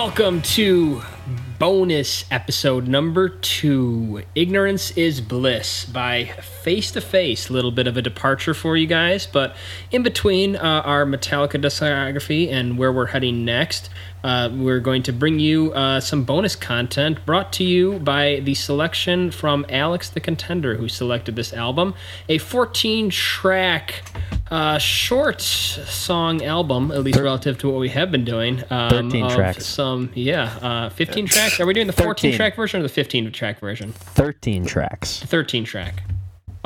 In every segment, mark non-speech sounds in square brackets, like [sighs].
Welcome to bonus episode number two. Ignorance is Bliss by Face to Face. A little bit of a departure for you guys, but in between uh, our Metallica discography and where we're heading next, uh, we're going to bring you uh, some bonus content brought to you by the selection from Alex the Contender, who selected this album. A 14 track uh, short song album, at least relative to what we have been doing. Um, 13 tracks. Some, yeah, uh, 15 tracks. Are we doing the 14 track version or the 15 track version? 13 tracks. 13 track.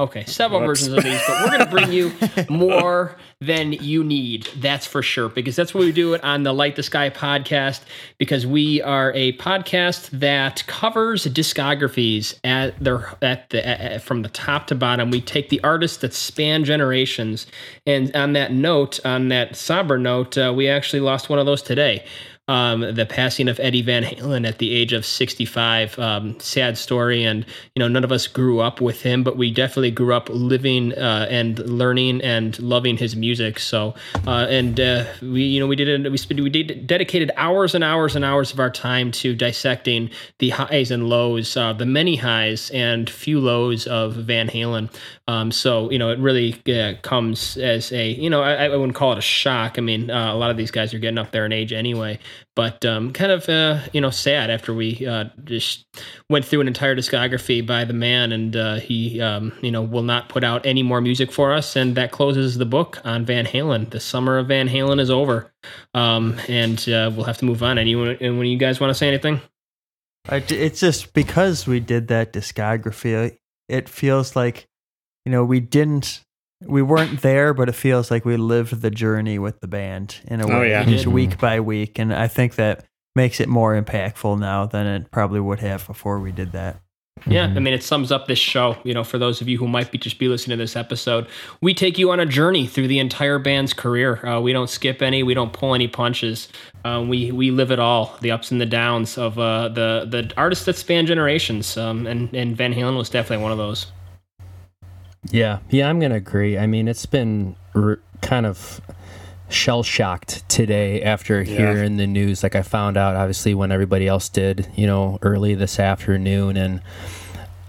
Okay, several versions of these, but we're going to bring you [laughs] more than you need. That's for sure, because that's what we do it on the Light the Sky podcast. Because we are a podcast that covers discographies at their at the at, from the top to bottom. We take the artists that span generations, and on that note, on that somber note, uh, we actually lost one of those today um, the passing of Eddie Van Halen at the age of 65. Um, sad story, and you know none of us grew up with him, but we definitely grew up living uh, and learning and loving his music. So, uh, and uh, we you know we did we we did, dedicated hours and hours and hours of our time to dissecting the highs and lows, uh, the many highs and few lows of Van Halen. Um, so you know it really uh, comes as a you know I, I, wouldn't call it a shock. I mean uh, a lot of these guys are getting up there in age anyway, but um, kind of uh, you know sad after we uh, just went through an entire discography by the man, and uh, he um, you know will not put out any more music for us, and that closes the book on Van Halen. The summer of Van Halen is over, um, and uh, we'll have to move on. Anyone, when you guys want to say anything? It's just because we did that discography, it feels like you know we didn't we weren't there, but it feels like we lived the journey with the band in a oh, way, oh, yeah. just mm-hmm. week by week. And I think that makes it more impactful now than it probably would have before we did that. Yeah, mm-hmm. I mean, it sums up this show. You know, for those of you who might be just be listening to this episode, we take you on a journey through the entire band's career. Uh, we don't skip any, we don't pull any punches. Uh, we we live it all, the ups and the downs of uh, the the artists that span generations. Um, and and Van Halen was definitely one of those. Yeah, yeah, I'm gonna agree. I mean, it's been r- kind of shell shocked today after yeah. hearing the news. Like I found out, obviously, when everybody else did, you know, early this afternoon, and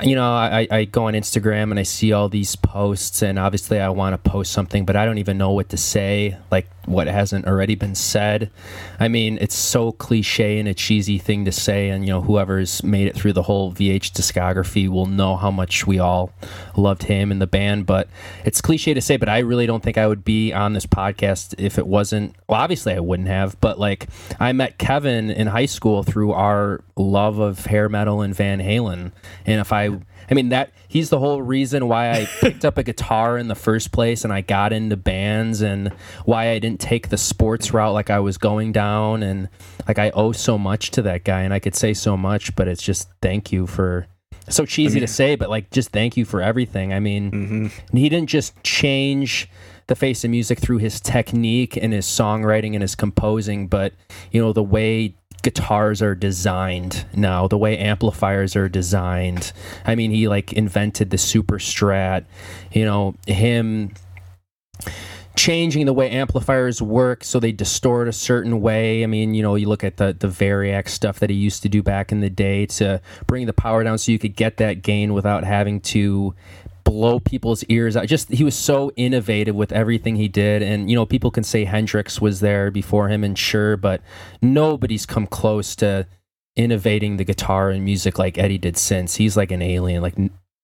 you know, I, I go on Instagram and I see all these posts, and obviously I want to post something, but I don't even know what to say, like what hasn't already been said. I mean, it's so cliche and a cheesy thing to say, and you know, whoever's made it through the whole VH discography will know how much we all loved him and the band. But it's cliche to say, but I really don't think I would be on this podcast if it wasn't. Well, obviously I wouldn't have, but like I met Kevin in high school through our love of hair metal and Van Halen, and if I I mean that he's the whole reason why I [laughs] picked up a guitar in the first place and I got into bands and why I didn't take the sports route like I was going down and like I owe so much to that guy and I could say so much but it's just thank you for so cheesy I mean, to say but like just thank you for everything. I mean mm-hmm. he didn't just change the face of music through his technique and his songwriting and his composing but you know the way guitars are designed now, the way amplifiers are designed. I mean, he like invented the super strat, you know, him changing the way amplifiers work so they distort a certain way. I mean, you know, you look at the the Variac stuff that he used to do back in the day to bring the power down so you could get that gain without having to blow people's ears out. Just he was so innovative with everything he did, and you know people can say Hendrix was there before him, and sure, but nobody's come close to innovating the guitar and music like Eddie did since. He's like an alien. Like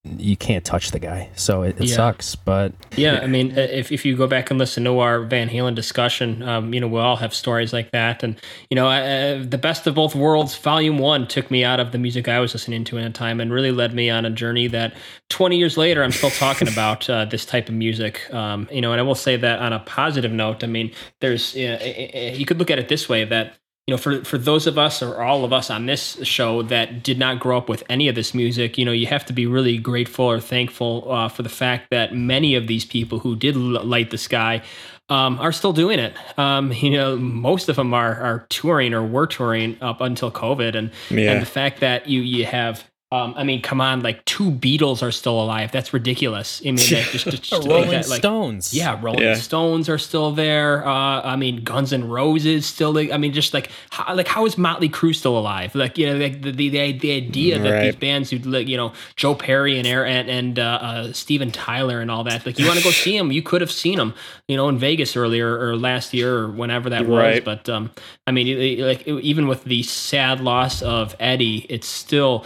you can't touch the guy. So it, it yeah. sucks, but yeah, I mean, if, if you go back and listen to our Van Halen discussion, um, you know, we all have stories like that. And, you know, uh, the best of both worlds, volume one took me out of the music I was listening to in a time and really led me on a journey that 20 years later, I'm still talking [laughs] about uh, this type of music. Um, you know, and I will say that on a positive note, I mean, there's, uh, you could look at it this way that you know, for for those of us or all of us on this show that did not grow up with any of this music, you know, you have to be really grateful or thankful uh, for the fact that many of these people who did light the sky um, are still doing it. Um, [laughs] you know, most of them are are touring or were touring up until COVID, and yeah. and the fact that you you have Um, I mean, come on, like two Beatles are still alive. That's ridiculous. I mean, just, just, just [laughs] Rolling like Stones. Yeah, Rolling yeah. Stones are still there. Uh, I mean, Guns N' Roses still. I mean, just like how, like how is Motley Crue still alive? Like you know, like the the, the, the idea that right. these bands who like you know Joe Perry and and and uh, uh, Steven Tyler and all that. Like you want to go see them, you could have seen them, you know, in Vegas earlier or last year or whenever that right. was. But um, I mean, like even with the sad loss of Eddie, it's still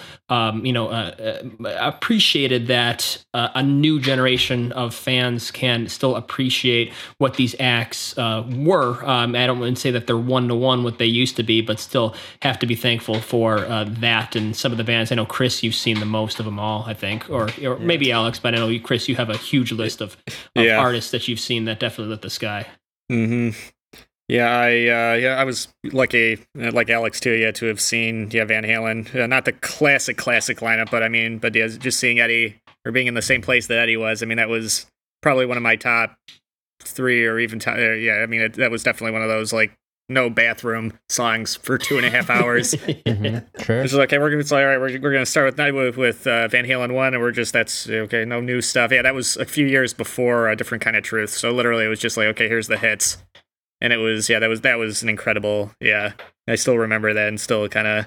um, you know, uh, uh, appreciated that uh, a new generation of fans can still appreciate what these acts uh, were. Um, I don't want to say that they're one to one what they used to be, but still have to be thankful for uh, that and some of the bands. I know Chris, you've seen the most of them all, I think, or or maybe Alex, but I know you, Chris, you have a huge list of, of yeah. artists that you've seen that definitely lit the sky. Hmm. Yeah, I uh, yeah I was lucky, uh, like Alex too, yeah, to have seen yeah Van Halen, uh, not the classic classic lineup, but I mean, but yeah, just seeing Eddie or being in the same place that Eddie was, I mean, that was probably one of my top three or even top, uh, yeah, I mean, it, that was definitely one of those like no bathroom songs for two and a half hours. [laughs] mm-hmm. Sure. It's like, okay, we're gonna, all right, we're, we're gonna start with with, with uh, Van Halen one, and we're just that's okay, no new stuff. Yeah, that was a few years before a different kind of truth. So literally, it was just like, okay, here's the hits and it was yeah that was that was an incredible yeah I still remember that and still kind of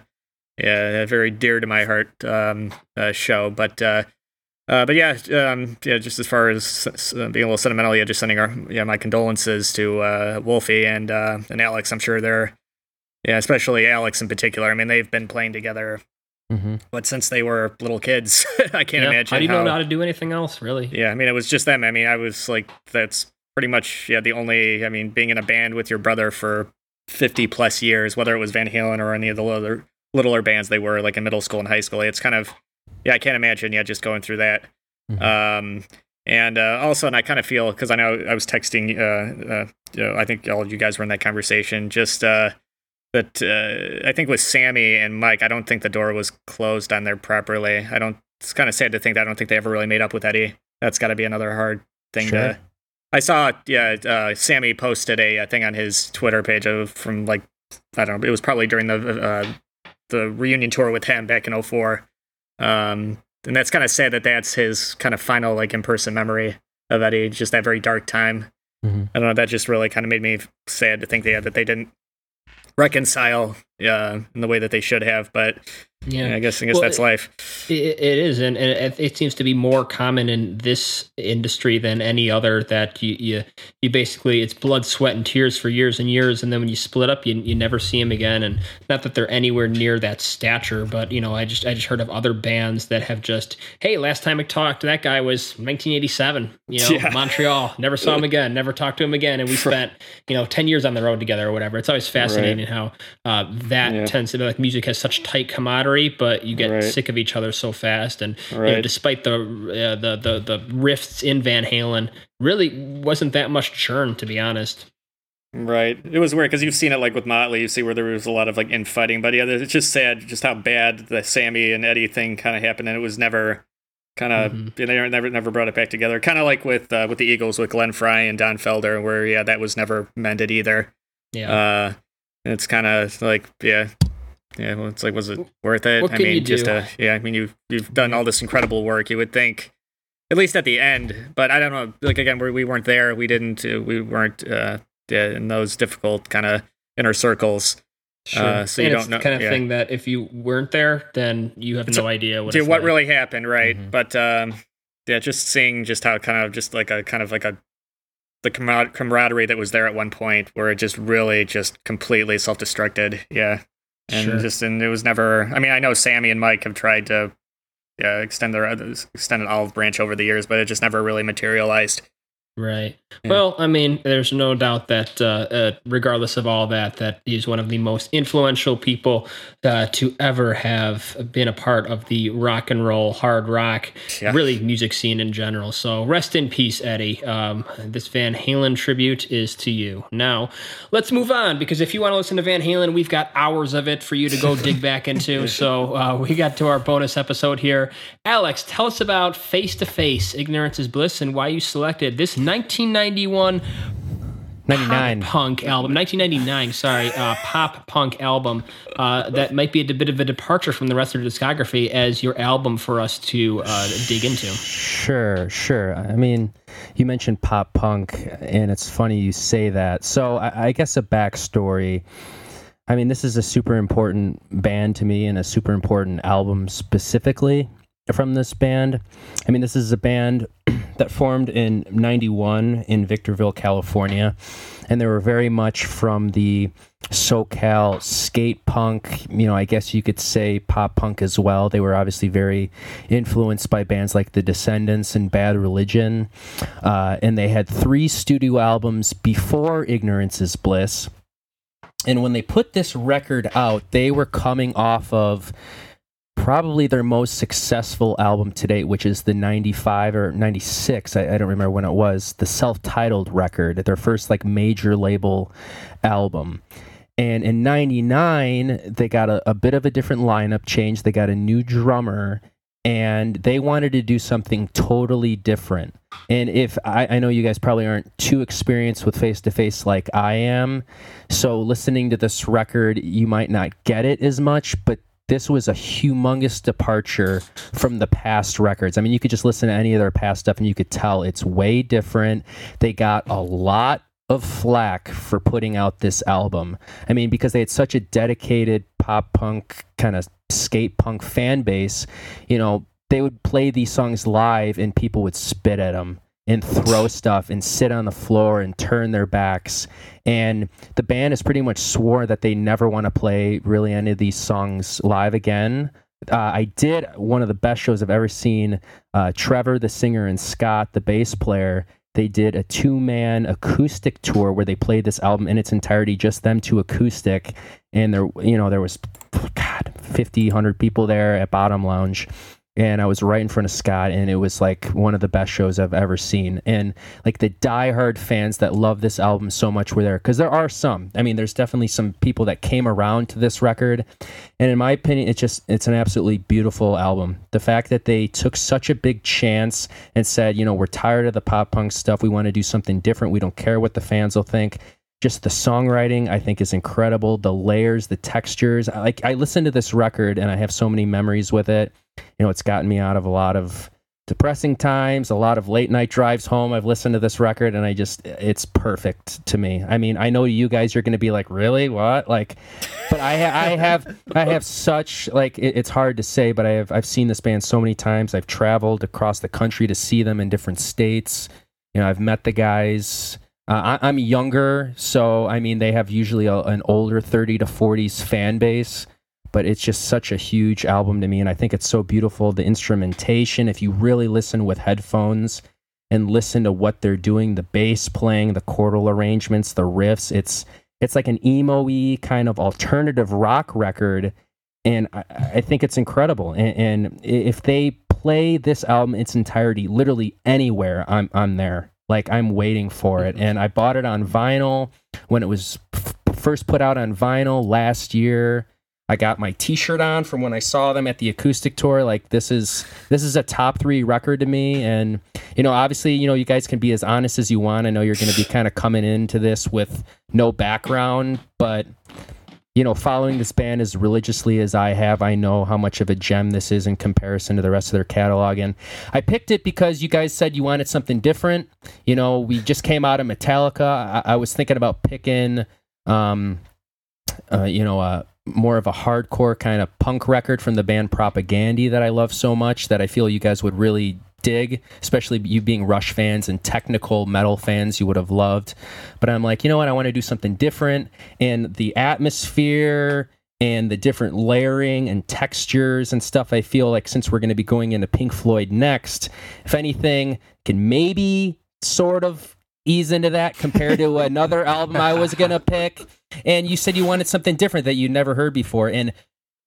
yeah very dear to my heart um, uh, show but uh, uh, but yeah um, yeah just as far as uh, being a little sentimental yeah just sending our yeah my condolences to uh, Wolfie and uh, and Alex I'm sure they're yeah especially Alex in particular I mean they've been playing together Mm-hmm. But since they were little kids, [laughs] I can't yeah. imagine. How do you how, know how to do anything else, really? Yeah, I mean, it was just them. I mean, I was like, that's pretty much yeah the only I mean being in a band with your brother for 50 plus years whether it was Van Halen or any of the littler, littler bands they were like in middle school and high school it's kind of yeah I can't imagine yeah just going through that mm-hmm. um and uh, also and I kind of feel because I know I was texting uh, uh you know, I think all of you guys were in that conversation just uh that uh, I think with Sammy and Mike I don't think the door was closed on there properly I don't it's kind of sad to think that I don't think they ever really made up with Eddie that's got to be another hard thing sure. to I saw, yeah, uh, Sammy posted a, a, thing on his Twitter page of from like I don't know, it was probably during the uh, the reunion tour with him back in 04. Um, and that's kind of sad that that's his kind of final like in person memory of Eddie, just that very dark time. Mm-hmm. I don't know, that just really kind of made me sad to think they, that they didn't reconcile uh, in the way that they should have. But yeah, I guess I guess well, that's life. It, it is, and, and it, it, seems to be more common in this industry than any other. That you, you you basically it's blood, sweat, and tears for years and years, and then when you split up, you you never see them again. And not that they're anywhere near that stature, but you know, I just I just heard of other bands that have just hey, last time I talked, that guy was 1987. You know, [laughs] yeah. Montreal. Never saw him [laughs] again. Never talked to him again, and we spent you know 10 years on the road together or whatever. It's always fascinating right. how uh, that yeah. tends to be like music has such tight camaraderie, but you get right. sick of each other so fast. And right. you know, despite the, uh, the the the rifts in Van Halen, really wasn't that much churn to be honest. Right. It was weird because you've seen it like with Motley. You see where there was a lot of like infighting, but yeah, it's just sad just how bad the Sammy and Eddie thing kind of happened, and it was never kind of mm-hmm. they never never brought it back together. Kind of like with uh, with the Eagles with Glenn Frey and Don Felder, where yeah, that was never mended either. Yeah. Uh, it's kind of like yeah, yeah. Well, it's like was it worth it? What I mean, just uh, yeah. I mean, you've you've done all this incredible work. You would think, at least at the end, but I don't know. Like again, we we weren't there. We didn't. Uh, we weren't uh, in those difficult kind of inner circles. Sure. Uh, so and you don't know kind of yeah. thing that if you weren't there, then you have it's no a, idea what dude, what like. really happened, right? Mm-hmm. But um, yeah, just seeing just how kind of just like a kind of like a the camaraderie that was there at one point where it just really just completely self-destructed. Yeah. And sure. just and it was never i mean i know sammy and mike have tried to yeah extend their extended olive branch over the years but it just never really materialized Right. Yeah. Well, I mean, there's no doubt that, uh, uh, regardless of all that, that he's one of the most influential people uh, to ever have been a part of the rock and roll, hard rock, yeah. really music scene in general. So rest in peace, Eddie. Um, this Van Halen tribute is to you. Now, let's move on because if you want to listen to Van Halen, we've got hours of it for you to go [laughs] dig back into. So uh, we got to our bonus episode here. Alex, tell us about Face to Face, Ignorance is Bliss, and why you selected this 1991 99 punk album 1999 sorry uh, pop punk album uh, that might be a bit of a departure from the rest of the discography as your album for us to uh, dig into. Sure sure. I mean you mentioned pop punk and it's funny you say that. So i, I guess a backstory. I mean, this is a super important band to me and a super important album specifically from this band. I mean, this is a band [clears throat] that formed in 91 in Victorville, California. And they were very much from the SoCal skate punk, you know, I guess you could say pop punk as well. They were obviously very influenced by bands like The Descendents and Bad Religion. Uh, and they had three studio albums before Ignorance is Bliss. And when they put this record out, they were coming off of probably their most successful album to date, which is the 95 or 96, I, I, don't remember when it was, the self titled record, their first like major label album. And in 99, they got a, a bit of a different lineup change. They got a new drummer and they wanted to do something totally different. And if I, I know you guys probably aren't too experienced with face to face like I am, so listening to this record, you might not get it as much, but this was a humongous departure from the past records. I mean, you could just listen to any of their past stuff and you could tell it's way different. They got a lot of flack for putting out this album. I mean, because they had such a dedicated pop punk kind of skate punk fan base, you know, they would play these songs live and people would spit at them and throw stuff and sit on the floor and turn their backs. And the band has pretty much swore that they never want to play really any of these songs live again. Uh, I did one of the best shows I've ever seen. Uh, Trevor, the singer, and Scott, the bass player, they did a two man acoustic tour where they played this album in its entirety, just them two acoustic. And there, you know, there was, God, 50, 100 people there at Bottom Lounge and I was right in front of Scott, and it was like one of the best shows I've ever seen. And like the diehard fans that love this album so much were there because there are some. I mean, there's definitely some people that came around to this record, and in my opinion, it's just it's an absolutely beautiful album. The fact that they took such a big chance and said, you know, we're tired of the pop punk stuff. We want to do something different. We don't care what the fans will think just the songwriting i think is incredible the layers the textures like i listen to this record and i have so many memories with it you know, it's gotten me out of a lot of depressing times, a lot of late night drives home. I've listened to this record and I just, it's perfect to me. I mean, I know you guys are going to be like, really? What? Like, but I, I have, I have such, like, it, it's hard to say, but I have, I've seen this band so many times. I've traveled across the country to see them in different states. You know, I've met the guys. Uh, I, am younger, so I mean, they have usually a, an older 30 to 40s fan base but it's just such a huge album to me and i think it's so beautiful the instrumentation. If you really listen with headphones and listen to what they're doing the bass playing the chordal arrangements the riffs it's it's like an emo-y kind of alternative rock record and i, I think it's incredible. And, and, if they play this album its entirety literally anywhere i'm i'm there like i'm waiting for it and i bought it on vinyl when it was first put out on vinyl last year I got my T-shirt on from when I saw them at the acoustic tour. Like this is this is a top three record to me, and you know, obviously, you know, you guys can be as honest as you want. I know you're going to be kind of coming into this with no background, but you know, following this band as religiously as I have, I know how much of a gem this is in comparison to the rest of their catalog. And I picked it because you guys said you wanted something different. You know, we just came out of Metallica. I, I was thinking about picking, um, uh, you know, uh, more of a hardcore kind of punk record from the band Propagandhi that I love so much that I feel you guys would really dig, especially you being Rush fans and technical metal fans, you would have loved. But I'm like, you know what? I want to do something different. And the atmosphere and the different layering and textures and stuff, I feel like since we're going to be going into Pink Floyd next, if anything, can maybe sort of ease into that compared to another [laughs] album I was going to pick. And you said you wanted something different that you'd never heard before. And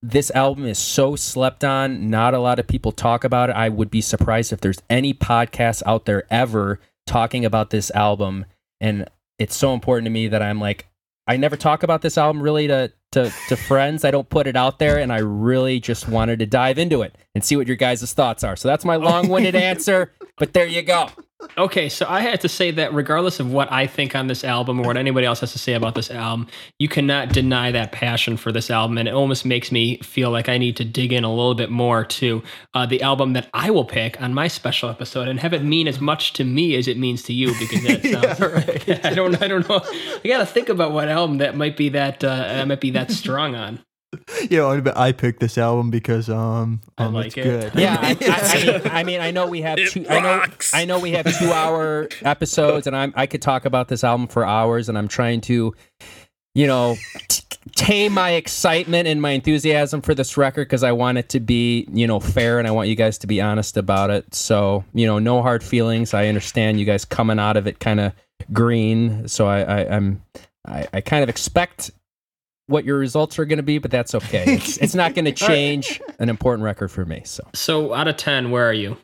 this album is so slept on. Not a lot of people talk about it. I would be surprised if there's any podcast out there ever talking about this album. And it's so important to me that I'm like, I never talk about this album really to, to, to friends. I don't put it out there. And I really just wanted to dive into it and see what your guys' thoughts are. So that's my long winded answer. But there you go. Okay, so I had to say that regardless of what I think on this album or what anybody else has to say about this album, you cannot deny that passion for this album, and it almost makes me feel like I need to dig in a little bit more to uh, the album that I will pick on my special episode and have it mean as much to me as it means to you because that [laughs] sounds. yeah, right. [laughs] I don't. I don't know. I got to think about what album that might be that uh, might be that strong on. [laughs] you know, I picked this album because um, I um, like it's it. good. Yeah, I, I, [laughs] I, mean, I mean, I know we have two. I know, I know we have two hour [laughs] episodes, and I'm I could talk about this album for hours, and I'm trying to, you know, t- tame my excitement and my enthusiasm for this record because I want it to be, you know, fair, and I want you guys to be honest about it. So, you know, no hard feelings. I understand you guys coming out of it kind of green, so I, I I'm. I, I kind of expect what your results are going to be, but that's okay. It's, it's not going [laughs] to change an important record for me. So, so out of ten, where are you?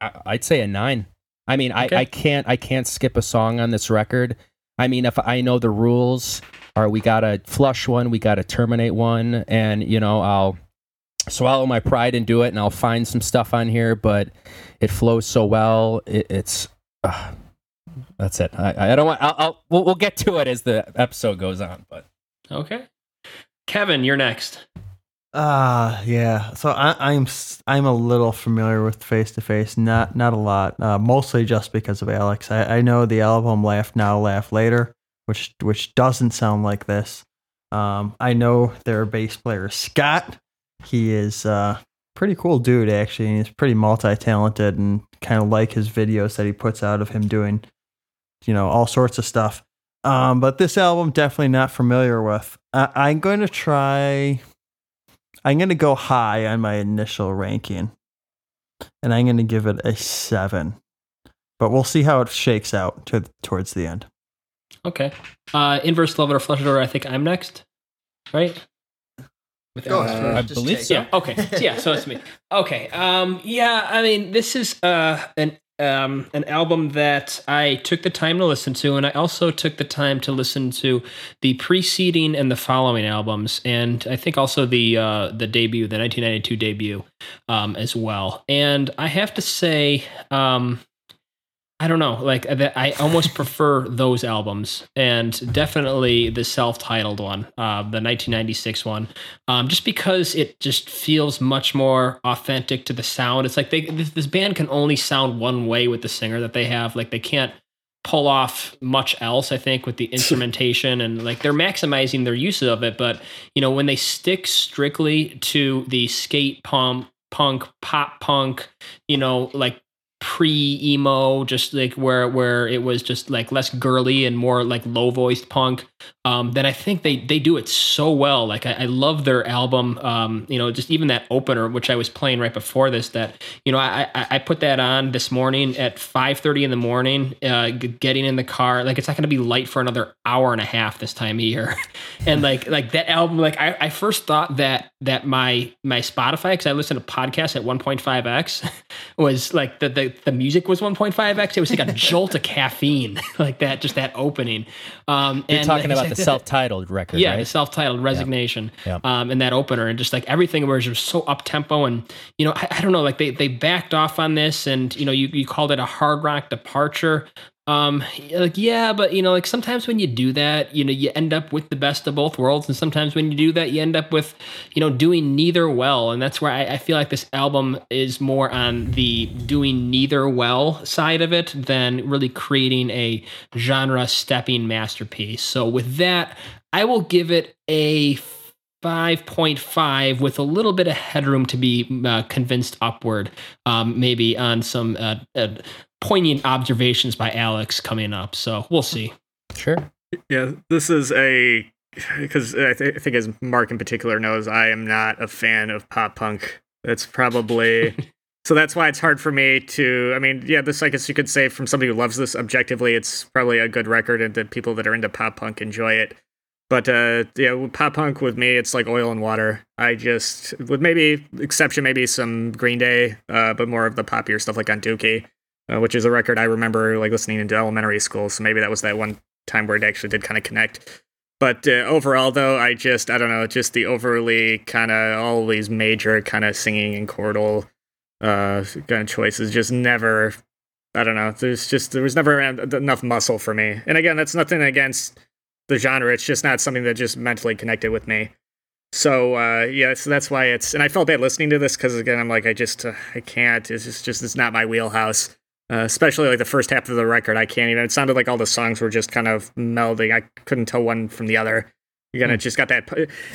I, would say a nine. I mean, okay. I, I can't I can't skip a song on this record. I mean, if I know the rules, or we got to flush one, we got to terminate one, and you know, I'll swallow my pride and do it, and I'll find some stuff on here, but it flows so well. It, it's uh, that's it. I, I don't want. I'll, I'll we'll, we'll get to it as the episode goes on, but Okay. Kevin, you're next. Ah, uh, yeah. So I, am I'm, I'm a little familiar with Face to Face, not not a lot. Uh, mostly just because of Alex. I, I know the album Laugh Now, Laugh Later, which which doesn't sound like this. Um, I know their bass player Scott. He is uh pretty cool dude actually. He's pretty multi talented and kind of like his videos that he puts out of him doing, you know, all sorts of stuff. Um, but this album definitely not familiar with. I, I'm going to try. I'm going to go high on my initial ranking, and I'm going to give it a seven. But we'll see how it shakes out to, towards the end. Okay. Uh, inverse love it or flush it or I think I'm next, right? With Go ahead. Uh, I believe so. Yeah. Okay. yeah. So it's me. Okay. Um. Yeah. I mean, this is uh an um, an album that I took the time to listen to, and I also took the time to listen to the preceding and the following albums, and I think also the uh, the debut, the 1992 debut, um, as well. And I have to say, um, I don't know. Like I almost prefer those albums, and definitely the self-titled one, uh, the 1996 one, um, just because it just feels much more authentic to the sound. It's like they this, this band can only sound one way with the singer that they have. Like they can't pull off much else. I think with the [laughs] instrumentation and like they're maximizing their uses of it, but you know when they stick strictly to the skate pump punk pop punk you know like pre emo, just like where where it was just like less girly and more like low voiced punk. Um, then I think they they do it so well. Like I, I love their album. Um, you know, just even that opener, which I was playing right before this. That you know, I I, I put that on this morning at five thirty in the morning. Uh, getting in the car, like it's not going to be light for another hour and a half this time of year. [laughs] and like like that album, like I, I first thought that that my my Spotify because I listen to podcasts at one point five x [laughs] was like the the the music was 1.5x. It was like a jolt of caffeine, [laughs] like that, just that opening. Um, You're and talking [laughs] about the self-titled record, yeah, right? the self-titled resignation. Um, and that opener, and just like everything was just so up tempo, and you know, I, I, don't know, like they they backed off on this, and you know, you you called it a hard rock departure, um like yeah but you know like sometimes when you do that you know you end up with the best of both worlds and sometimes when you do that you end up with you know doing neither well and that's where I, I, feel like this album is more on the doing neither well side of it than really creating a genre stepping masterpiece. So with that i will give it a 5.5 with a little bit of headroom to be uh, convinced upward, um, maybe on some uh, uh, poignant observations by Alex coming up. So we'll see. Sure. Yeah, this is a because I, th- I, think as Mark in particular knows, I am not a fan of pop punk. That's probably [laughs] so that's why it's hard for me to. I mean, yeah, this I guess you could say from somebody who loves this objectively, it's probably a good record, and the people that are into pop punk enjoy it. But uh, yeah, pop punk with me, it's like oil and water. I just, with maybe exception, maybe some Green Day, uh, but more of the poppier stuff like on Dookie uh, which is a record I remember like listening into elementary school. So maybe that was that one time where it actually did kind of connect. But uh, overall, though, I just I don't know, just the overly kind of all these major kind of singing and chordal uh, kind of choices just never I don't know. There's just there was never enough muscle for me. And again, that's nothing against the genre. It's just not something that just mentally connected with me. So uh, yeah, so that's why it's. And I felt bad listening to this because again, I'm like, I just uh, I can't. It's just, just it's not my wheelhouse. Uh, especially like the first half of the record, I can't even. It sounded like all the songs were just kind of melding. I couldn't tell one from the other. You kind of mm. just got that,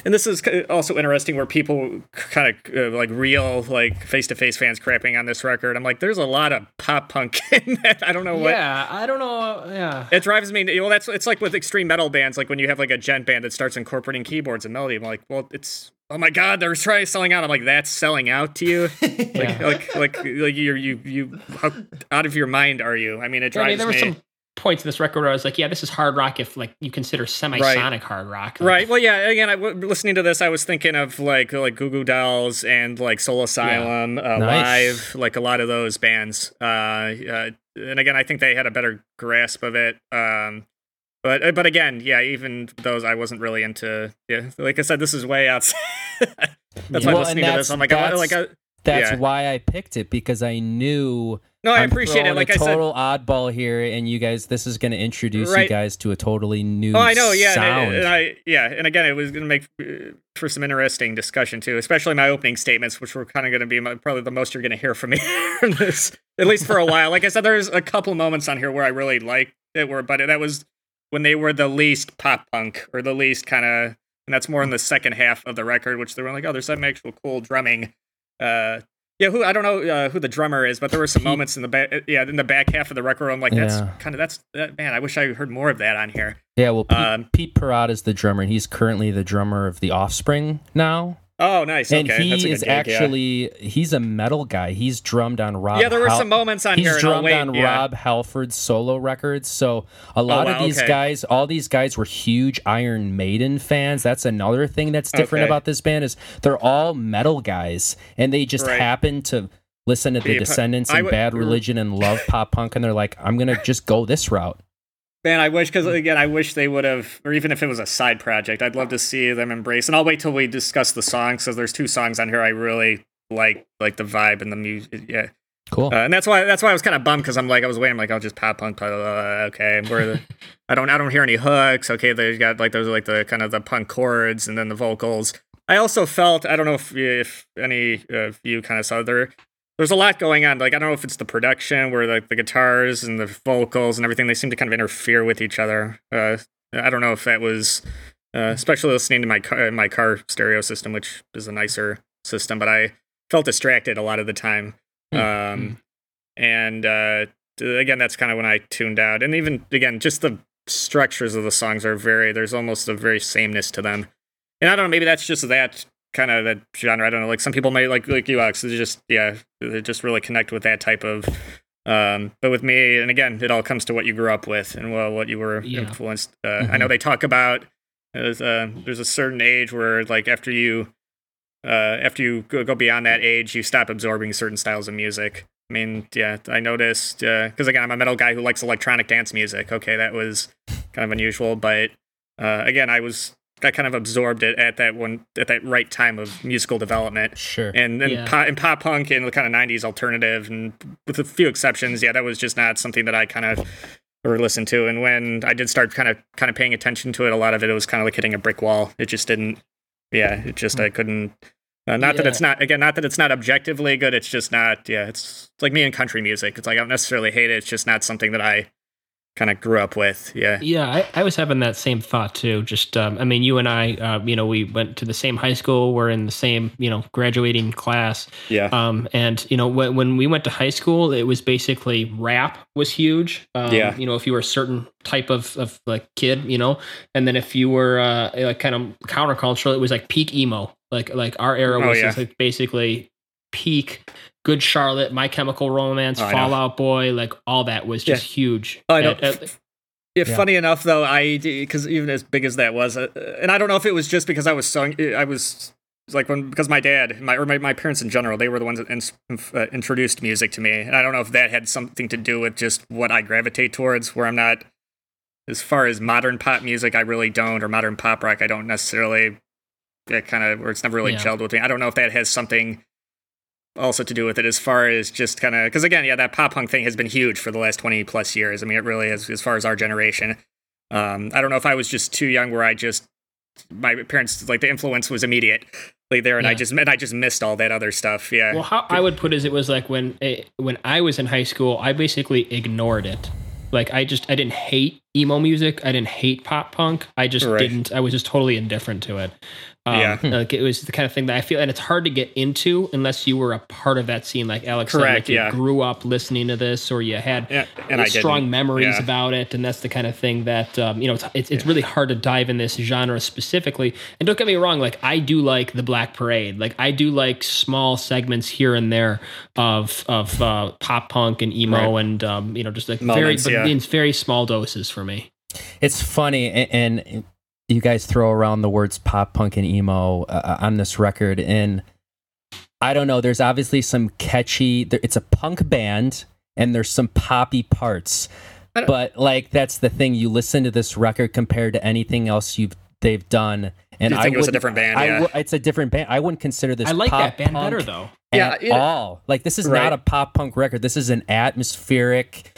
and this is also interesting where people kind of uh, like real like face to face fans crapping on this record. I'm like, there's a lot of pop punk [laughs] in that. I don't know what. Yeah, I don't know. Yeah, it drives me. Well, that's it's like with extreme metal bands, like when you have like a djent band that starts incorporating keyboards and melody. I'm like, well, it's oh my god, they're trying selling out. I'm like, that's selling out to you. [laughs] like, yeah. like, like, like, you're you you how out of your mind are you? I mean, it drives I mean, there me. Some- points in this record where I was like, yeah, this is hard rock if like you consider semisonic right. hard rock. Like, right. Well, yeah. Again, I w- listening to this, I was thinking of like like Goo Goo Dolls and like Soul Asylum, yeah. uh, nice. Live, like a lot of those bands. Uh, uh, and again, I think they had a better grasp of it. Um, but uh, but again, yeah, even those I wasn't really into. Yeah, like I said, this is way outside. [laughs] that's yeah. why well, listening to this. I'm like, I, like. I, that's yeah. why I picked it because I knew. No, I I'm appreciate it. Like a I total oddball here, and you guys, this is going to introduce right. you guys to a totally new. Oh, I know. Yeah, sound. And, and I yeah, and again, it was going to make uh, for some interesting discussion too, especially my opening statements, which were kind of going to be my, probably the most you're going to hear from me [laughs] from this, at least for a while. Like I said, there's a couple moments on here where I really liked it, were, but that was when they were the least pop punk or the least kind of, and that's more in the second half of the record, which they were like, oh, there's some actual cool drumming. Uh, yeah, who I don't know uh, who the drummer is, but there were some moments in the back, yeah, in the back half of the record. I'm like, that's yeah. kind of that's that, man. I wish I heard more of that on here. Yeah, well, Pete, um, Pete Parada is the drummer, and he's currently the drummer of the Offspring now. Oh, nice. And okay. he is gig, actually yeah. he's a metal guy. He's drummed on Rob. Yeah, there were Hal- some moments on he's here. He's drummed on yeah. Rob Halford's solo records. So a lot oh, wow, of these okay. guys, all these guys were huge Iron Maiden fans. That's another thing that's different okay. about this band is they're all metal guys, and they just right. happen to listen to the Descendents and Bad mm. Religion and love pop punk, and they're like, I'm gonna just go this route. Man, I wish because again, I wish they would have, or even if it was a side project, I'd love to see them embrace. And I'll wait till we discuss the songs because there's two songs on here I really like, like the vibe and the music. Yeah, cool. Uh, and that's why that's why I was kind of bummed because I'm like I was waiting, I'm like I'll just pop punk. Uh, okay, where the, [laughs] I don't I don't hear any hooks. Okay, they got like those like the kind of the punk chords and then the vocals. I also felt I don't know if if any of you kind of saw there there's a lot going on. Like I don't know if it's the production where like the guitars and the vocals and everything they seem to kind of interfere with each other. Uh, I don't know if that was uh, especially listening to my car, my car stereo system, which is a nicer system, but I felt distracted a lot of the time. Hmm. Um, hmm. and uh, again, that's kind of when I tuned out. And even again, just the structures of the songs are very. There's almost a very sameness to them. And I don't know. Maybe that's just that kind of that genre. I don't know. Like some people may like like you, Alex. They just yeah, they just really connect with that type of. Um, but with me, and again, it all comes to what you grew up with and well, what you were yeah. influenced. Uh, mm-hmm. I know they talk about there's a, there's a certain age where like after you uh, after you go beyond that age, you stop absorbing certain styles of music. I mean, yeah, I noticed because uh, again, I'm a metal guy who likes electronic dance music. Okay, that was kind of unusual, but uh, again, I was I kind of absorbed it at that one at that right time of musical development. Sure. And then yeah. pop, and pop punk and the kind of '90s alternative, and with a few exceptions, yeah, that was just not something that I kind of or listened to. And when I did start kind of kind of paying attention to it, a lot of it, it was kind of like hitting a brick wall. It just didn't. Yeah, it just I couldn't. Uh, not yeah. that it's not again, not that it's not objectively good. It's just not. Yeah, it's, it's like me and country music. It's like I don't necessarily hate it. It's just not something that I kind of grew up with. Yeah. Yeah, I, I, was having that same thought too. Just, um, I mean, you and I, uh, you know, we went to the same high school. We're in the same, you know, graduating class. Yeah. Um, and you know, when, when we went to high school, it was basically rap was huge. Um, yeah. You know, if you were a certain type of, of like kid, you know, and then if you were uh, like kind of countercultural, it was like peak emo. Like like our era oh, was oh, yeah. like basically peak Good Charlotte, My Chemical Romance, oh, Fall Out Boy, like all that was just yeah. huge. Oh, I know. At, at, yeah, yeah, funny enough though, I because even as big as that was, uh, and I don't know if it was just because I was so I was like when because my dad, my or my, my parents in general, they were the ones that in, uh, introduced music to me, and I don't know if that had something to do with just what I gravitate towards, where I'm not as far as modern pop music, I really don't, or modern pop rock, I don't necessarily. It kind of, or it's never really yeah. gelled with me. I don't know if that has something also to do with it as far as just kind of because again, yeah, that pop punk thing has been huge for the last twenty plus years. I mean, it really is as far as our generation. Um, I don't know if I was just too young where I just my parents like the influence was immediate like there and yeah. I just and I just missed all that other stuff. Yeah. Well, how I would put it is it was like when it, eh, when I was in high school, I basically ignored it. Like I just I didn't hate emo music. I didn't hate pop punk. I just right. didn't. I was just totally indifferent to it. Um, yeah, like it was the kind of thing that I feel, and it's hard to get into unless you were a part of that scene, like Alex Correct, said, like you yeah. grew up listening to this, or you had yeah, and strong memories yeah. about it, and that's the kind of thing that um, you know. It's it's, it's really hard to dive in this genre specifically. And don't get me wrong, like I do like the Black Parade, like I do like small segments here and there of of uh, pop punk and emo, right. and um, you know, just like Moments, very, but in very small doses for me. It's funny, and, and you guys throw around the words pop punk and emo uh, uh, on this record and i don't know there's obviously some catchy it's a punk band and there's some poppy parts but like that's the thing you listen to this record compared to anything else you've they've done and I think it was a different band. Yeah. it's a different band. I wouldn't consider this. I like that band better though. At yeah, all. Like this is right. not a pop punk record. This is an atmospheric,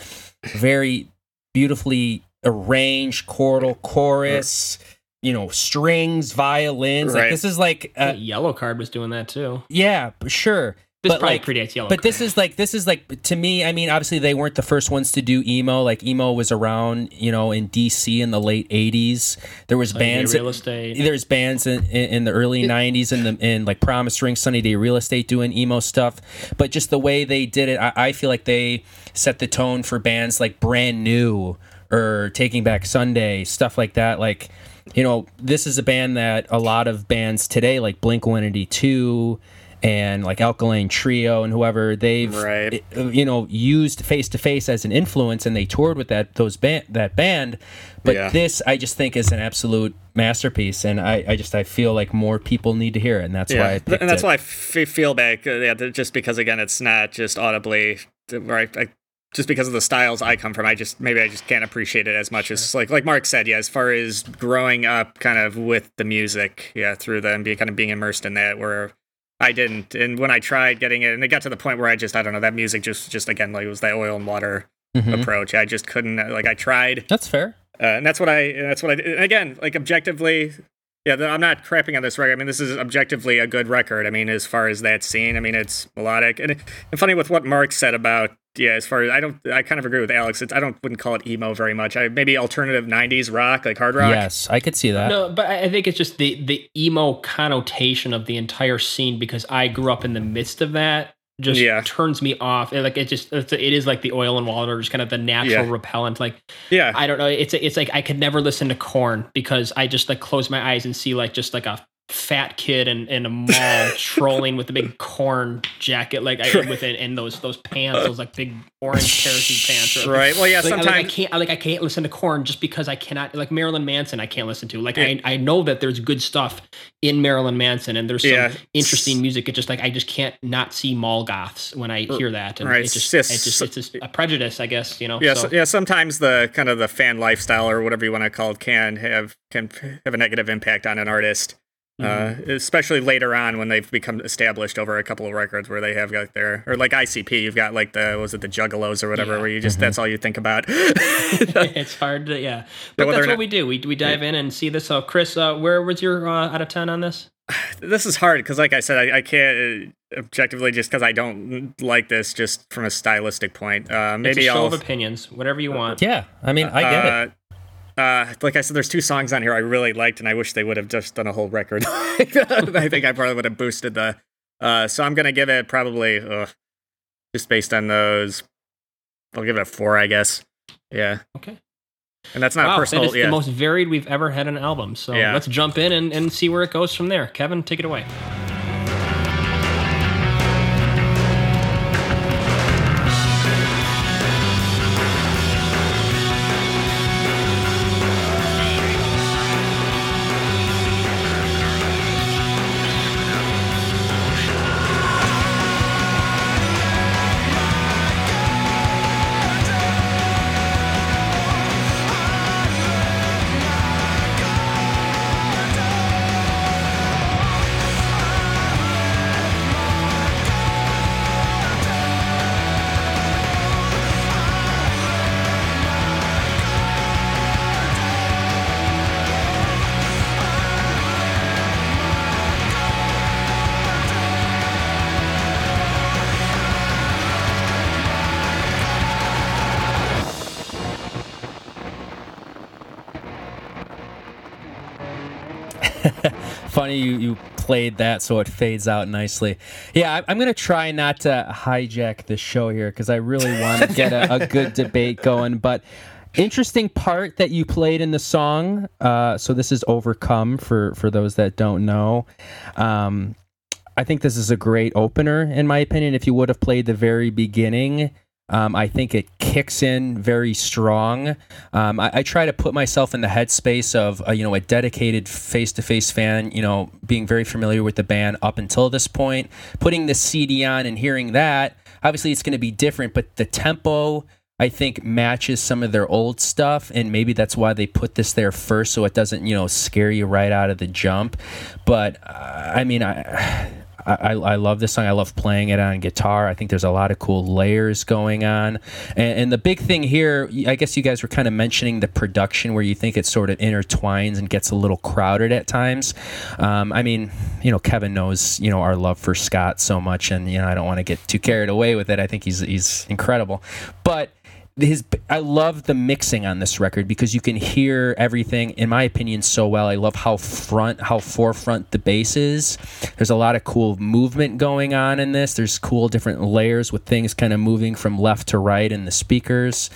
very beautifully arranged chordal chorus you know, strings, violins. Right. Like this is like uh, a, yellow card was doing that too. Yeah, sure. This but probably like, predates Yellow. But Card. this is like this is like to me. I mean, obviously they weren't the first ones to do emo. Like emo was around, you know, in DC in the late '80s. There was Sunny bands. Real estate. There's bands in, in, the early '90s in the in like Promise Ring, Sunny Day Real Estate doing emo stuff. But just the way they did it, I, I feel like they set the tone for bands like Brand New or Taking Back Sunday, stuff like that. Like you know, this is a band that a lot of bands today, like Blink 182 and like Alkaline Trio and whoever, they've right. You know used face to face as an influence, and they toured with that those band that band. But yeah. this, I just think, is an absolute masterpiece, and I, I just I feel like more people need to hear it, and that's yeah. why and that's it. why I f- feel back, yeah, just because again, it's not just audibly. Right, just because of the styles I come from, I just maybe I just can't appreciate it as much sure. as like like Mark said, yeah. As far as growing up, kind of with the music, yeah, through the and be kind of being immersed in that, where I didn't, and when I tried getting it, and it got to the point where I just I don't know that music just just again like it was that oil and water mm-hmm. approach. I just couldn't like I tried. That's fair. Uh, and that's what I that's what I again, like objectively, yeah, I'm not crapping on this record. I mean, this is objectively a good record. I mean, as far as that scene, I mean, it's melodic and, and funny with what Mark said about yeah, as far as I don't, I kind of agree with Alex. It's I don't wouldn't call it emo very much. I maybe alternative '90s rock, like hard rock. Yes, I could see that. No, but I think it's just the the emo connotation of the entire scene because I grew up in the midst of that. Just yeah. turns me off. Like it just it's, it is like the oil and water, just kind of the natural yeah. repellent. Like yeah, I don't know. It's it's like I could never listen to Korn because I just like close my eyes and see like just like a fat kid in, in a mall [laughs] trolling with a big Korn jacket, like I, with it, and those those pants, those like big orange parachute pants. Or, right. Well, yeah. Like, sometimes like, I can't like I can't listen to Korn just because I cannot like Marilyn Manson. I can't listen to like I I know that there's good stuff in Marilyn Manson and there's some yeah. interesting music. It just like I just can't not see mall goths when I hear that. And right. it just it's just it's just a prejudice, I guess. You know. Yeah. So. yeah. Sometimes the kind of the fan lifestyle or whatever you want to call it can have can have a negative impact on an artist. Mm-hmm. Uh, especially later on when they've become established over a couple of records where they have got their or like ICP, you've got like the was it the Juggalos or whatever, yeah. where you just mm-hmm. that's all you think about. [laughs] [laughs] it's hard to yeah, but that's what not, we do. We we dive in and see this. So Chris, uh, where was your uh, out of ten on this? [sighs] This is hard because, like I said, I, I can't uh, objectively just because I don't like this just from a stylistic point. Uh, maybe it's a show I'll, of opinions, whatever you want. Yeah, I mean, I get it. Uh, like I said, there's two songs on here I really liked, and I wish they would have just done a whole record. [laughs] I think I probably would have boosted the. Uh, so I'm gonna give it probably uh, just based on those. I'll give it a four, I guess. Yeah. Okay. And that's not wow, personal. That is yeah. the most varied we've ever had an album. So yeah. let's jump in and, and see where it goes from there. Kevin, take it away. Funny you, you played that so it fades out nicely. Yeah, I, am going to try not to hijack the show here because I really want to [laughs] get a, a, good debate going. But interesting part that you played in the song. Uh, so this is "Overcome" for for those that don't know. Um, I think this is a great opener, in my opinion. If you would have played the very beginning, um, I think it kicks in very strong. Um, I, I, try to put myself in the headspace of a, you know a dedicated face-to-face fan. You know, being very familiar with the band up until this point, putting the CD on and hearing that. Obviously, it's going to be different, but the tempo. I think matches some of their old stuff, and maybe that's why they put this there first, so it doesn't, you know, scare you right out of the jump. But uh, I mean, I I, I love this song. I love playing it on guitar. I think there's a lot of cool layers going on. And, and the big thing here, I guess you guys were kind of mentioning the production where you think it sort of intertwines and gets a little crowded at times. Um, I mean, you know, Kevin knows, you know, our love for Scott so much, and, you know, I don't want to get too carried away with it. I think he's, he's incredible. But his I love the mixing on this record because you can hear everything in my opinion so well. I love how front how forefront the bass is. There's a lot of cool movement going on in this. There's cool different layers with things kind of moving from left to right in the speakers.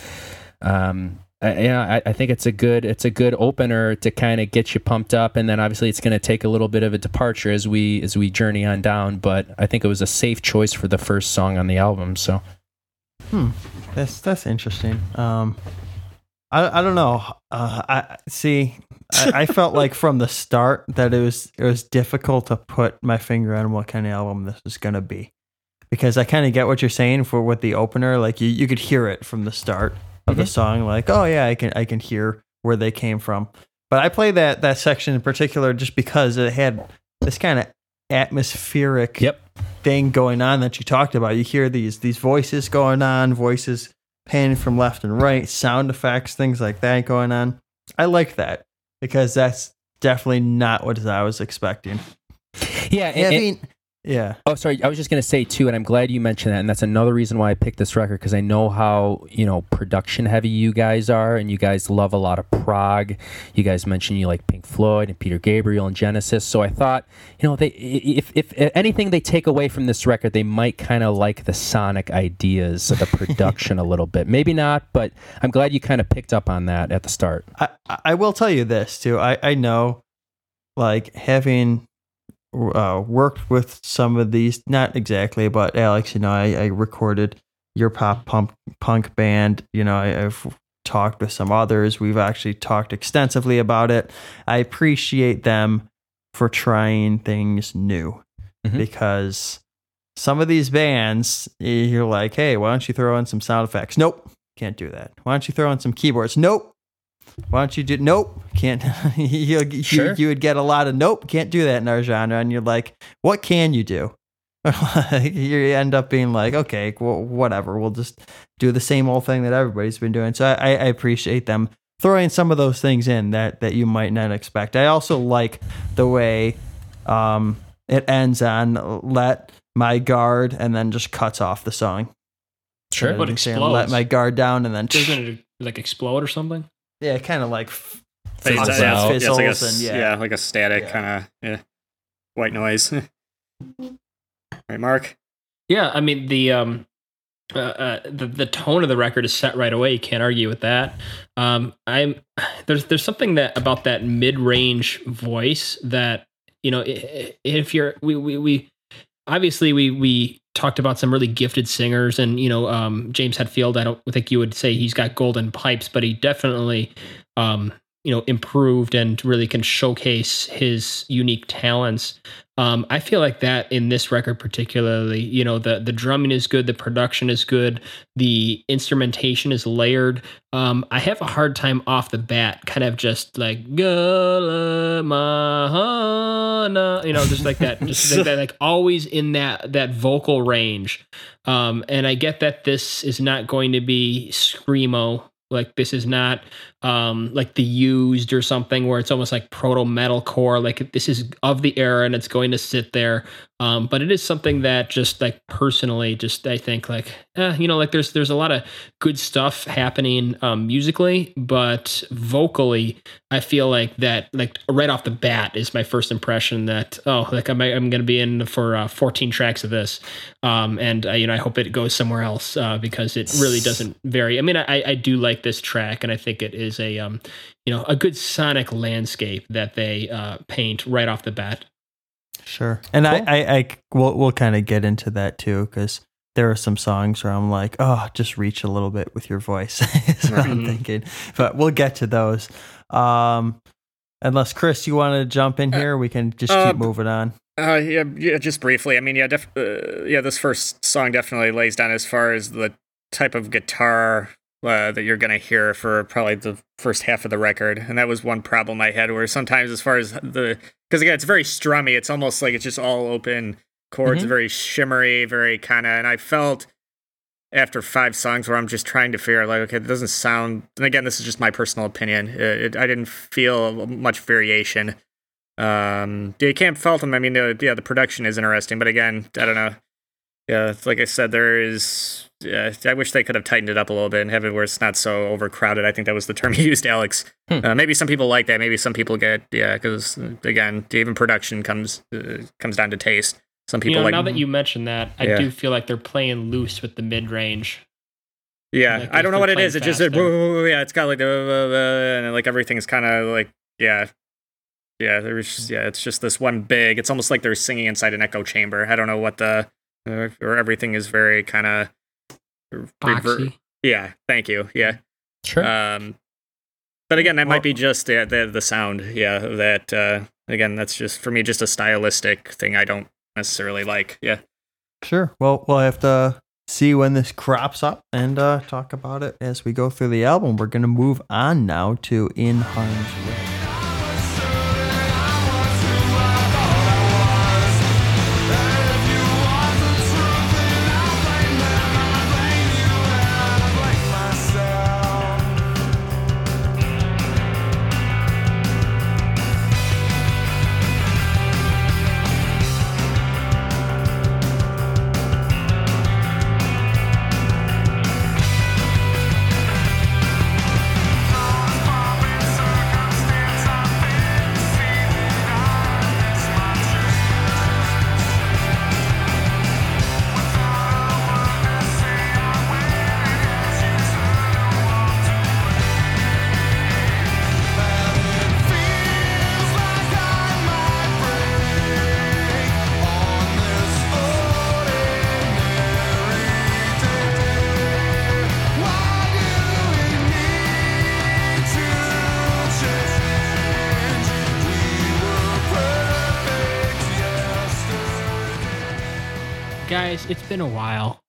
Um, yeah, I, I, think it's a good it's a good opener to kind of get you pumped up, and then obviously it's going to take a little bit of a departure as we as we journey on down. But I think it was a safe choice for the first song on the album. So, hmm. That's that's interesting. Um, I I don't know. Uh, I see. I, I [laughs] felt like from the start that it was it was difficult to put my finger on what kind of album this was gonna be, because I kind of get what you're saying for with the opener. Like you, you could hear it from the start of mm-hmm. the song. Like oh yeah, I can I can hear where they came from. But I play that that section in particular just because it had this kind of atmospheric yep. Thing going on that you talked about. You hear these these voices going on, voices panning from left and right, sound effects, things like that going on. I like that because that's definitely not what I was expecting. Yeah, I mean, yeah. Oh, sorry. I was just going to say too, and I'm glad you mentioned that. And that's another reason why I picked this record because I know how you know production heavy you guys are, and you guys love a lot of prog. You guys mentioned you like Pink Floyd and Peter Gabriel and Genesis. So I thought, you know, they if if anything they take away from this record, they might kind of like the sonic ideas of the [laughs] production a little bit. Maybe not, but I'm glad you kind of picked up on that at the start. I I will tell you this too. I I know, like having uh, worked with some of these, not exactly, but Alex, you know, I, I recorded your pop punk punk band. You know, I, have talked with some others. We've actually talked extensively about it. I appreciate them for trying things new mm-hmm. because some of these bands, you're like, hey, why don't you throw in some sound effects? Nope, can't do that. Why don't you throw in some keyboards? Nope, why don't you do nope can't [laughs] you, sure. you, you would get a lot of nope can't do that in our genre. And you're like what can you do? [laughs] You end up being like okay well whatever we'll just do the same old thing that everybody's been doing. So I, I appreciate them throwing some of those things in that that you might not expect. I also like the way um it ends on let my guard and then just cuts off the song. Sure. But explodes. let my guard down and then doesn't it like explode or something yeah, kind of like fizzles, yeah, yeah, it's like a, and, yeah. yeah, like a static yeah. kind of yeah, white noise. [laughs] right, Mark. Yeah, I mean the um, uh, uh, the the tone of the record is set right away. You can't argue with that. Um, I'm [sighs] there's there's something that about that mid range voice that you know if you're we we we obviously we we talked about some really gifted singers and you know um, james hetfield i don't think you would say he's got golden pipes but he definitely um, you know improved and really can showcase his unique talents um, I feel like that in this record particularly, you know, the the drumming is good, the production is good, the instrumentation is layered. Um, I have a hard time off the bat, kind of just like you know, just like that, just like [laughs] that, like always in that that vocal range. Um, and I get that this is not going to be screamo like this is not um, like the used or something where it's almost like proto metalcore. Like this is of the era and it's going to sit there Um, but it is something that just like personally, just I think like, eh, you know, like there's there's a lot of good stuff happening um, musically, but vocally, I feel like that like right off the bat is my first impression that oh, like I'm I'm to be in for uh, 14 tracks of this, um, and uh, you know I hope it goes somewhere else uh, because it really doesn't vary. I mean, I I do like this track, and I think it is a um, you know a good sonic landscape that they uh, paint right off the bat. Sure. And Cool. I, I, I, we'll, we'll kind of get into that too, because there are some songs where I'm like, oh, just reach a little bit with your voice. [laughs] is what I'm Mhm. thinking. But we'll get to those. Um, unless Chris, you want to jump in here, we can just uh, keep moving on. Uh, yeah, yeah, just briefly. I mean, yeah, def- uh, yeah, this first song definitely lays down as far as the type of guitar uh, that you're gonna hear for probably the first half of the record, and that was one problem I had. Where sometimes, as far as the, because again, it's very strummy. It's almost like it's just all open chords, Mhm. very shimmery, very kind of. And I felt after five songs where I'm just trying to figure out, like, okay, it doesn't sound. And again, this is just my personal opinion. It, it, I didn't feel much variation. Um, yeah, Camp Feltham. I mean, the, yeah, the production is interesting, but again, I don't know. Yeah, like I said, there is. Yeah, I wish they could have tightened it up a little bit and have it where it's not so overcrowded. I think that was the term [laughs] you used, Alex. Hmm. Uh, maybe some people like that. Maybe some people get yeah, because again, even production comes uh, comes down to taste. Some people you know, like now that you mention that, I Yeah. do feel like they're playing loose with the mid range. Yeah, Like, I don't know what it is. It just yeah, it's got like the uh, uh, and like everything's kind of like yeah, yeah. There's yeah, it's just this one big. It's almost like they're singing inside an echo chamber. I don't know what the uh, or everything is very kind of Boxy. Yeah, thank you. Yeah. Sure. Um, but again, that Well- might be just the, the the sound. Yeah, that uh, again, that's just for me just a stylistic thing. I don't necessarily like. Yeah. Sure. Well, we'll have to see when this crops up and uh, talk about it as we go through the album. We're going to move on now to In Harm's Way.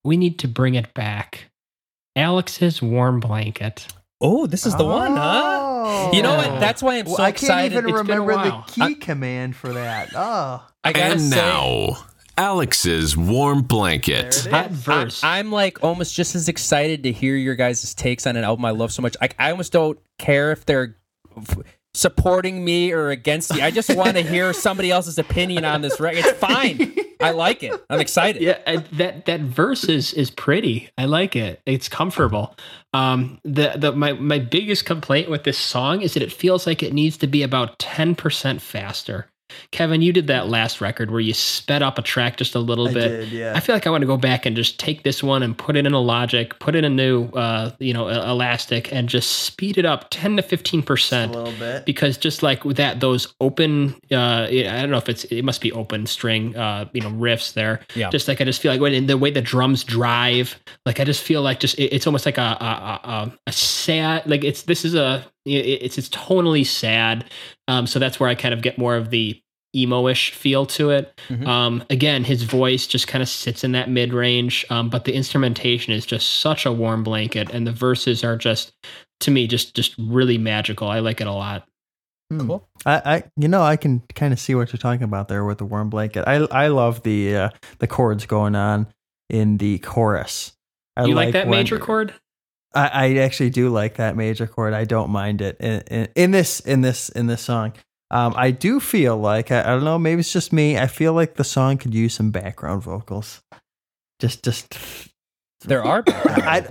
We need to bring it back. Alex's warm blanket. oh, this is the one, huh? Oh. You know what? Oh. That's why I'm so Well, I can't even It's been a remember the while. key command for that. Oh, I gotta And say, now, Alex's warm blanket. There Hot verse. I, am like almost just as excited to hear your guys' takes on an album I love so much. I, I almost don't care if they're f- supporting me or against me. I just want to [laughs] hear somebody else's opinion on this record. It's fine. I like it. I'm excited. yeah, I, that that verse is is pretty. I like it. It's comfortable. Um, the the my my biggest complaint with this song is that it feels like it needs to be about ten percent faster. Kevin, you did that last record where you sped up a track just a little I bit. did, yeah. I feel like I want to go back and just take this one and put it in a Logic, put in a new, uh, you know, Elastic, and just speed it up ten to fifteen percent. a percent little bit. because just like with that those open uh i don't know if it's it must be open string uh you know riffs there Yeah. just like i just feel like when the way the drums drive like i just feel like just it- it's almost like a a, a, a- a sad like it's this is a it's it's tonally sad um so that's where i kind of get more of the emo-ish feel to it Mhm. um again his voice just kind of sits in that mid-range um but the instrumentation is just such a warm blanket and the verses are just to me just just really magical i like it a lot Hmm. Cool. I, I, you know, I can kind of see what you're talking about there with the warm blanket. I, I love the uh, the chords going on in the chorus. I you like, that when- major chord? I, I actually do like that major chord. I don't mind it in, in, in this in this in this song. Um, I do feel like I, I don't know, maybe it's just me. I feel like the song could use some background vocals. Just, just there are I,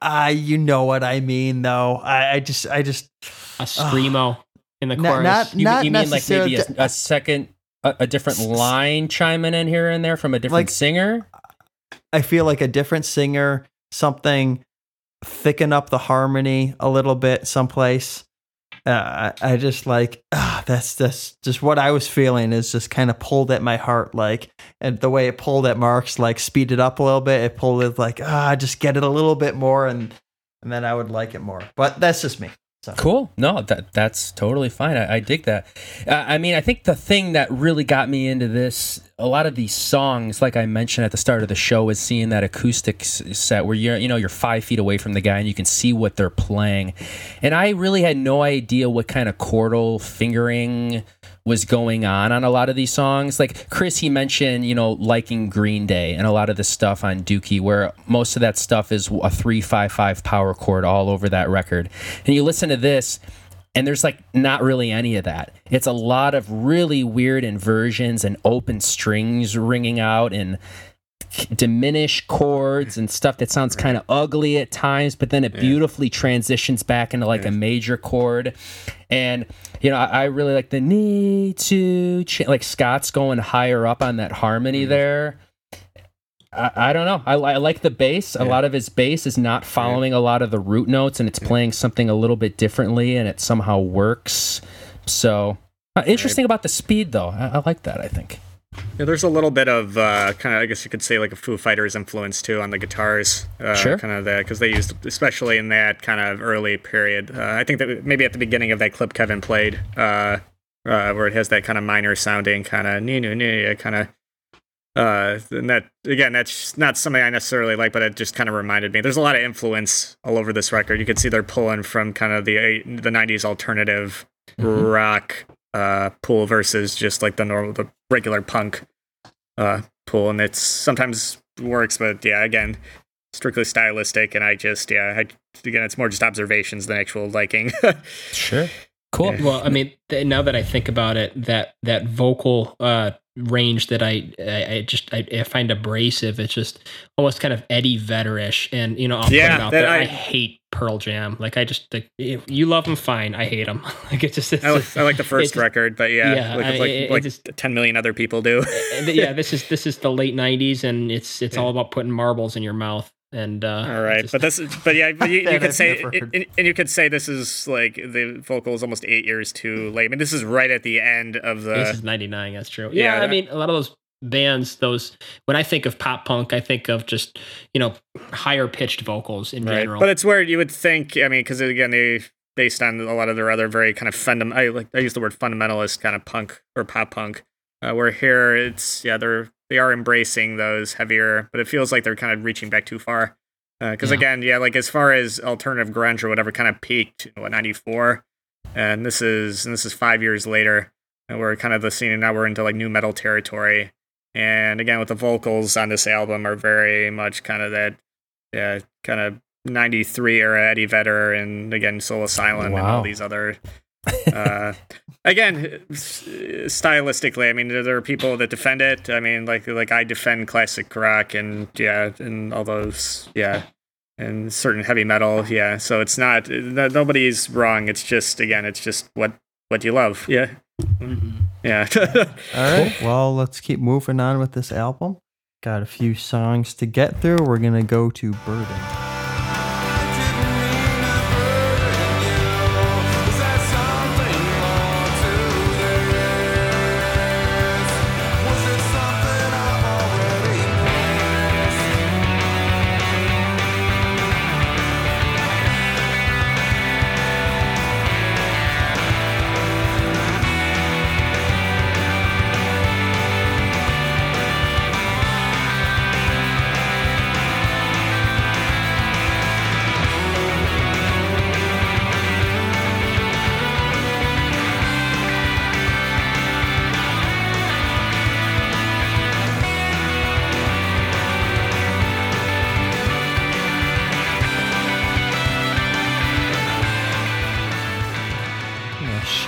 I, you know what I mean, though. I, I just, I just a screamo uh, in the not, chorus. Not, you, not you mean like maybe a, a second, a, a, different line chiming in here and there from a different like, singer? I feel like a different singer, something thicken up the harmony a little bit someplace. Uh, I, just like ah, [sighs] that's just just what I was feeling is just kind of pulled at my heart like and the way it pulled at Mark's like speed it up a little bit it pulled it like ah just get it a little bit more and and then I would like it more but that's just me so. Cool. No, that that's totally fine. I, I dig that. I mean, I think the thing that really got me into this, a lot of these songs, like I mentioned at the start of the show, is seeing that acoustic set where you're, you know, you're five feet away from the guy and you can see what they're playing. And I really had no idea what kind of chordal fingering was going on on a lot of these songs. Like Chris, he mentioned, you know, liking Green Day and a lot of the stuff on Dookie, where most of that stuff is a three five five power chord all over that record. And you listen to this, and there's like not really any of that. It's a lot of really weird inversions and open strings ringing out and diminish chords and stuff that sounds kind of ugly at times, but then it beautifully transitions back into like a major chord. And you know, I, I really like the need to ch- like Scott's going higher up on that harmony mm-hmm. there. I, I, don't know. I, I like the bass. Yeah. A lot of his bass is not following a lot of the root notes, and it's playing something a little bit differently, and it somehow works. So uh, interesting right. about the speed, though. I, I like that. I think. Yeah, there's a little bit of uh, kind of, I guess you could say, like a Foo Fighters influence too on the guitars. Uh, sure. Kind of that, because they used, especially in that kind of early period. Uh, I think that maybe at the beginning of that clip Kevin played, uh, uh, where it has that kind of minor sounding kind of nee nee nee kind of. Uh, and that again, that's not something I necessarily like, but it just kind of reminded me. There's a lot of influence all over this record. You can see they're pulling from kind of the the '90s alternative mm-hmm. rock uh, pool versus just like the normal, the regular punk uh, pool, and it's sometimes works, but yeah, again, strictly stylistic, and I just yeah, I, again, it's more just observations than actual liking. [laughs] sure, cool. Yeah. Well, I mean, th- now that I think about it, that that vocal uh, range that I I, I just I, I, find abrasive. It's just almost kind of Eddie Vedder-ish, and you know I'll yeah, put it out there. I, I, hate Pearl Jam. Like I just like, you love them, fine. I hate them. [laughs] like it's just. It's I, like, I like the first record, but yeah, yeah like, like, it, like just, ten million other people do. Uh, uh, yeah, [laughs] this is this is the late '90s, and it's it's yeah. all about putting marbles in your mouth and uh all [laughs] right just, but this but yeah [laughs] but you, you could say it, and you could say this is like the vocal is almost eight years too late. I mean this is right at the end of the this is 99 that's true. Yeah, yeah i mean a lot of those bands those when i think of pop punk i think of just you know higher pitched vocals in right. general. but it's where you would think i mean because again they based on a lot of their other very kind of fundamental i like i use the word fundamentalist kind of punk or pop punk uh, where here it's yeah they're they are embracing those heavier, but it feels like they're kind of reaching back too far. Because uh, yeah. again, yeah, like as far as alternative grunge or whatever, kind of peaked what ninety four, and this is and this is five years later, and we're kind of the scene, and now we're into like nu metal territory. And again, with the vocals on this album are very much kind of that, yeah, kind of 93 era Eddie Vedder and again Soul Asylum wow. and all these other uh, again, stylistically, I mean, there are people that defend it. I mean, like like I defend classic rock and yeah, and all those yeah, and certain heavy metal. Yeah, so it's not nobody's wrong. It's just again, it's just what what you love. Yeah, mm-hmm. yeah. [laughs] all right. Well, let's keep moving on with this album. Got a few songs to get through. We're gonna go to Burden.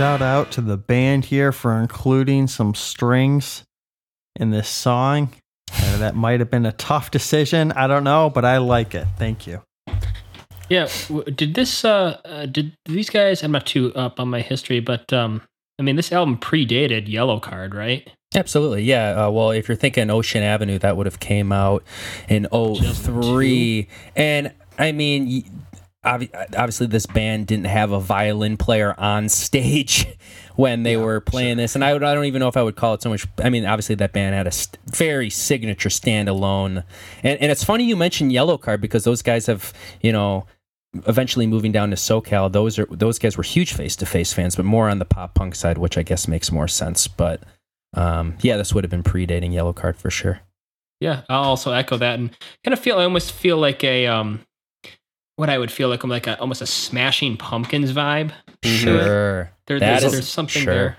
Shout out to the band here for including some strings in this song. Uh, that might have been a tough decision. I don't know, but I like it. Thank you. Yeah, did this? Uh, uh, did these guys? I'm not too up on my history, but um, I mean, this album predated Yellowcard, right? Absolutely, yeah. Uh, well, if you're thinking Ocean Avenue, that would have came out in 03. and I mean, obviously this band didn't have a violin player on stage [laughs] when they yeah, were playing sure. this and I, would, I don't even know if i would call it so much i mean obviously that band had a st- very signature standalone and, and it's funny you mentioned Yellowcard because those guys have you know eventually moving down to socal those are those guys were huge face-to-face fans but more on the pop punk side which i guess makes more sense but um, yeah this would have been predating Yellowcard for sure yeah i'll also echo that and kind of feel i almost feel like a um what I would feel like I'm like a, almost a Smashing Pumpkins vibe. Sure, there, there's, there's something sure. there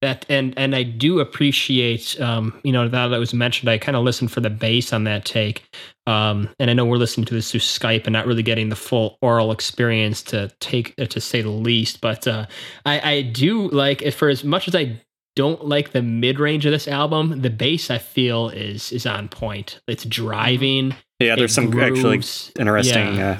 that and and I do appreciate um, you know now that was mentioned I kind of listened for the bass on that take um, and I know we're listening to this through Skype and not really getting the full oral experience to take uh, to say the least but uh, I, I do like for as much as I don't like the mid range of this album the bass I feel is is on point it's driving yeah there's some grooves. actually interesting yeah. uh,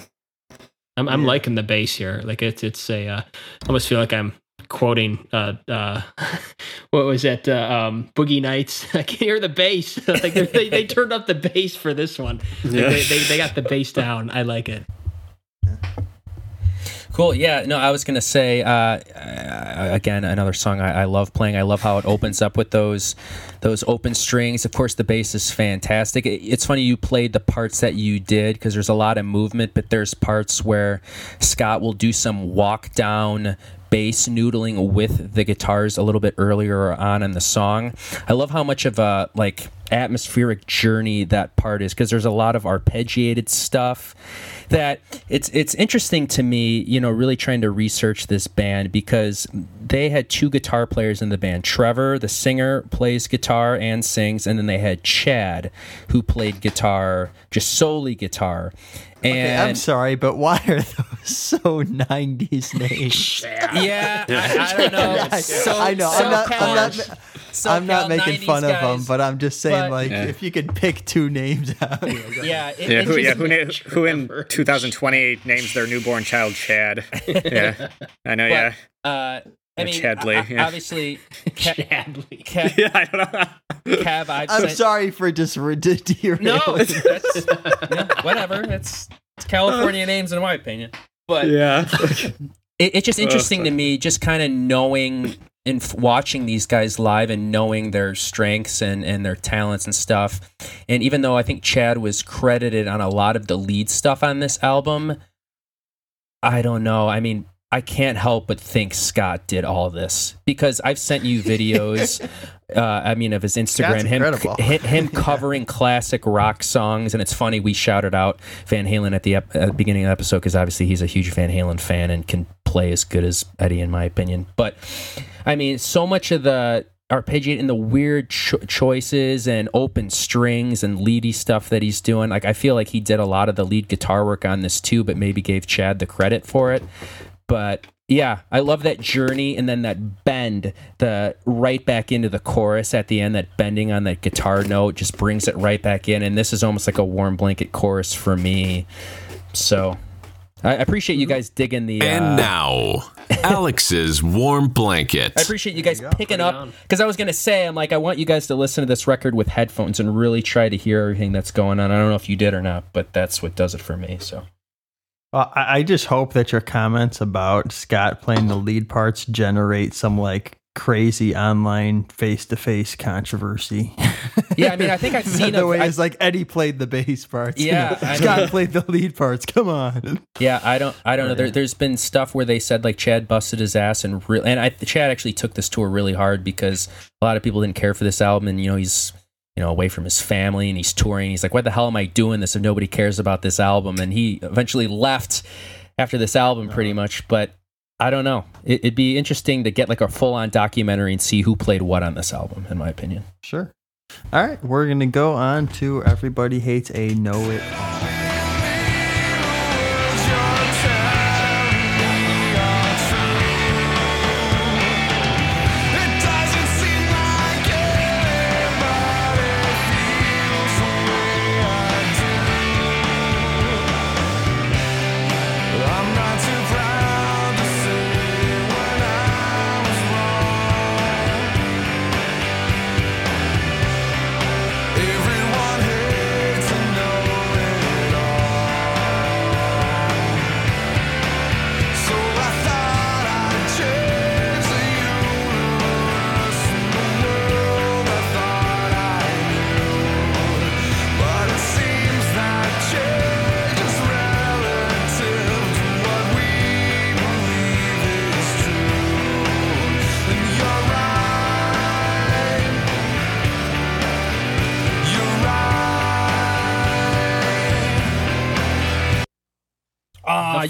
I'm, I'm yeah. liking the bass here. Like it's it's a uh, almost feel like I'm quoting uh uh [laughs] what was it? Uh, um boogie nights. [laughs] I can hear the bass. [laughs] Like they, they turned up the bass for this one. Like yeah. they, they, they got the bass down. I like it Cool. Yeah. No, I was gonna say uh, again another song I, I, love playing. I love how it opens up with those those open strings. Of course, the bass is fantastic. It, it's funny you played the parts that you did because there's a lot of movement, but there's parts where Scott will do some walk down bass noodling with the guitars a little bit earlier on in the song. I love how much of a like atmospheric journey that part is because there's a lot of arpeggiated stuff that it's it's interesting to me, you know, really trying to research this band because they had two guitar players in the band. Trevor, the singer, plays guitar and sings, and then they had Chad, who played guitar, just solely guitar. And okay, I'm sorry, but why are those [laughs] so 90s names? yeah, I, I, don't know. [laughs] So, I know. I'm not, I'm not, so I'm not making fun guys, of them, but I'm just saying, but, like, yeah. if you could pick two names out. [laughs] yeah, it, yeah, who, yeah, who, na- who in 2020 names their newborn child Chad? yeah, I know. But, yeah. Uh, I mean, Chadley. Yeah. Obviously, Ca- Chadley. Cav, yeah, I don't know. Cav, i am sorry for just derailing. No, that's, yeah, whatever. It's, it's California [laughs] names, in my opinion. But yeah, [laughs] it, it's just interesting oh, to me, just kind of knowing in watching these guys live and knowing their strengths and, and their talents and stuff. And even though I think Chad was credited on a lot of the lead stuff on this album, I don't know. I mean, I can't help but think Scott did all this because I've sent you videos. [laughs] uh, I mean, of his Instagram, him him covering [laughs] classic rock songs, and it's funny we shouted out Van Halen at the, ep- at the beginning of the episode because obviously he's a huge Van Halen fan and can play as good as Eddie, in my opinion. But I mean, so much of the arpeggiate and the weird cho- choices and open strings and leady stuff that he's doing. Like I feel like he did a lot of the lead guitar work on this too, but maybe gave Chad the credit for it. But yeah, I love that journey and then that bend, the right back into the chorus at the end, that bending on that guitar note just brings it right back in. And this is almost like a warm blanket chorus for me. So I appreciate you guys digging the. And uh, now, Alex's warm blanket. I appreciate you guys you picking up because I was gonna say I'm like I want you guys to listen to this record with headphones and really try to hear everything that's going on. I don't know if you did or not, but that's what does it for me. So. Well, I just hope that your comments about Scott playing the lead parts generate some like crazy online face to face controversy. Yeah, I mean, I think I've [laughs] seen the way it's like Eddie played the bass parts. Yeah, [laughs] you know? Scott played the lead parts. Come on. Yeah, I don't, I don't know. There, has been stuff where they said like Chad busted his ass and real, and I, Chad actually took this tour really hard because a lot of people didn't care for this album, and you know he's you know away from his family and he's touring. He's like, "What the hell am I doing this if nobody cares about this album?" And he eventually left after this album, uh-huh. pretty much. But I don't know. It, would be interesting to get like a full on documentary and see who played what on this album, in my opinion. Sure. All right, we're going to go on to Everybody Hates a Know It All.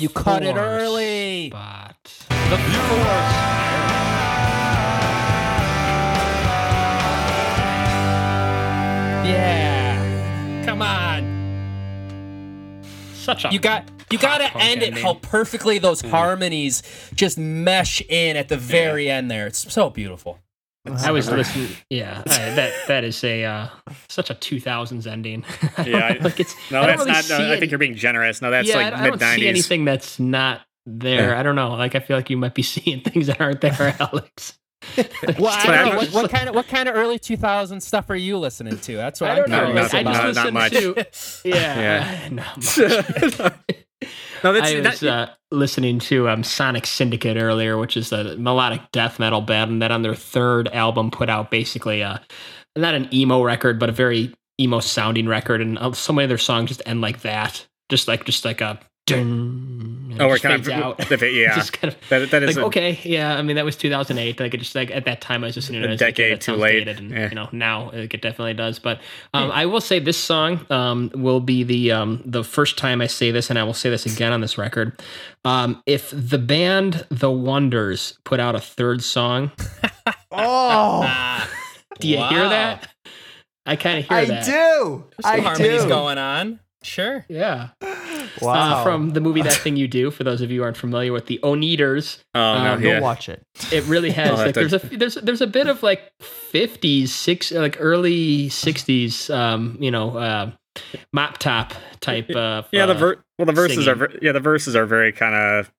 You cut it early. Spot. The fourth. Yeah. Come on. Such a You got you got to end it how perfectly those mm. harmonies just mesh in at the very end there. It's so beautiful. I was listening. Yeah, I, that that is a uh, such a 2000s ending. Yeah, I- [laughs] like it's. No, I that's really not. see No, I think you're being generous. No, that's yeah, like I, I mid don't see anything that's not there. I don't know. Like I feel like you might be [laughs] seeing things that aren't there, [laughs] Alex. Well, I don't know. What, what kind of what kind of early 2000s stuff are you listening to? That's what I I'm don't know. curious Like, I about. just Not- listened not to. Yeah, Yeah. not much. No, that's I was that, uh, listening to um, Sonic Syndicate earlier, which is a melodic death metal band that on their third album put out basically a not an emo record, but a very emo sounding record, and uh, so many of their songs just end like that, just like just like a. Dun, and oh, we're kind of out. [laughs] the- yeah. [laughs] just kind of that, that is like a, okay, yeah. I mean, that was 2008. Like it just like at that time, I was just to it. A I was like, yeah, decade too late. dated, And Yeah. you know, now like, it definitely does. But um, I will say this song um, will be the um, the first time I say this, and I will say this again on this record. Um, if the band The Wonders put out a third song, [laughs] Oh, do you Wow. hear that? I kind of hear I that. do. Some I harmonies do. going on. Sure. Yeah. [gasps] Wow. Uh, from the movie That [laughs] Thing You Do. For those of you who aren't familiar with the Oneders, oh no, um, Go watch it. [laughs] it really has like there's a there's there's a bit of like 50s six like early 60s um you know uh mop top type of Yeah, the uh, ver- well, the verses singing. are ver- yeah, the verses are very kind of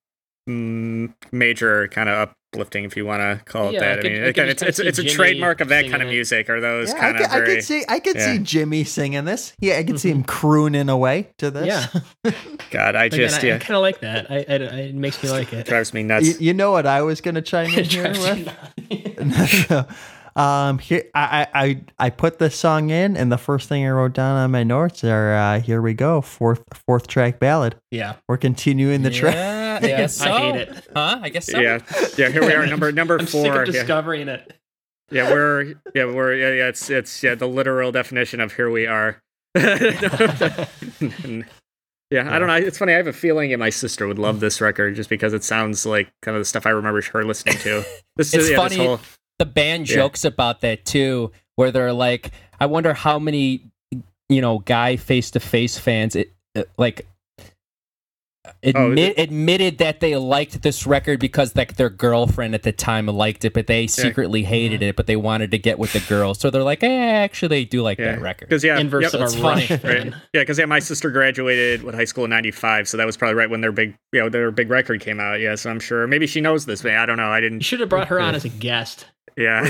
mm, major, kind of uplifting, if you want to call it Yeah, that. I, could- mean, I could again, just it's it's it's a trademark of that kind of music. Are those Yeah, I kind could, of I could see I could yeah. see Jimmy singing this. Yeah, I could see him crooning away to this. yeah [laughs] God, I Again, just I, yeah, kind of like that I, I, I- it makes me [laughs] like it drives me nuts. you know what I was gonna chime in [laughs] It here with? me nuts. um, here I, I I I put this song in, and the first thing I wrote down on my notes are uh, here we go fourth fourth track ballad. yeah We're continuing the track. Yeah, I guess so. I hate it Huh? I guess so. yeah, yeah. Here we are, number [laughs] number I'm sick four. of Yeah. discovering it yeah, we're yeah we're yeah, yeah it's it's yeah the literal definition of here we are. [laughs] yeah, I don't know. It's funny. I have a feeling that my sister would love this record just because it sounds like kind of the stuff I remember her listening to. [laughs] This It's is yeah, funny. This whole, The band Yeah. jokes about that too, where they're like, I wonder how many, you know, guy face to face fans it, uh, like admit admitted that they liked this record because like their girlfriend at the time liked it, but they secretly hated it, but they wanted to get with the girl. So they're like, eh, actually, they do like yeah, that record. because yeah, inverse yep, of a that's funny. rush Right. Yeah, because yeah, my sister graduated with high school in '95, so that was probably right when their big, you know, their big record came out. Yeah, so I'm sure maybe she knows this, but I don't know. I didn't. You should have brought her on as a guest Yeah,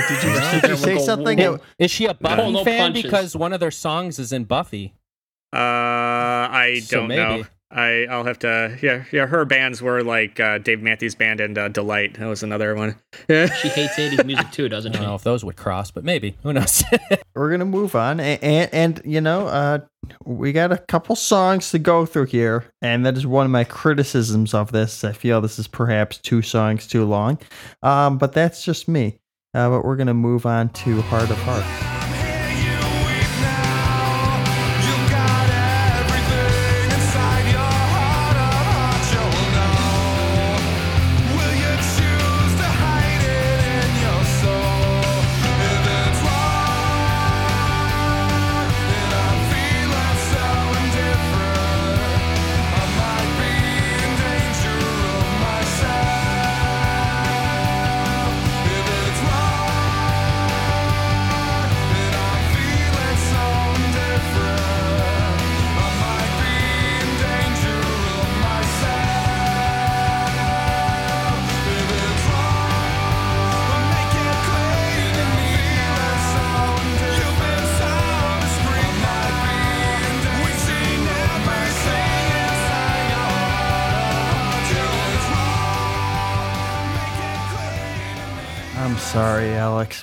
Did you [laughs] say something? Whoa. that- Is she a Buffy no fan? punches. Because one of their songs is in Buffy. uh, I don't maybe. know. I I'll have to. Yeah, yeah. Her bands were like uh, Dave Matthews Band and uh, Delight. That was another one. Yeah. she hates 80s music too [laughs] doesn't I don't she know if those would cross, but maybe. Who knows? [laughs] we're gonna move on and, and and you know uh we got a couple songs to go through here and that is one of my criticisms of this i feel this is perhaps two songs too long um but that's just me uh, but we're gonna move on to heart of heart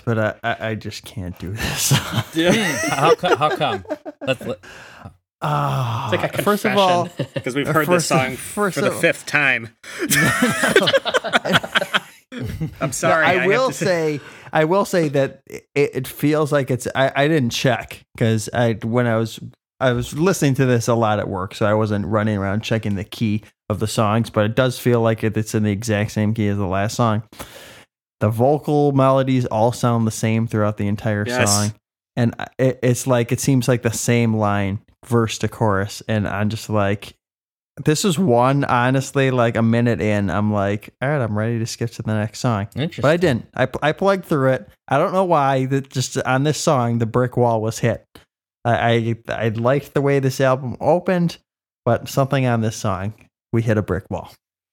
but i i, I just can't do this [laughs] how, co- how come? Let's, let, Ah, it's like a first of all. Because we've Uh, heard this song first for the of- fifth time. [laughs] I'm sorry. I, have will to say, I will say that it, it feels like it's. I, I didn't check because I when I was I was listening to this a lot at work, so I wasn't running around checking the key of the songs, but it does feel like it's in the exact same key as the last song. The vocal melodies all sound the same throughout the entire Yes. song, and it, it's like it seems like the same line, verse to chorus, and I'm just like, this is one honestly like a minute in i'm like all right i'm ready to skip to the next song. Interesting. but i didn't. I, I plugged through it. I don't know why that just on this song the brick wall was hit. I, I i liked the way this album opened but something on this song we hit a brick wall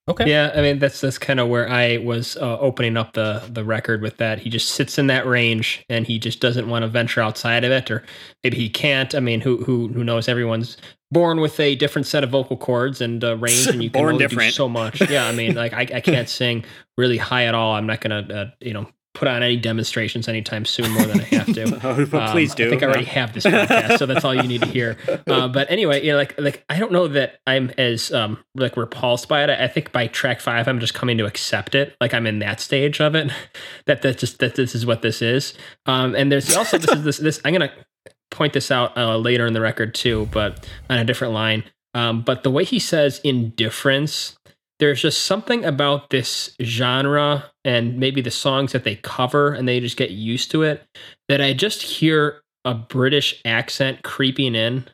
okay. Yeah, I mean that's that's kind of where I was uh, opening up the the record with that. He just sits in that range, and he just doesn't want to venture outside of it, or maybe he can't. I mean, who who who knows? Everyone's born with a different set of vocal cords and uh, range, and you can Born only different. do so much. Yeah, I mean, like I, I can't sing really high at all. I'm not gonna uh, you know put on any demonstrations anytime soon more than I have to. [laughs] Oh, well, Um, please do. I think I already have this podcast, so that's all you need to hear. Uh, [laughs] but anyway, yeah, like like I don't know that I'm as um like repulsed by it. I think by track five, I'm just coming to accept it. Like I'm in that stage of it. [laughs] That that just that this is what this is. Um, and there's also this is this this I'm gonna point this out uh, later in the record too, but on a different line. Um, but the way he says indifference, there's just something about this genre and maybe the songs that they cover and they just get used to it that I just hear a British accent creeping in.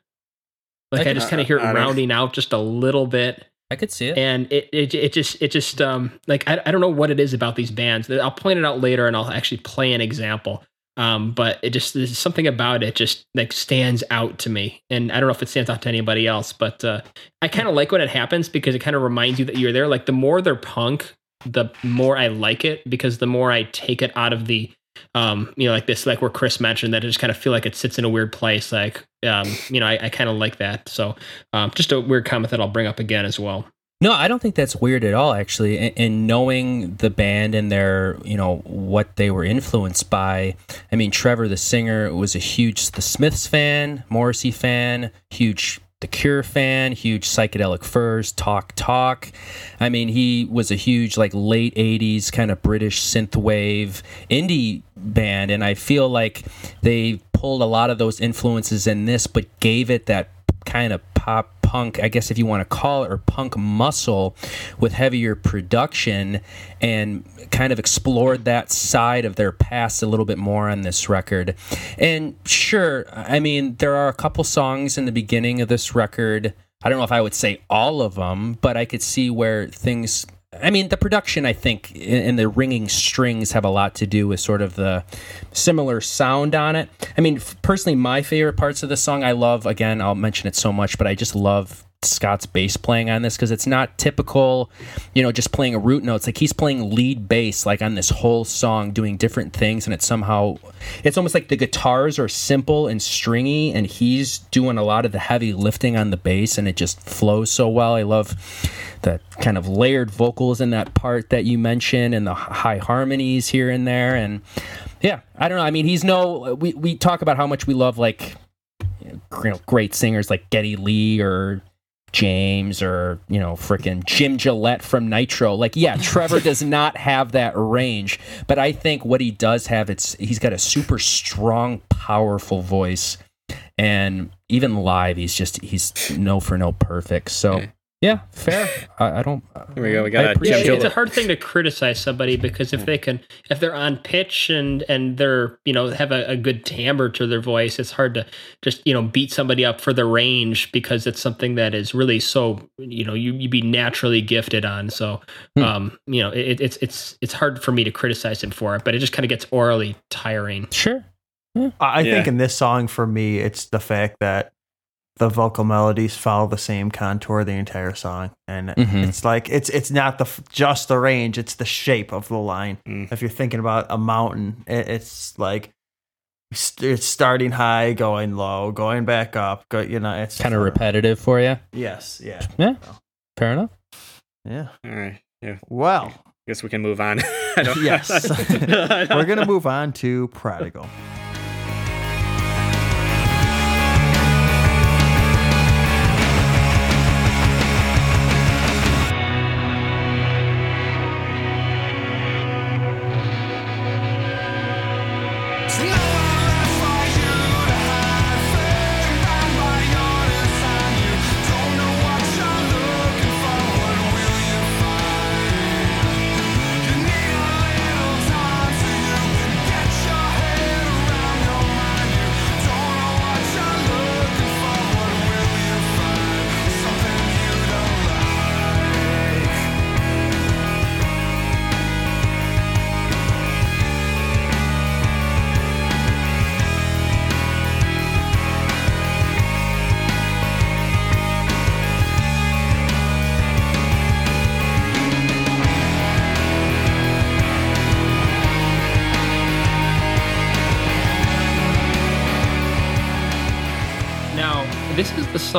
Like I, I just kind of hear I- I it rounding out just a little bit I could see it. and it it, it just it just um like I, I don't know what it is about these bands i'll point it out later and i'll actually play an example um but it just there's something about it just like stands out to me. And i don't know if it stands out to anybody else but uh i kind of like when it happens because it kind of reminds you that you're there. Like the more they're punk the more i like it because the more i take it out of the um you know like this like where chris mentioned that i just kind of feel like it sits in a weird place. Like um you know i, I kind of like that. So um just a weird comment that i'll bring up again as well No, I don't think that's weird at all, actually. And, and knowing the band and their, you know, what they were influenced by. I mean, Trevor, the singer, was a huge The Smiths fan, Morrissey fan, huge The Cure fan, huge Psychedelic Furs, Talk Talk. I mean, he was a huge, like, late 80s kind of British synthwave indie band. And I feel like they pulled a lot of those influences in this, but gave it that kind of pop punk, I guess if you want to call it, or punk muscle with heavier production and kind of explored that side of their past a little bit more on this record. And sure, I mean, there are a couple songs in the beginning of this record. I don't know if I would say all of them, but I could see where things. I mean, the production, I think, and the ringing strings have a lot to do with sort of the similar sound on it. I mean, personally, my favorite parts of the song, I love, again, I'll mention it so much, but I just love Scott's bass playing on this because it's not typical, you know, just playing a root note. It's like he's playing lead bass, like on this whole song, doing different things, and it's somehow, it's almost like the guitars are simple and stringy, and he's doing a lot of the heavy lifting on the bass, and it just flows so well. I love the kind of layered vocals in that part that you mentioned, and the high harmonies here and there, and yeah, I don't know. I mean, he's no. We we talk about how much we love like you know, great singers like Geddy Lee or James or you know freaking Jim Gillette from Nitro. Like, yeah, [laughs] Trevor does not have that range, but I think what he does have it's he's got a super strong, powerful voice, and even live, he's just he's no for no perfect. So. Yeah, fair. I, I don't. Here we go. We got a Jim it. it's a hard thing to criticize somebody because if they can, if they're on pitch and and they're you know have a, a good timbre to their voice, it's hard to just you know beat somebody up for the range because it's something that is really so you know you you be naturally gifted on. So Hmm. um you know it, it's it's it's hard for me to criticize him for it, but it just kind of gets orally tiring. Sure. I I Yeah. think in this song, for me, it's the fact that the vocal melodies follow the same contour the entire song, and Mhm. it's like it's it's not the just the range; it's the shape of the line. Mm. If you're thinking about a mountain, it, it's like it's starting high, going low, going back up. Go, you know, it's Kind of repetitive for you. Yes, yeah, Yeah. Fair enough. yeah. All right. Yeah. Well, Guess we can move on. [laughs] I don't, Yes. [laughs] [laughs] we're gonna move on to Prodigal.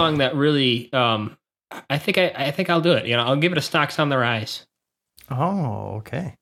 Song that really, um, I think I, I think I'll do it. You know, I'll give it a Stocks on the Rise. Oh, okay.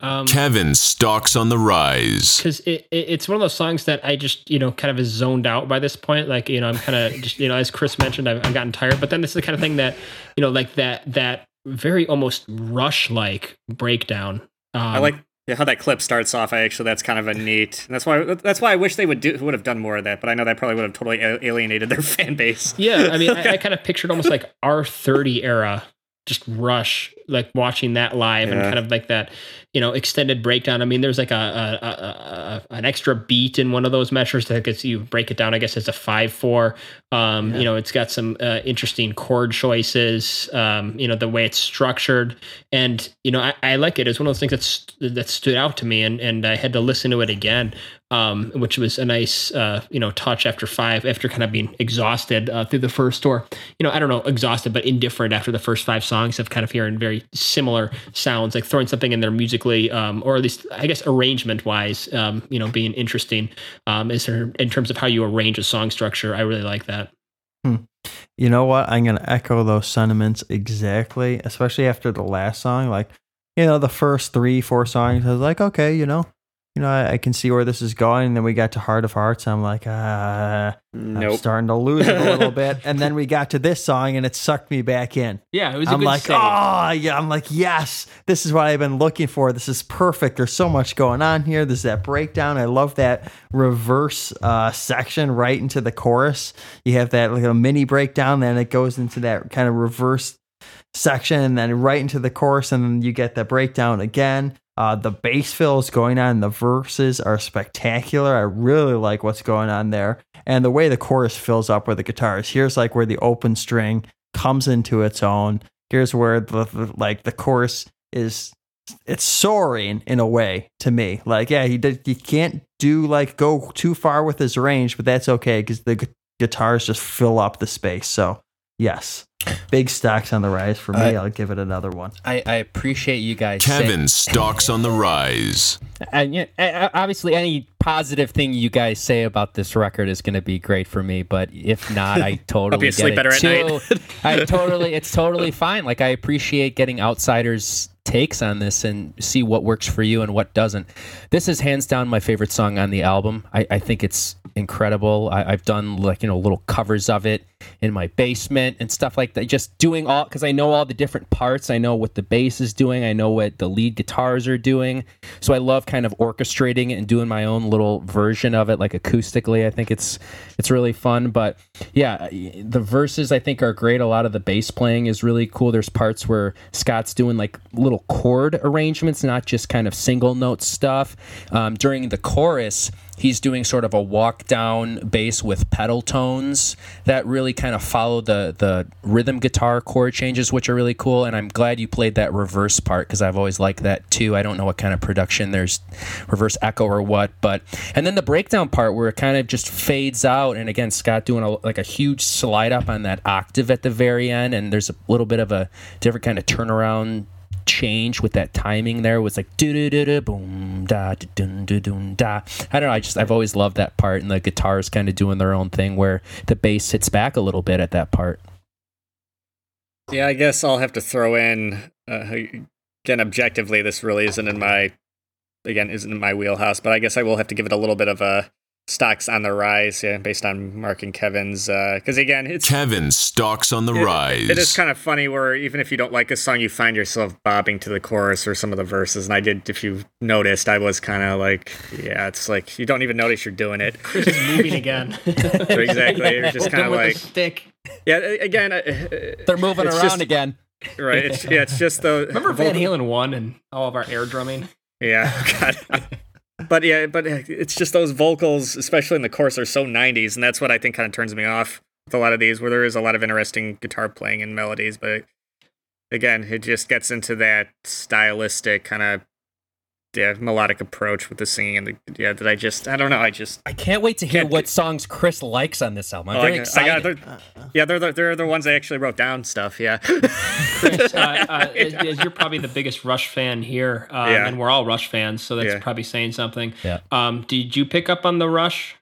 Um, Kevin stalks on the rise. because it, it, it's one of those songs that I just you know kind of is zoned out by this point. Like you know I'm kind of [laughs] just you know as Chris mentioned I've, I've gotten tired. But then this is the kind of thing that you know like that that very almost rush like breakdown. Um, I like yeah, how that clip starts off. I actually that's kind of a neat. That's why that's why I wish they would do would have done more of that. But I know that probably would have totally alienated their [laughs] fan base. Yeah, I mean I, I kind of pictured almost like R30 era just rush like watching that live and kind of like that you know extended breakdown. I mean there's like a, a, a, a an extra beat in one of those measures that gets you break it down i guess it's a 5-4 um you know it's got some uh, interesting chord choices um you know the way it's structured. And you know i, I like it. It's one of those things that's that stood out to me and and i had to listen to it again um, which was a nice, uh, you know, touch after five, after kind of being exhausted uh, through the first tour. You know, I don't know, exhausted, but indifferent after the first five songs of kind of hearing very similar sounds, like throwing something in there musically, um, or at least, I guess, arrangement wise, um, you know, being interesting um, is there, in terms of how you arrange a song structure. I really like that. You know what? I'm gonna echo those sentiments exactly, especially after the last song. Like, you know, the first three, four songs, I was like, okay, you know, you know, I, I can see where this is going. And then we got to Heart of Hearts. I'm like, ah, I'm starting to lose it a little bit. [laughs] And then we got to this song, and it sucked me back in. Yeah, it was I'm like, oh yeah, I'm like, yes, this is what I've been looking for. This is perfect. There's so much going on here. There's that breakdown. I love that reverse uh, section right into the chorus. You have that like a mini breakdown, then it goes into that kind of reverse section, and then right into the chorus, and then you get the breakdown again. Uh, the bass fills going on. The verses are spectacular. I really like what's going on there, and the way the chorus fills up with the guitars. Here's like where the open string comes into its own. Here's where the, the like the chorus is. It's soaring in a way to me. Like, yeah, he did. He can't do like go too far with his range, but that's okay because the gu- guitars just fill up the space. So, yes, big stocks on the rise for me. I- I'll give it another one. I, I appreciate you guys. saying- Kevin stalks on the rise. and yeah, a- a- obviously any positive thing you guys say about this record is going to be great for me but if not i [laughs] totally be asleep get it better at too. [laughs] i totally it's totally fine like i appreciate getting outsiders takes on this and see what works for you and what doesn't this is hands down my favorite song on the album i, I think it's incredible. I, i've done like you know little covers of it in my basement and stuff like that. Just doing all because i know all the different parts. I know what the bass is doing. I know what the lead guitars are doing. So i love kind of orchestrating it and doing my own little version of it like acoustically. I think it's it's really fun. But yeah the verses i think are great. A lot of the bass playing is really cool. There's parts where scott's doing like little chord arrangements not just kind of single note stuff. Um, during the chorus he's doing sort of a walk down bass with pedal tones that really kind of follow the the rhythm guitar chord changes which are really cool. And i'm glad you played that reverse part because i've always liked that too. I don't know what kind of production there's reverse echo or what but and then the breakdown part where it kind of just fades out. And again scott doing a, like a huge slide up on that octave at the very end. And there's a little bit of a different kind of turnaround change with that timing there was like do do do do boom da dun dun dun da. I don't know. I just I've always loved that part, and the guitars kind of doing their own thing where the bass hits back a little bit at that part. Yeah, I guess I'll have to throw in uh, again. Objectively, this really isn't in my again isn't in my wheelhouse, but I guess I will have to give it a little bit of a stocks on the rise, yeah, based on Mark and Kevin's. Because again, it's Kevin stocks on the it- rise. It is kind of funny where even if you don't like a song, you find yourself bobbing to the chorus or some of the verses. And I did, if you noticed, I was kind of like, yeah, it's like you don't even notice you're doing it. Chris is moving again. [laughs] exactly. You're just kind of like, stick. yeah. Again, uh, They're moving around just- again. right? It's, yeah, it's just the Remember Van Halen one and all of our air drumming? Yeah, [laughs] God. But yeah, but uh, it's just those vocals, especially in the chorus, are so '90s, and that's what I think kind of turns me off with a lot of these, where there is a lot of interesting guitar playing and melodies, but again, it just gets into that stylistic kind of yeah melodic approach with the singing and the yeah that I just I don't know I just I can't wait to hear Can't- what songs Chris likes on this album. I'm oh, very I, got- I excited. got they're, yeah they're the, they're the ones I actually wrote down stuff yeah Chris, [laughs] uh, uh, as, as you're probably the biggest Rush fan here, um, Yeah. and we're all Rush fans, so that's Yeah. probably saying something. Yeah. Um, did you pick up on the Rush?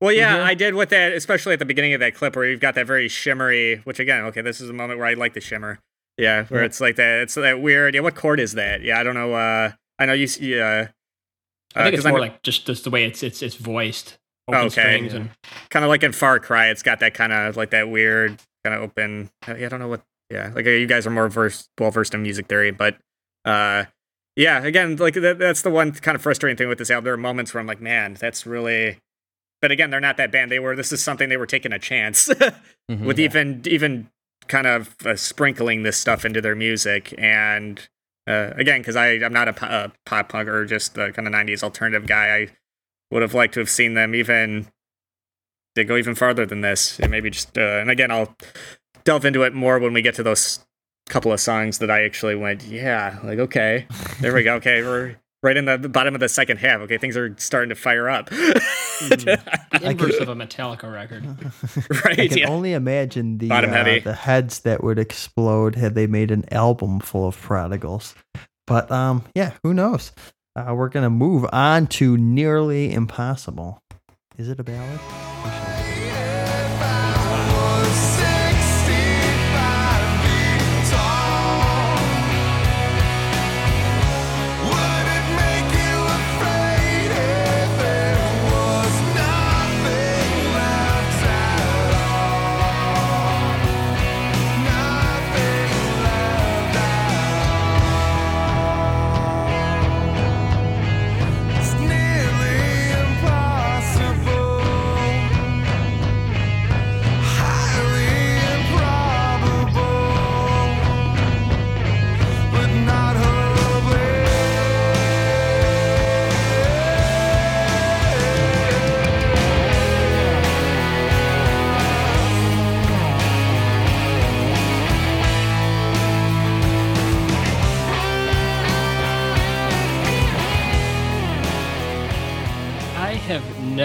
Well, yeah, mm-hmm. I did with that, especially at the beginning of that clip where you've got that very shimmery. Which again, okay, this is a moment where I like the shimmer. Yeah, where yeah. it's like that. It's that weird. Yeah, what chord is that? Yeah, I don't know. Uh, I know you. Yeah. I think uh, it's more like just just the way it's it's it's voiced. okay. And- kind of like in Far Cry, it's got that kind of like that weird kind of open. Uh, I don't know what. Yeah, like you guys are more versed, well versed in music theory, but uh, yeah, again, like that, that's the one kind of frustrating thing with this album. There are moments where I'm like, man, that's really. But again, they're not that band. They were. This is something they were taking a chance [laughs] mm-hmm, with yeah. even even kind of uh, sprinkling this stuff into their music. And uh, again, because I'm not a, a, pop punk or just the kind of '90s alternative guy, I would have liked to have seen them even they go even farther than this, and maybe just. Uh, and again, I'll delve into it more when we get to those couple of songs that I actually went, yeah, like okay, there we go. Okay, we're right in the bottom of the second half. Okay, things are starting to fire up. mm, [laughs] the inverse of a Metallica record, [laughs] right? I can yeah. only imagine the uh, the heads that would explode had they made an album full of prodigals. But um, yeah, who knows? Uh, we're gonna move on to nearly impossible. Is it a ballad?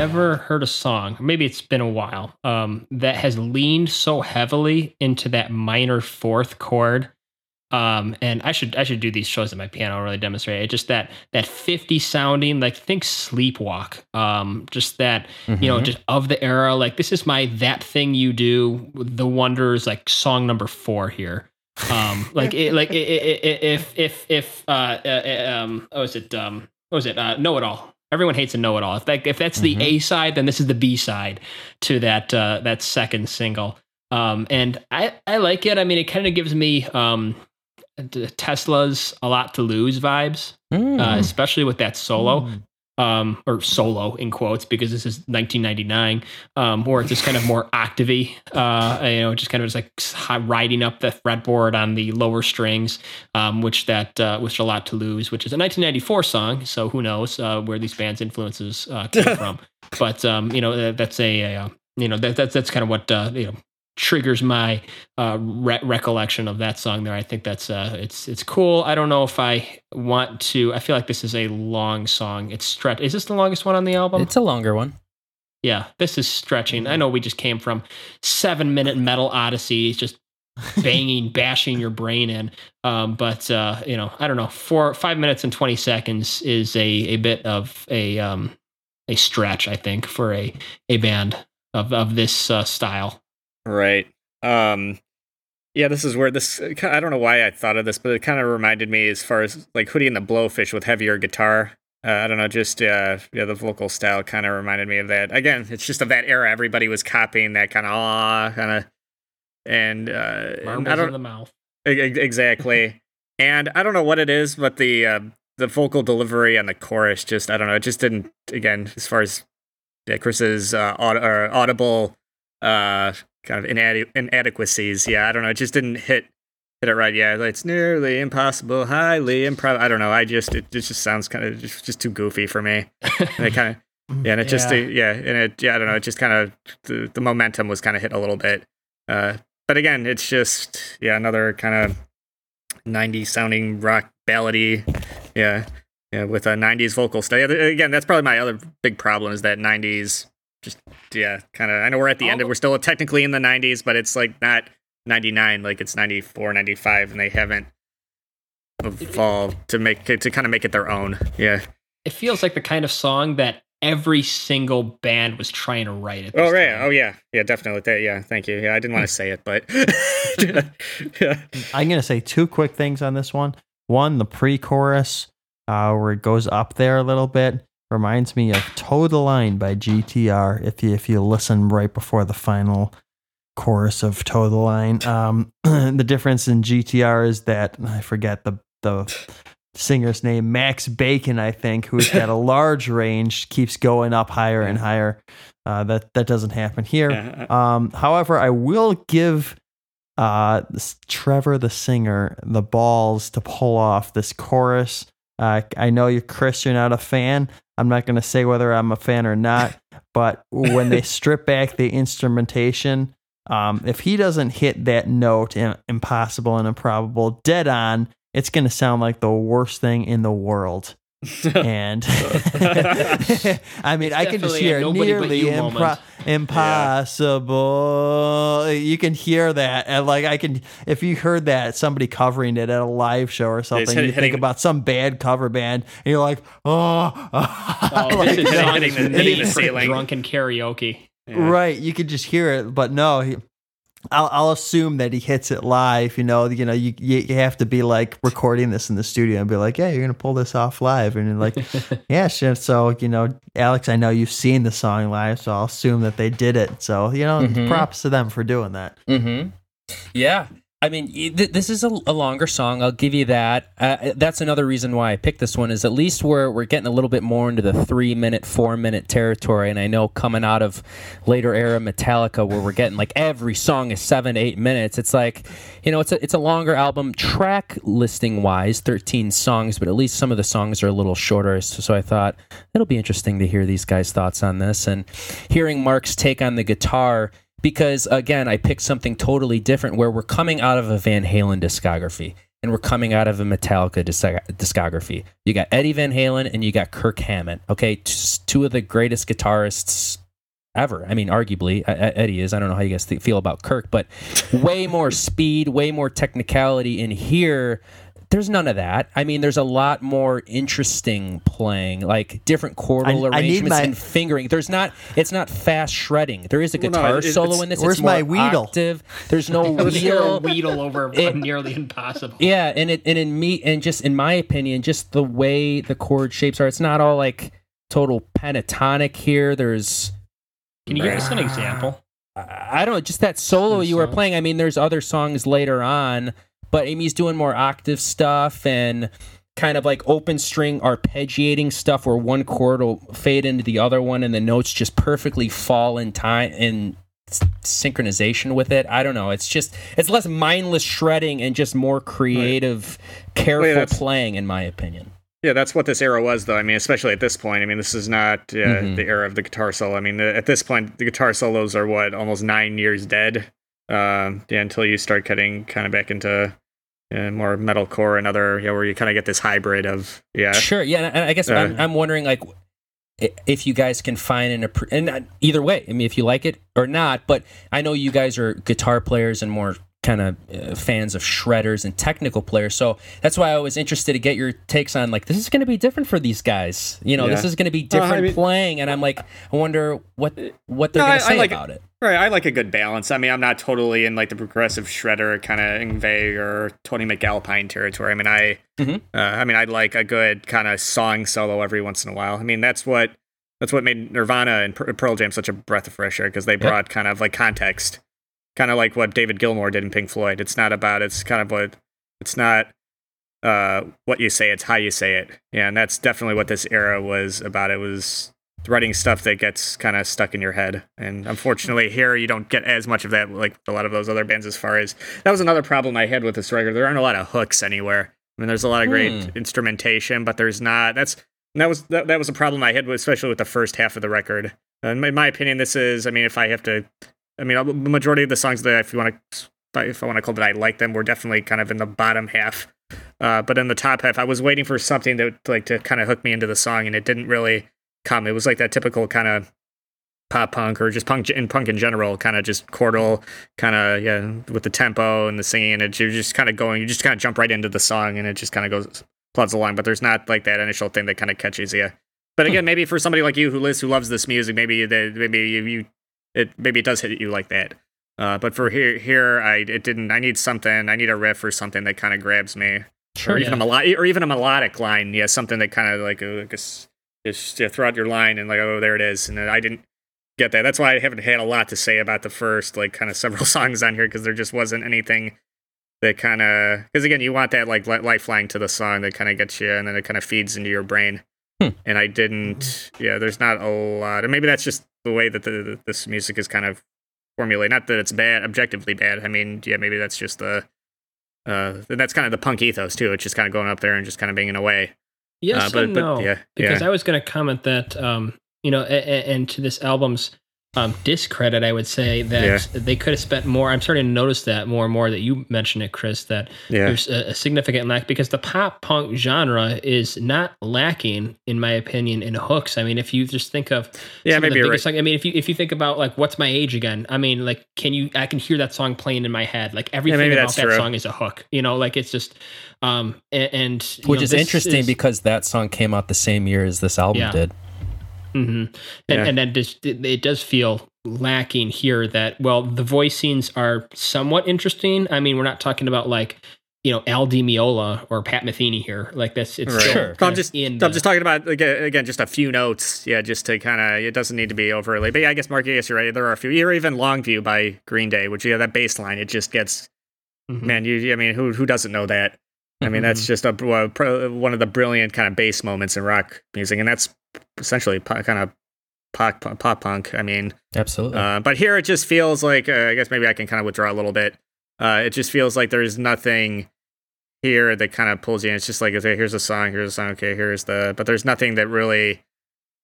Never heard a song, maybe it's been a while, um, that has leaned so heavily into that minor fourth chord. Um, and I should I should do these shows at my piano really demonstrate it. Just that that 50 sounding, like think sleepwalk. Um, just that, mm-hmm. you know, mm-hmm. just of the era. Like this is my that thing you do, the wonders, like song number four here. Um, [laughs] like it, like it, it, if if if uh, uh, uh um, oh is it um, what was it? Uh, know it all Everyone hates a know-it-all. If that if that's mm-hmm. the A side, then this is the B side to that uh, that second single. Um, and I I like it. I mean, it kind of gives me um, Tesla's a lot to lose vibes, mm. uh, especially with that solo. Mm um, or solo in quotes because this is 1999, um, where it's just kind of more octavey, uh, you know, just kind of just like riding up the fretboard on the lower strings, um, which that uh, which a lot to lose, which is a 1994 song. So who knows uh, where these bands' influences uh, came [laughs] from? But um, you know, that's a, a uh, you know that, that's that's kind of what uh, you know triggers my uh, re- recollection of that song there. I think that's uh, it's it's cool. I don't know if I want to. I feel like this is a long song. It's stretch. Is this the longest one on the album? It's a longer one. Yeah, this is stretching. I know we just came from seven minute metal odyssey, just [laughs] banging, bashing your brain in. Um, but uh, you know, I don't know. Four, five minutes and twenty seconds is a a bit of a um, a stretch. I think for a a band of of this uh, style. Right. Um yeah, this is where this I don't know why I thought of this, but it kind of reminded me as far as like Hootie and the Blowfish with heavier guitar. Uh, I don't know, just uh, yeah, the vocal style kind of reminded me of that. Again, it's just of that era. Everybody was copying that kind of ah kind of, and, uh, I don't in the mouth exactly. [laughs] and I don't know what it is, but the uh, the vocal delivery and the chorus just I don't know. It just didn't again as far as yeah, Chris's uh, aud- audible uh kind of inade- inadequacies. Yeah, I don't know. It just didn't hit hit it right. Yeah, it's nearly impossible, highly improbable. I don't know. I just it, it just sounds kind of just, just too goofy for me. And it kind of [laughs] yeah, and it yeah. just yeah, and it yeah, I don't know. It just kind of the, the momentum was kind of hit a little bit. Uh, but again, it's just yeah, another kind of 90s sounding rock ballady. Yeah. Yeah, with a 90s vocal style. Again, that's probably my other big problem is that 90s just yeah, kind of. I know we're at the end. Of, we're still technically in the 90s, but it's like not 99, like it's 94, 95, and they haven't evolved to make to kind of make it their own. Yeah, it feels like the kind of song that every single band was trying to write it. Oh right. Time. Oh yeah. Yeah, definitely. Yeah, thank you. Yeah, I didn't want to say it, but yeah. [laughs] I'm gonna say two quick things on this one. One, the pre-chorus, uh, where it goes up there a little bit, reminds me of "Toe the Line" by GTR. If you if you listen right before the final chorus of "Toe the Line," um, [clears throat] the difference in GTR is that I forget the the singer's name, Max Bacon, I think, who's got a [laughs] large range, keeps going up higher and higher. Uh, that that doesn't happen here. Uh-huh. Um, however, I will give uh, this, Trevor, the singer, the balls to pull off this chorus. Uh, I know you, Chris, you're not a fan. I'm not going to say whether I'm a fan or not, but when they [laughs] strip back the instrumentation, um, if he doesn't hit that note, impossible and improbable, dead on, it's going to sound like the worst thing in the world. [laughs] and [laughs] I mean, it's I can just hear nearly impro- impossible. Yeah. You can hear that, and like I can, if you heard that somebody covering it at a live show or something, hit, you hitting, think about some bad cover band, and you're like, oh, oh [laughs] like, this is hitting, hitting the, hitting the ceiling, drunken karaoke. Yeah. Right, you could just hear it, but no, he, I'll, I'll assume that he hits it live. You know, you know, you, you have to be like recording this in the studio and be like, yeah, you're gonna pull this off live, and you're like, [laughs] yeah, sure. So you know, Alex, I know you've seen the song live, so I'll assume that they did it. So you know, mm-hmm. props to them for doing that. Mm-hmm. Yeah, I mean, this is a, longer song. I'll give you that. Uh, that's another reason why I picked this one. Is at least we're we're getting a little bit more into the three minute, four minute territory. And I know coming out of later era Metallica, where we're getting like every song is seven, eight minutes. It's like, you know, it's a it's a longer album track listing wise, thirteen songs, but at least some of the songs are a little shorter. So, so I thought it'll be interesting to hear these guys' thoughts on this and hearing Mark's take on the guitar because again, I picked something totally different where we're coming out of a Van Halen discography and we're coming out of a Metallica discography. You got Eddie Van Halen and you got Kirk Hammett. Okay, two of the greatest guitarists ever. I mean, arguably Eddie is. I don't know how you guys feel about Kirk, but way more speed, way more technicality in here there's none of that. I mean, there's a lot more interesting playing, like different chordal I, arrangements I my, and fingering. There's not. It's not fast shredding. There is a guitar well, no, it, solo in this. Where's it's my Weedle? Octave. There's no [laughs] Weedle. Weedle over [laughs] it, nearly impossible. Yeah, and it and in me and just in my opinion, just the way the chord shapes are, it's not all like total pentatonic here. There's. Can you give us an example? I don't know, just that solo you were playing. I mean, there's other songs later on but Amy's doing more octave stuff and kind of like open string arpeggiating stuff where one chord will fade into the other one and the notes just perfectly fall in time in synchronization with it. I don't know. It's just it's less mindless shredding and just more creative, right. careful Wait, playing, in my opinion. Yeah, that's what this era was, though. I mean, especially at this point. I mean, this is not uh, mm-hmm. the era of the guitar solo. I mean, at this point, the guitar solos are what almost nine years dead uh, yeah, until you start getting kind of back into uh, more metalcore and other, you know, where you kind of get this hybrid of yeah. Sure, yeah, and I guess uh, I'm, I'm wondering like if you guys can find an and either way, I mean, if you like it or not. But I know you guys are guitar players and more kind of uh, fans of shredders and technical players. So that's why I was interested to get your takes on like this is going to be different for these guys. You know, yeah. this is going to be different uh, I mean, playing, and I'm like, I wonder what what they're no, going to say like about it. Right, I like a good balance. I mean, I'm not totally in like the progressive shredder kind of Yngwie or Tony MacAlpine territory. I mean, I, mm-hmm. uh, I mean, I'd like a good kind of song solo every once in a while. I mean, that's what that's what made Nirvana and Pearl Jam such a breath of fresh air because they brought yep. kind of like context kind of like what David Gilmour did in Pink Floyd. It's not about it's kind of what it's not uh, what you say, it's how you say it. Yeah, and that's definitely what this era was about. It was writing stuff that gets kind of stuck in your head. And unfortunately, here you don't get as much of that like a lot of those other bands. As far as that was another problem I had with this record. There aren't a lot of hooks anywhere. I mean, there's a lot of great hmm. instrumentation, but there's not. That's that was that, that was a problem I had, with, especially with the first half of the record. And in my opinion, this is. I mean, if I have to I mean, the majority of the songs that if you want to, if I want to call it, I like them, were definitely kind of in the bottom half. Uh, but in the top half, I was waiting for something that like to kind of hook me into the song, and it didn't really come. It was like that typical kind of pop punk or just punk in punk in general, kind of just chordal, kind of yeah, with the tempo and the singing. And you're just kind of going, you just kind of jump right into the song, and it just kind of goes plods along. But there's not like that initial thing that kind of catches you. but again, maybe for somebody like you who lives who loves this music, maybe that maybe you, you it maybe it does hit you like that. Uh, but for here, here, I it didn't. I need something. I need a riff or something that kind of grabs me, Sure. or even a melodic, or even a melodic line. Yeah, something that kind of like, uh, s- just yeah, throughout your line and like, oh, there it is. And then I didn't get that. That's why I haven't had a lot to say about the first like kind of several [laughs] songs on here because there just wasn't anything that kind of because again, you want that like li- lifeline to the song that kind of gets you, and then it kind of feeds into your brain. Hmm. And I didn't. Yeah, there's not a lot, and maybe that's just the way that the, this music is kind of formulated. Not that it's bad, objectively bad. I mean, yeah, maybe that's just the. Uh, that's kind of the punk ethos too. It's just kind of going up there and just kind of banging away. Yes Uh, but- and but, no. yeah, because yeah. I was going to comment that, um, you know, a, a- and to this album's um, discredit, I would say that they could have spent more. I'm starting to notice that more and more that you mentioned it, Chris, that Yeah. there's a, a significant lack because the pop punk genre is not lacking, in my opinion, in hooks. I mean, if you just think of Yeah, some of maybe the you're biggest, like, I mean, if you if you think about like what's my age again? I mean, like, can you? I can hear that song playing in my head. Like everything maybe about that's that true. song is a hook. You know, like it's just, um, and, and Which know, is interesting is- because that song came out the same year as this album Yeah. did. Hmm And Yeah. and then just, it, it does feel lacking here that well the voicings are somewhat interesting. I mean we're not talking about like you know Al Di Meola or Pat Metheny here. Like that's it's Right. still Sure. I'm just, in I'm the- just talking about again, again, just a few notes. Yeah, just to kind of, it doesn't need to be overly. But yeah, I guess Mark, I guess you're right. There are a few. Or even Longview by Green Day, which yeah, that bass line, it just gets Mhm. man. You, I mean, who who doesn't know that? I mean, that's just a one of the brilliant kind of bass moments in rock music, and that's essentially po- kind of pop pop punk. I mean, Absolutely. uh, but here it just feels like uh, I guess maybe I can kind of withdraw a little bit. Uh, it just feels like there's nothing here that kind of pulls you in. It's just like okay, here's a song, here's a song, okay, here's the but there's nothing that really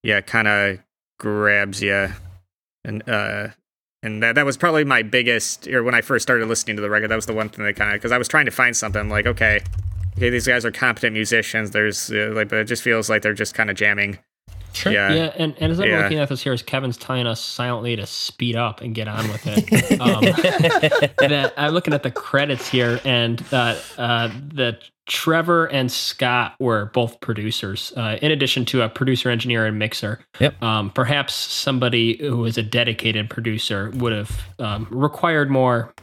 yeah, kind of grabs you. And uh and that that was probably my biggest or when I first started listening to the record, that was the one thing that kind of cuz I was trying to find something like okay, okay, these guys are competent musicians. There's uh, like but it just feels like they're just kind of jamming. Sure. Yeah. yeah, and, and as I'm Yeah. looking at this here, as Kevin's telling us silently to speed up and get on with it, [laughs] um, that I'm looking at the credits here, and uh, uh, the Trevor and Scott were both producers, uh, in addition to a producer, engineer, and mixer. Yep. Um, perhaps somebody who is a dedicated producer would have um, required more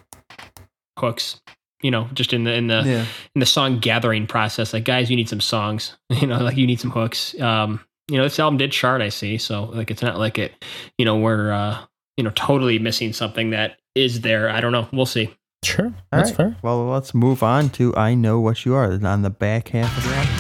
hooks. You know, just in the in the Yeah. in the song gathering process. Like, guys, you need some songs. [laughs] You know, like you need some hooks. Um, you know, this album did chart, I see. So like it's not like it, you know, we're uh, you know, totally missing something that is there. I don't know. We'll see. Sure. All That's right. fair. Well, let's move on to I Know What You Are on the back half of the album.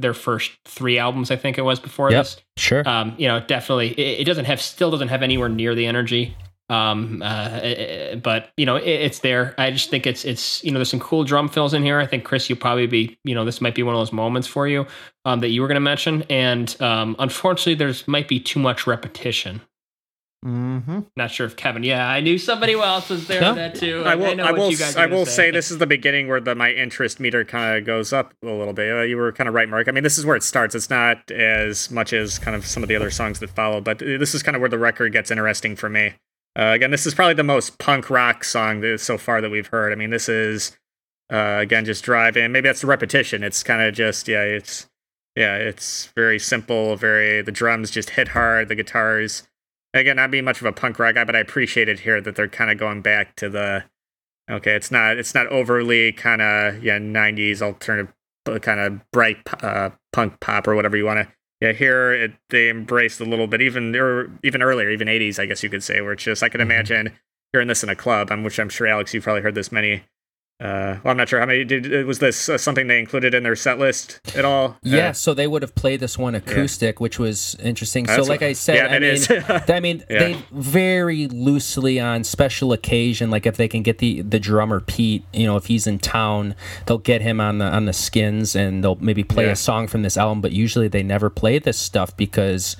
Their first three albums. I think it was before Yep. this. Sure. um, you know, definitely, it, it doesn't have, still doesn't have anywhere near the energy. Um, uh, eh, but you know, it, it's there. I just think it's, it's, you know, there's some cool drum fills in here. I think Chris, you probably be, you know, this might be one of those moments for you, um, that you were going to mention. And, um, unfortunately there's might be too much repetition. Mm-hmm. Not sure if Kevin, yeah, I knew somebody else was there No. for that too. I will. know I, will. I will say. this is the beginning where the my interest meter kind of goes up a little bit. Uh, you were kind of right, Mark. I mean, this is where it starts. It's not as much as kind of some of the other songs that follow, but uh, this is kind of where the record gets interesting for me. Uh, again, this is probably the most punk rock song that, so far that we've heard. I mean, this is uh, again just driving. Maybe that's the repetition. It's kind of just yeah. It's yeah. It's very simple. Very the drums just hit hard. The guitars. Again, not being much of a punk rock guy, but I appreciate it here that they're kind of going back to the Okay, it's not it's not overly kind of yeah '90s alternative kind of bright uh, punk pop or whatever you want to. Yeah, here it, they embraced a little bit even or even earlier, even '80s, I guess you could say, where it's just I can imagine hearing this in a club, um, which I'm sure Alex you've probably heard this many Uh, well, I'm not sure how many. Did was this uh, something they included in their set list at all? Yeah, Uh, so they would have played this one acoustic, which was interesting. so, like what- I said, yeah, I mean. [laughs] I mean, [laughs] Yeah. they very loosely on special occasion, like if they can get the the drummer Pete, you know, if he's in town, they'll get him on the on the skins and they'll maybe play Yeah. a song from this album. But usually they never play this stuff because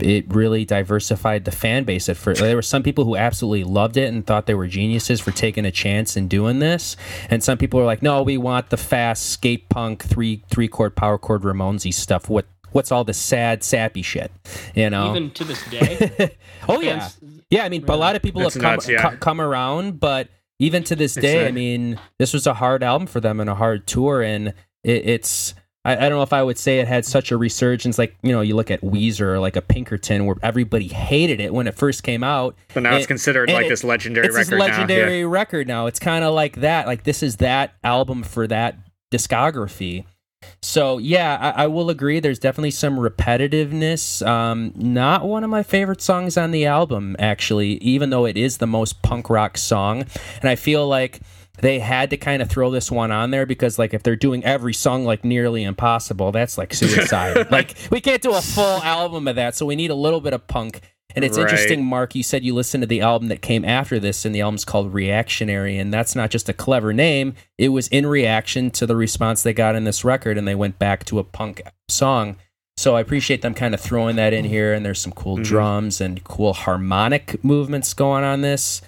it really diversified the fan base at first. There were some people who absolutely loved it and thought they were geniuses for taking a chance and doing this, and some people were like, "No, we want the fast skate punk three three chord power chord Ramonesy stuff. What what's all the sad sappy shit?" You know. Even to this day, [laughs] oh yeah, yeah. I mean, a lot of people That's have come nuts, yeah. co- come around, but even to this day, I uh, mean, this was a hard album for them and a hard tour, and it, it's. I, I don't know if I would say it had such a resurgence, like you know, you look at Weezer or like a Pinkerton, where everybody hated it when it first came out. But now it's considered like it- this legendary it's this record legendary now. record now. It's kind of like that. Like this is that album for that discography. So yeah, I, I will agree. There's definitely some repetitiveness. Um, not one of my favorite songs on the album, actually, even though it is the most punk rock song. And I feel like they had to kind of throw this one on there because, like, if they're doing every song like nearly impossible, that's like [laughs] suicide. like, we can't do a full album of that, so we need a little bit of punk. And it's Right. interesting, Mark. You said you listened to the album that came after this, and the album's called Reactionary. And that's not just a clever name, it was in reaction to the response they got in this record, and they went back to a punk song. So I appreciate them kind of throwing that in here. And there's some cool Mm-hmm. drums and cool harmonic movements going on this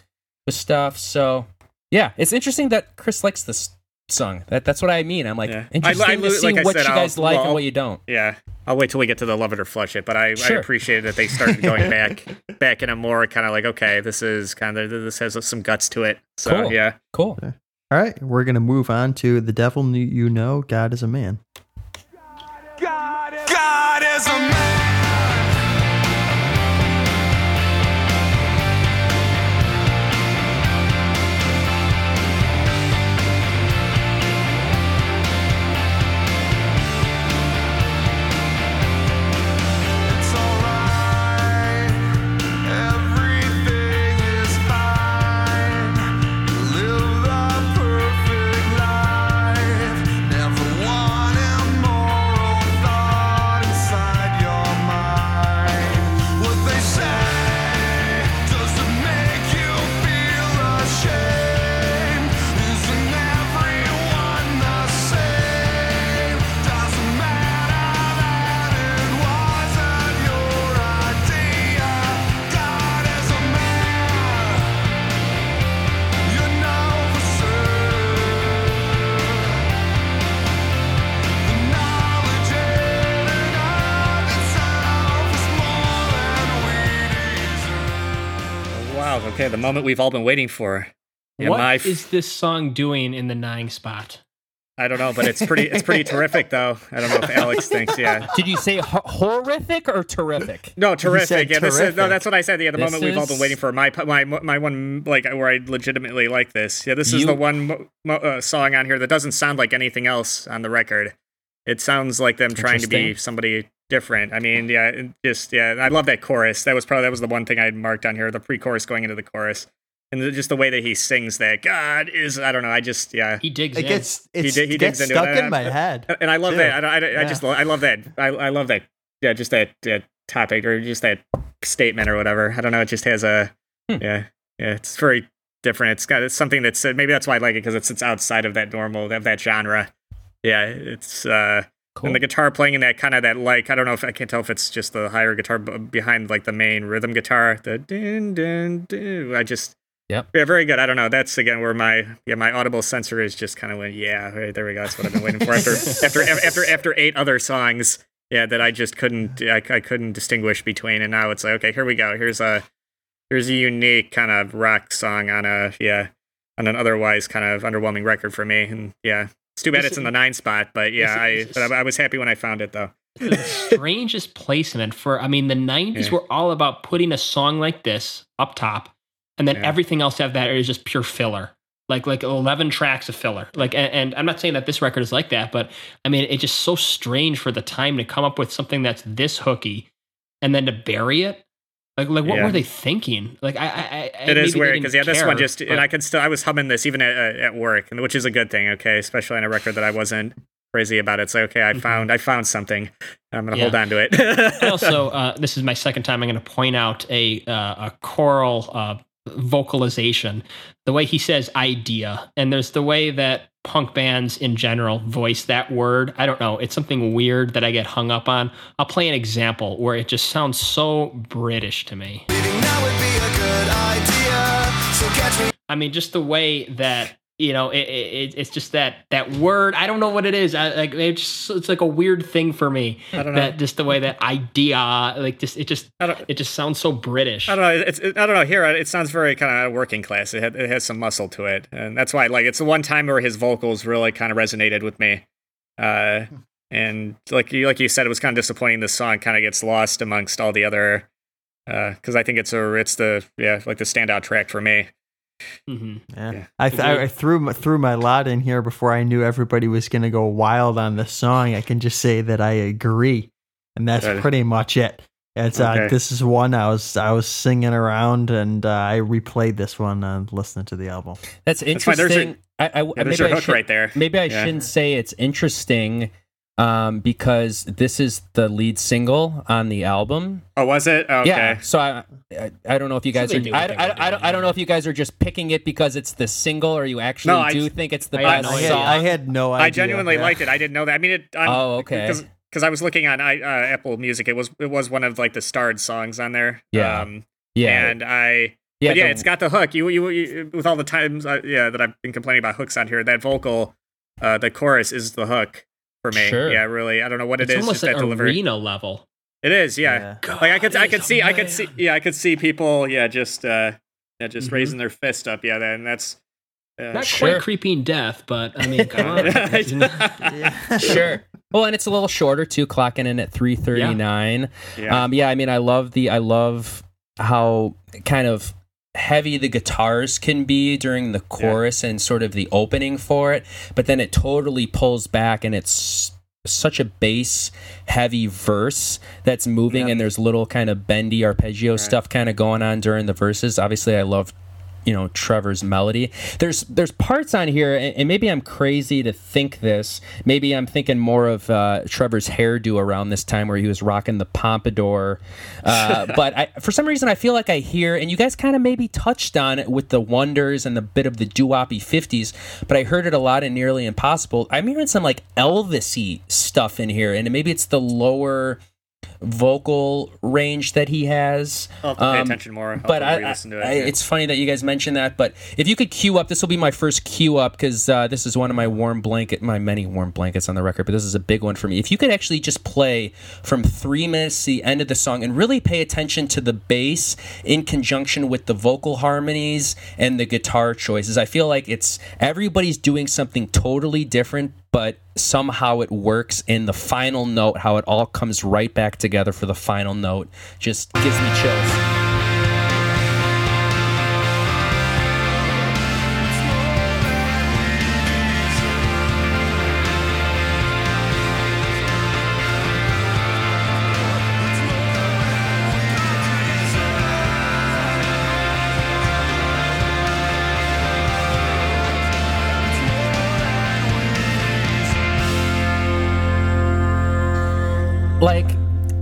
with stuff. So yeah, it's interesting that Chris likes this song. That, that's what I mean. I'm like, Yeah. Interesting I to see like what said, you guys I'll- like well, and what you don't. Yeah, I'll wait till we get to the love it or flush it. But I, I Sure. appreciate that they started [laughs] going back, back in a more kind of like, okay, this is kind of this has some guts to it. So Cool. yeah, Cool. All right, we're gonna move on to the devil you know God is a man. God is a man. Okay, the moment we've all been waiting for. Yeah, what my is this song doing in the nine spot? I don't know, but it's pretty, it's pretty terrific though. I don't know if Alex [laughs] thinks, yeah. Did you say ho- horrific or terrific? No, terrific. said Yeah, this is no. That's what I said. Yeah, the This moment we've all been waiting for. My my my one like where I legitimately like this. Yeah, this is You- the one mo- mo- uh, song on here that doesn't sound like anything else on the record. It sounds like them trying to be somebody different. I mean, yeah, just yeah. I love that chorus. That was probably that was the one thing I had marked on here. The pre-chorus going into the chorus, and the, just the way that he sings that. God is. I don't know. I just yeah. He digs It in. gets it did- he gets digs into stuck it. in my head. [laughs] and I love too. that. I, I, I Yeah. just I love that. I, I love that. Yeah, just that, that topic or just that statement or whatever. I don't know. It just has a Hmm. yeah yeah. It's very different. It's got it's something that's uh, maybe that's why I like it because it's it's outside of that normal of that genre. Yeah, it's uh Cool. and the guitar playing in that kind of that like I don't know if I can't tell if it's just the higher guitar behind like the main rhythm guitar. The din din din. I just Yep. yeah, very good. I don't know. That's again where my yeah my audible sensor is just kind of went. Yeah, right, there we go. That's what I've been waiting for after [laughs] after after after eight other songs. Yeah, that I just couldn't I, I couldn't distinguish between, and now it's like okay, here we go. Here's a here's a unique kind of rock song on a yeah on an otherwise kind of underwhelming record for me, and yeah, it's too bad it's in the nine spot, but yeah, I but I, I was happy when I found it though. the strangest placement for I mean the 90s Yeah. were all about putting a song like this up top and then Yeah. everything else after that is just pure filler. Like like 11 tracks of filler. Like and, and I'm not saying that this record is like that, but I mean it's just so strange for the time to come up with something that's this hooky and then to bury it. Like, like what Yeah. were they thinking? Like, I, I, I It is weird because yeah, this one just but- and I could still I was humming this even at, uh, at work, and which is a good thing. Okay, especially on a record that I wasn't crazy about. It's like okay, I found I found something. I'm gonna hold on to it. [laughs] Also, uh, this is my second time. I'm going to point out a uh, a choral uh, vocalization. The way he says "idea," and there's the way that punk bands in general voice that word. I don't know. It's something weird that I get hung up on. I'll play an example where it just sounds so British to me. Leaving now would be a good idea. So me I mean, just the way that you know, it, it, it's just that that word. I don't know what it is. I, like it's just, it's like a weird thing for me. I don't know. That just the way that idea, like just it just I don't, it just sounds so British. I don't know. It's it, I don't know. Here it sounds very kind of working class. It, had, it has some muscle to it, and that's why like it's the one time where his vocals really kind of resonated with me. Uh, and like you like you said, it was kind of disappointing. This song kind of gets lost amongst all the other. Because I think it's a it's the yeah like the standout track for me. Hmm Yeah. Yeah. I, th- I, I threw my, threw my lot in here before I knew everybody was going to go wild on this song. I can just say that I agree, and that's Good. pretty much it. It's uh, this is one I was I was singing around, and uh, I replayed this one and listening to the album. That's That's fine. There's your- interesting. I, I, Yeah, there's maybe your I hook should, right there. Maybe I Yeah. shouldn't say it's interesting um, because this is the lead single on the album. Oh, was it? Oh, okay. Yeah. So I, I, I don't know if you guys they are. knew what I, I, I, don't, I don't know if you guys are just picking it because it's the single, or you actually No, I- do think it's the I had best no I, had, song. I had no idea. I genuinely Yeah. liked it. I didn't know that. I mean, it. I'm, Oh, okay. Because because I was looking on I, uh, Apple Music, it was it was one of like the starred songs on there. Yeah. Um, yeah. And I yeah. but yeah, the- it's got the hook. You, you, you with all the times, uh, yeah, that I've been complaining about hooks on here. That vocal, uh, the chorus is the hook for me. Sure. Yeah, really. I don't know what It's it is. almost just like that delivery. arena level. It is. Yeah. Yeah. Like I could, I could is see, I could see, yeah, I could see people, yeah, just, uh, yeah, just Mhm. raising their fist up. Yeah, then that's. Uh, Not Sure. quite creeping death, but I mean, come on. [laughs] Yeah. [laughs] sure. Well, and it's a little shorter too, clocking in at three thirty nine. yeah. Um, yeah, I mean, I love the, I love how kind of heavy the guitars can be during the chorus and sort of the opening for it, but then it totally pulls back and it's such a bass heavy verse that's moving Yep. and there's little kind of bendy arpeggio stuff kind of going on during the verses. Obviously, I love you know Trevor's melody. There's there's parts on here, and, and maybe I'm crazy to think this. Maybe I'm thinking more of uh, Trevor's hairdo around this time, where he was rocking the pompadour. Uh, [laughs] but I, for some reason, I feel like I hear, and you guys kind of maybe touched on it with the wonders and the bit of the doo-woppy 50s. But I heard it a lot in Nearly Impossible. I'm hearing some like Elvis-y stuff in here, and maybe it's the lower vocal range that he has. I'll have to pay Um, attention more. But I, to it. I- it's funny that you guys mentioned that. But if you could queue up, this will be my first queue up because uh, this is one of my warm blanket, my many warm blankets on the record. But this is a big one for me. If you could actually just play from three minutes to the end of the song and really pay attention to the bass in conjunction with the vocal harmonies and the guitar choices, I feel like it's everybody's doing something totally different. But somehow it works in the final note, how it all comes right back together for the final note, just gives me chills.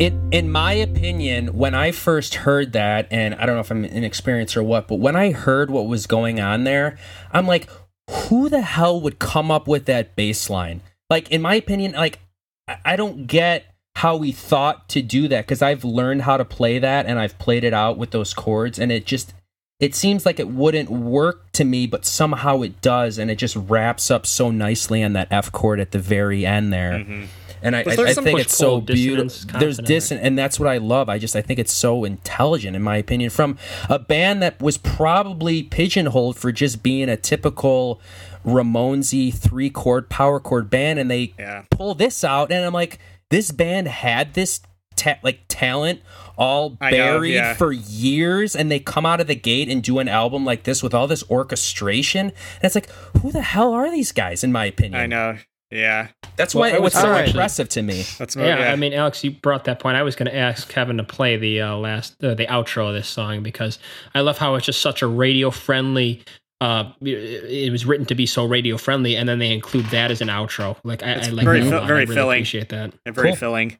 It in my opinion when i first heard that and i don't know if i'm inexperienced or what but when i heard what was going on there i'm like who the hell would come up with that bass line like in my opinion like i, I don't get how we thought to do that because i've learned how to play that and i've played it out with those chords and it just it seems like it wouldn't work to me but somehow it does and it just wraps up so nicely on that f chord at the very end there Mm-hmm. And I, I, I think it's so beautiful. There's dissonance, and that's what I love. I just I think it's so intelligent, in my opinion, from a band that was probably pigeonholed for just being a typical Ramonesy three chord power chord band, and they Yeah. pull this out, and I'm like, this band had this ta- like talent all I know, buried yeah. for years, and they come out of the gate and do an album like this with all this orchestration, and it's like, who the hell are these guys? In my opinion, I know. Yeah, That's Well, why it was so say- impressive to me. that's Yeah, yeah. I mean, Alex, you brought that point. I was going to ask Kevin to play the uh, last, uh, the outro of this song because I love how it's just such a radio friendly. Uh, it- it was written to be so radio friendly, and then they include that as an outro. Like I, I like very that a fill- lot. very I really filling. Appreciate that. and very Cool. filling.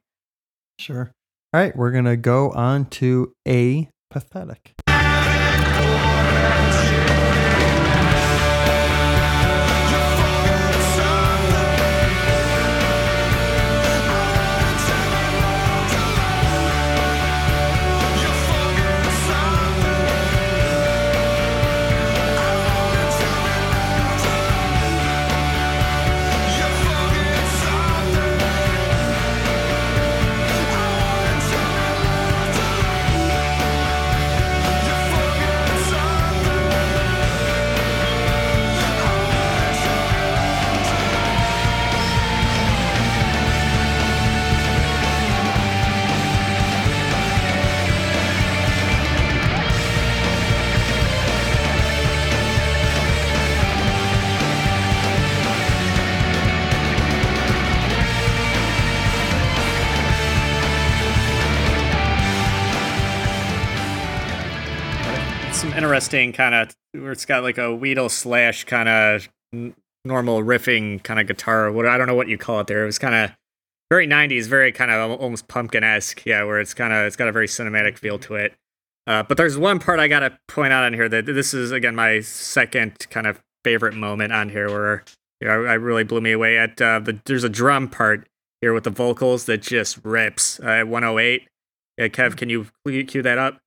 Sure. All right, we're gonna go on to a pathetic. Interesting kind of where it's got like a Weedle slash kind of n- normal riffing kind of guitar. What I don't know what you call it there. It was kind of very 90s, very kind of almost pumpkin esque. Yeah, where it's kind of it's got a very cinematic feel to it. Uh, but there's one part I gotta point out on here that this is again my second kind of favorite moment on here where you know, I really blew me away at uh, the there's a drum part here with the vocals that just rips uh, at 108. Yeah, Kev, can you cue that up?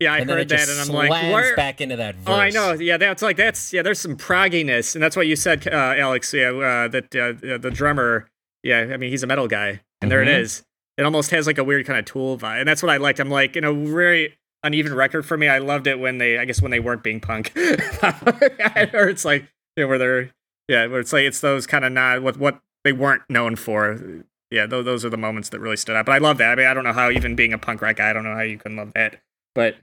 Yeah, I and heard that, and I'm like, where? back into that verse. Oh, I know. Yeah, that's like that's yeah. There's some progginess, and that's what you said, uh, Alex. Yeah, uh, that uh, the drummer. Yeah, I mean he's a metal guy, and there it Mhm. is. It almost has like a weird kind of tool vibe, and that's what I liked. I'm like, in a very uneven record for me. I loved it when they, I guess, when they weren't being punk, [laughs] or it's like you know, where they're yeah, where it's like it's those kind of not what what they weren't known for. Yeah, those those are the moments that really stood out. But I love that. I mean, I don't know how even being a punk rock guy, I don't know how you can love that, but.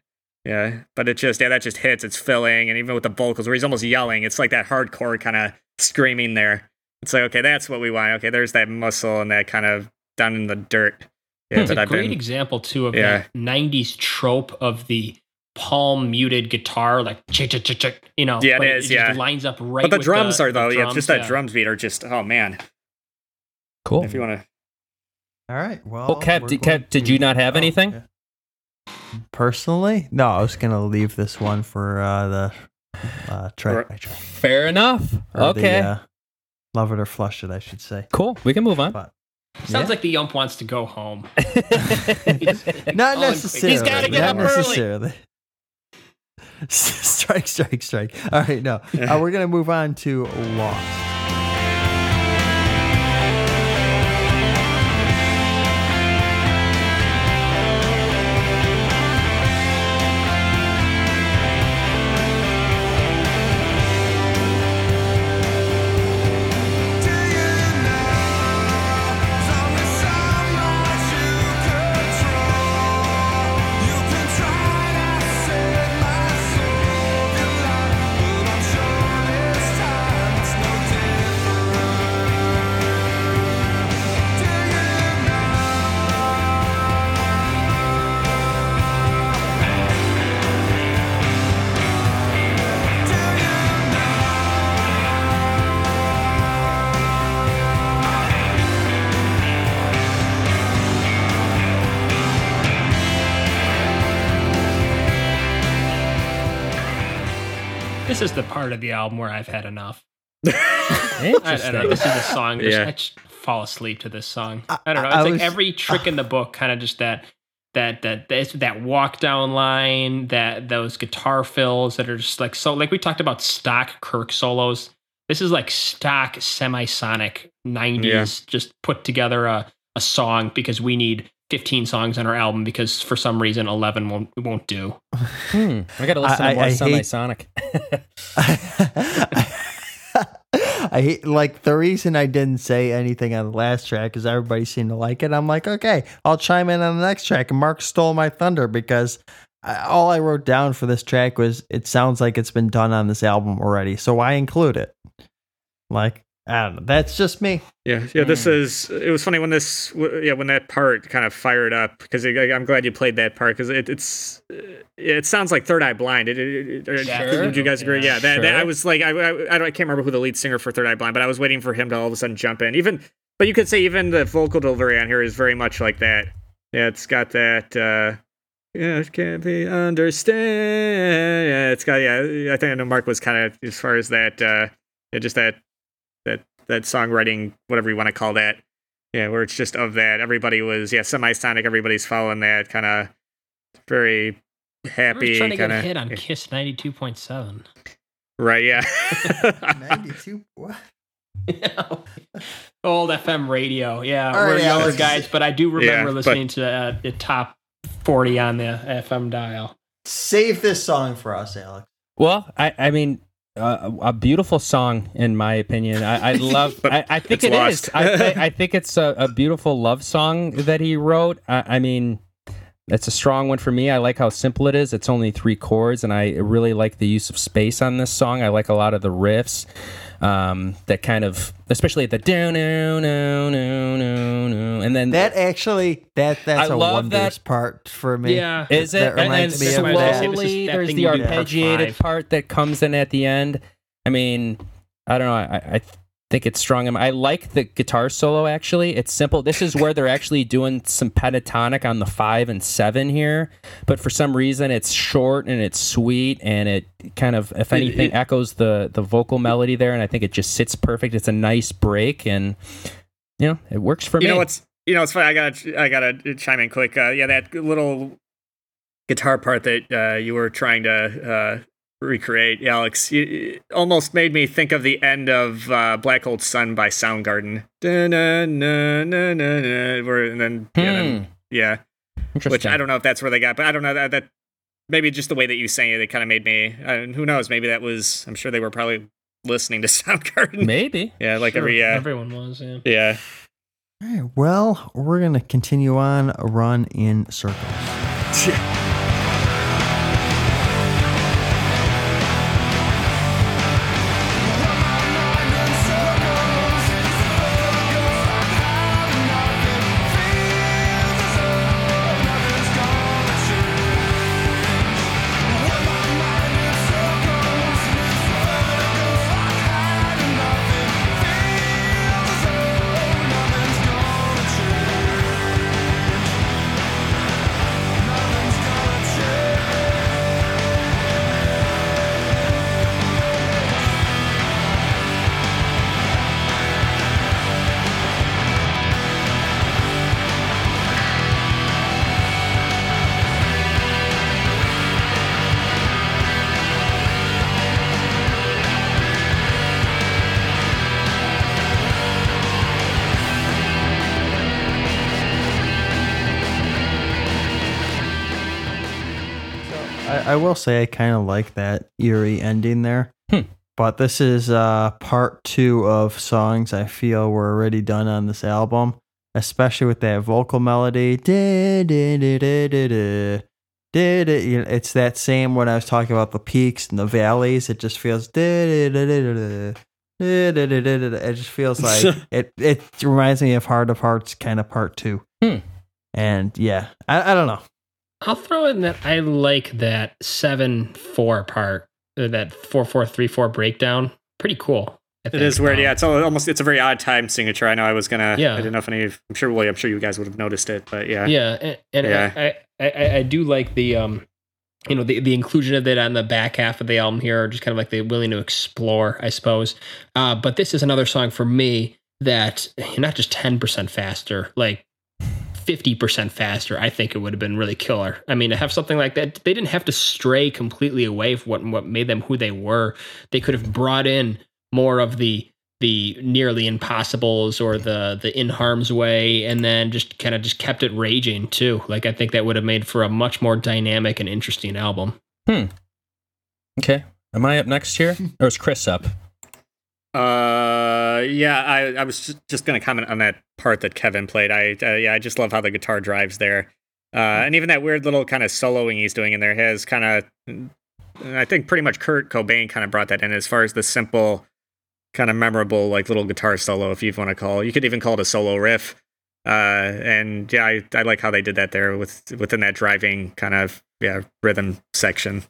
Yeah, but it just yeah that just hits. It's filling, and even with the vocals, where he's almost yelling, it's like that hardcore kind of screaming there. It's like okay, that's what we want. Okay, there's that muscle and that kind of down in the dirt. Yeah, hmm. It's that a I've great been. example too of Yeah. that '90s trope of the palm muted guitar, like chick chick chick chick. You know, Yeah, it just yeah. lines up right. but the with drums are the though, yeah, drums, just that drums beat are just oh man. Cool. If you want to, All right. Well, Oh, Kev, did- going Kev, did you not have oh, anything? yeah. Personally, no. I was gonna leave this one for uh, the uh, track Right. by track. Fair enough. Or the, okay. uh, love it or flush it, I should say. cool. We can move on. But Sounds Yeah. like the ump wants to go home. [laughs] not necessarily. He's got to get not up early. [laughs] strike, strike, strike. All right, no. Uh, we're gonna move on to Lost. Album where I've had enough. [laughs] I, I don't know. This is a song. [laughs] Just, Yeah. I just fall asleep to this song. I- I, don't know. I It's like was- every [laughs] trick in the book, kind of just that, that, that, that, that walk down line, that those guitar fills that are just like so. Like we talked about stock Kirk solos. This is like stock semisonic '90s, just put together a, a song because we need 15 songs on our album because for some reason 11 won't won't do. Hmm. I got to listen I- to more I hate- semisonic. [laughs] I hate- like the reason I didn't say anything on the last track is everybody seemed to like it. I'm like, okay, I'll chime in on the next track. And Mark stole my thunder because I, all I wrote down for this track was it sounds like it's been done on this album already, so why include it? Like, I don't know. That's just me. Yeah, yeah. This is. It was funny when this. Yeah, when that part kind of fired up because I'm glad you played that part because it, it's. It sounds like Third Eye Blind. It, it, it, Sure. Would you guys agree? Yeah, that, that- I was like, I, I, I, don't, I can't remember who the lead singer for Third Eye Blind, but I was waiting for him to all of a sudden jump in. Even, but you could say even the vocal delivery on here is very much like that. Yeah, it's got that. uh yeah, it can't be understand. Yeah, it's got. Yeah, I think I know Mark was kind of as far as that. uh yeah, just that that that songwriting, whatever you want to call that. Yeah, where it's just of that. Everybody was yeah, semisonic. Everybody's following that kind of very I was happy trying to get a hit on of Kiss ninety two point seven. right. Yeah. [laughs] 92. What? [laughs] Old FM radio. Yeah, All we're right, younger Alex. guys, but I do [laughs] remember Yeah, listening to uh, the top forty on the FM dial. Save this song for us, Alex. Well, I, I mean, uh, a beautiful song, in my opinion. I, I love. [laughs] I, I think it is. I, I, [laughs] I think it's a, a beautiful love song that he wrote. I, I mean, it's a strong one for me. I like how simple it is. It's only three chords, and I really like the use of space on this song. I like a lot of the riffs. Um, that kind of, especially at the do no no no no no, and then That actually, that that's I a love wonders that- part for me. Yeah, Is it? That And then me of That's why I say this is- slowly, that there's the you do part arpeggiated part that comes in at the end. I mean, I don't know. I, I think it's strong. I like the guitar solo. Actually, it's simple. This is where they're actually doing some pentatonic on the five and seven here, but for some reason it's short and it's sweet and it kind of, if anything, it- echoes the the vocal melody there. And I think it just sits perfect. It's a nice break, and you know, it works for you me. know what's you know it's funny. I gotta I gotta chime in quick. Uh, yeah, that little guitar part that uh, you were trying to uh, recreate, Alex, you, it almost made me think of the end of uh, Black Hole Sun by Soundgarden. Where and then yeah, then, Hmm. yeah, Interesting. which I don't know if that's where they got, but I don't know that that maybe just the way that you sang it, it kind of made me. And who knows? Maybe that was. I'm sure they were probably listening to [laughs] Soundgarden. Maybe. Yeah, like Sure, every yeah, everyone was. Yeah. yeah. All right, well, we're gonna continue on a run in circles. [laughs] say I kind of like that eerie ending there. Hmm. But this is uh, part two of songs I feel were already done on this album, especially with that vocal melody. It's that same when I was talking about the peaks and the valleys. It just feels. It just feels like it. It reminds me of Heart of Hearts, kind of part two. Hmm. And yeah, I, I don't know. I'll throw in that I like that seven four part, uh, that four four three four breakdown. Pretty cool. I It think. is weird. Um, Yeah, it's almost it's a very odd time signature. I know I was gonna. Yeah. I didn't know if any. of- I'm sure. Well, I'm sure you guys would have noticed it, but yeah. yeah, and, and Yeah. I, I, I, I do like the um, you know, the the inclusion of it on the back half of the album here, just kind of like they're willing to explore, I suppose. Uh, but this is another song for me that not just ten percent faster, like. 50% faster, I think it would have been really killer. I mean, to have something like that, they didn't have to stray completely away from what, what made them who they were. They could have brought in more of the the nearly impossibles or the the in harm's way and then just kind of just kept it raging too like i think that would have made for a much more dynamic and interesting album hmm Okay. Am I up next here? [laughs] Or is Chris up? Uh, yeah, I, I was just, just going to comment on that part that Kevin played. I uh, yeah, I just love how the guitar drives there, uh, and even that weird little kind of soloing he's doing in there has kind of, I think pretty much Kurt Cobain kind of brought that in as far as the simple, kind of memorable like little guitar solo, if you want to call. You could even call it a solo riff. Uh, and yeah, I, I like how they did that there with within that driving kind of yeah rhythm section.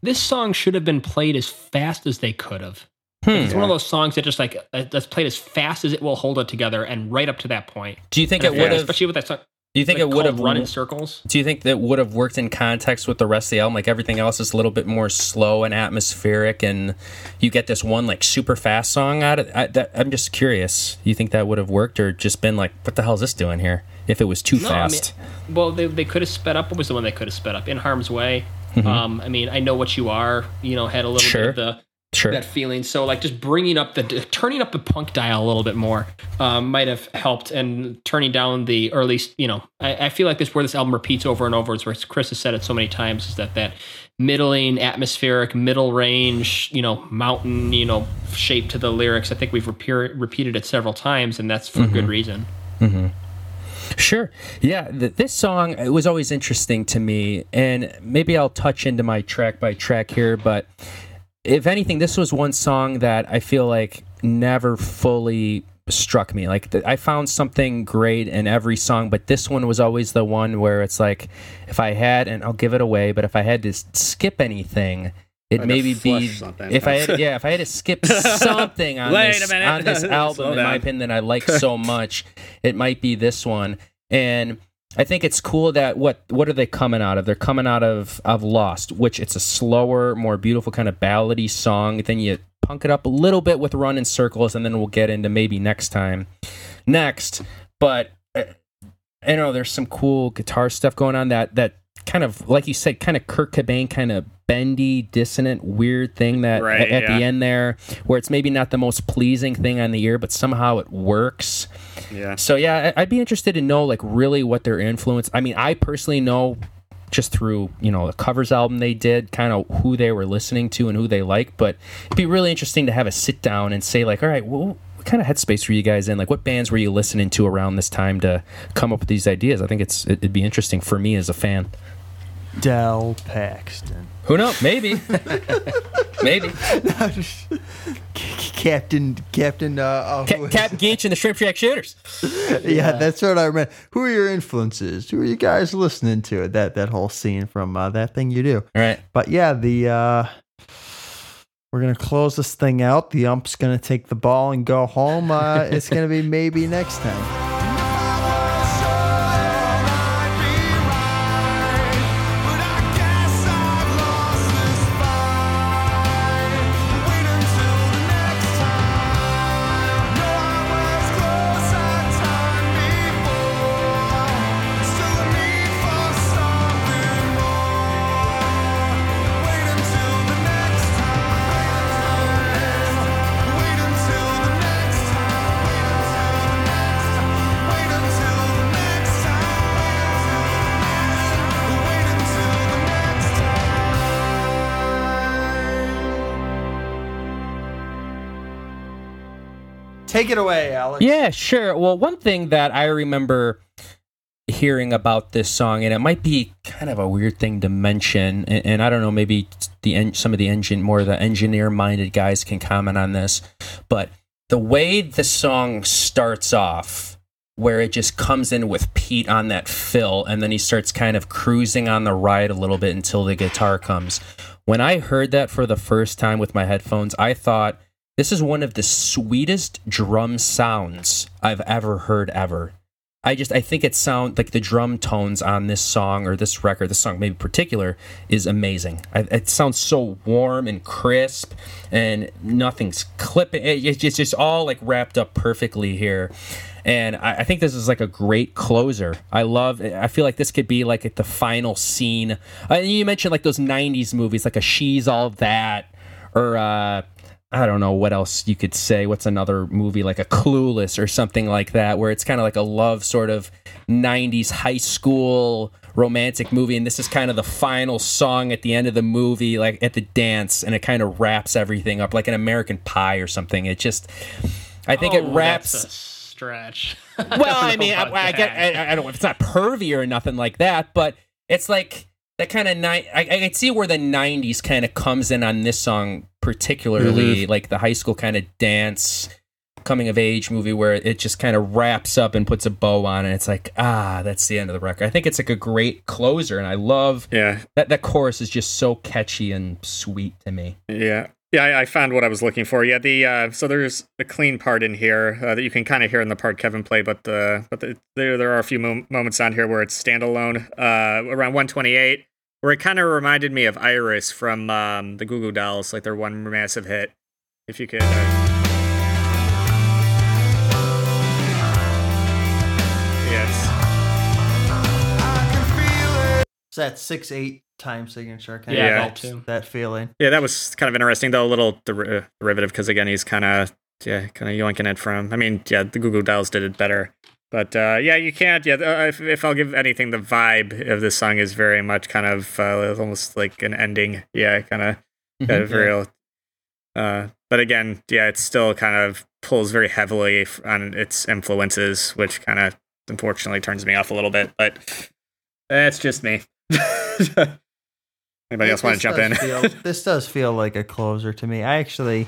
This song should have been played as fast as they could have. Hmm. It's one of those songs that just like uh, that's played as fast as it will hold it together, and right up to that point. Do you think And it would have? especially with that song. Do you think like, it would have run in circles? Do you think that would have worked in context with the rest of the album? Like everything else is a little bit more slow and atmospheric, and you get this one like super fast song out of I, that. I'm just curious. You think that would have worked, or just been like, what the hell is this doing here? If it was too No, I mean, fast, well, they, they could have sped up. What was the one they could have sped up? In Harm's Way. Mhm. Um, I mean, I know what you are. You know, had a little Sure. bit of the sure. that feeling. So like just bringing up the turning up the punk dial a little bit more um, might have helped, and turning down the or at least you know I, I feel like this where this album repeats over and over. It's where Chris has said it so many times is that that middling atmospheric middle range you know mountain you know shape to the lyrics. I think we've repeat, repeated it several times, and that's for good reason. Mm-hmm. Sure. Yeah, th- this song it was always interesting to me, and maybe I'll touch into my track by track here. But if anything, this was one song that I feel like never fully struck me. Like th- I found something great in every song, but this one was always the one where it's like, if I had, and I'll give it away, but if I had to skip anything. It maybe be something. if I had [laughs] yeah if I had to skip something on this on this [laughs] album in my opinion that I like so [laughs] much it might be this one and I think it's cool that what what are they coming out of? They're coming out of of Lost, which it's a slower, more beautiful kind of ballady song. Then you punk it up a little bit with Run in Circles, and then we'll get into maybe next time. Next, but uh, I know there's some cool guitar stuff going on that that kind of like you said, kind of Kurt Cobain, kind of bendy, dissonant, weird thing that Right, at, at the end there, where it's maybe not the most pleasing thing on the ear, but somehow it works. Yeah. So yeah, I'd be interested to know like really what their influence. I mean, I personally know just through you know the covers album they did, kind of who they were listening to and who they like. But it'd be really interesting to have a sit down and say like, all right, well, what kind of headspace were you guys in? Like, what bands were you listening to around this time to come up with these ideas? I think it's it'd be interesting for me as a fan. Del Paxton. Who knows? Maybe, [laughs] maybe. [laughs] Captain, Captain, uh, uh, who Ca- Captain Geech and the Shrimp Shack Shooters. [laughs] yeah, that's what I remember. Who are your influences? Who are you guys listening to? That that whole scene from uh, that thing you do. All right. But yeah, the uh, we're gonna close this thing out. The ump's gonna take the ball and go home. Uh, it's gonna be maybe next time. Take it away, Alex. Yeah, sure. Well, one thing that I remember hearing about this song, and it might be kind of a weird thing to mention, and, and I don't know, maybe the en- some of the engine more the engineer-minded guys can comment on this, but the way the song starts off, where it just comes in with Pete on that fill, and then he starts kind of cruising on the ride a little bit until the guitar comes. When I heard that for the first time with my headphones, I thought this is one of the sweetest drum sounds I've ever heard ever. I just I think it sound like the drum tones on this song or this record, this song maybe particular, is amazing. I, it sounds so warm and crisp, and nothing's clipping. It, it's just all like wrapped up perfectly here. And I, I think this is like a great closer. I love. I feel like this could be like the final scene. Uh, you mentioned like those '90s movies, like a She's All That, or uh, I don't know what else you could say. What's another movie like a Clueless or something like that, where it's kind of like a love sort of 90s high school romantic movie, and this is kind of the final song at the end of the movie, like at the dance, and it kind of wraps everything up like an American Pie or something. It just, I think it Oh, wraps. That's a stretch. [laughs] well, I mean, I, I get. I, I don't, know if it's not pervy or nothing like that, but it's like that kind of night. I, I can see where the '90s kind of comes in on this song, particularly like the high school kind of dance, coming of age movie where it just kind of wraps up and puts a bow on it. It's like, ah, that's the end of the record. I think it's like a great closer, and I love Yeah, that. That chorus is just so catchy and sweet to me. yeah, yeah. I, I found what I was looking for. Yeah, the uh, so there's a clean part in here uh, that you can kind of hear in the part Kevin played, but the but the, there there are a few mo- moments on here where it's standalone. Uh, around 128, where it kind of reminded me of Iris from um, the Goo Goo Dolls, like their one massive hit. If you could. Uh, yes. It's that six eight time signature. Kind Yeah, of that helps too. that feeling. Yeah, that was kind of interesting, though. A little der- uh, derivative because again, he's kind of yeah, kind of yoinking it from. I mean, yeah, the Goo Goo Dolls did it better, but uh, yeah, you can't. Yeah, uh, if, if I'll give anything, the vibe of this song is very much kind of uh, almost like an ending. Yeah, kind of kind of real. Uh, but again, yeah, it still kind of pulls very heavily on its influences, which kind of unfortunately turns me off a little bit. But that's just me. [laughs] Anybody else want to jump in? feel- [laughs] this does feel like a closer to me. I actually,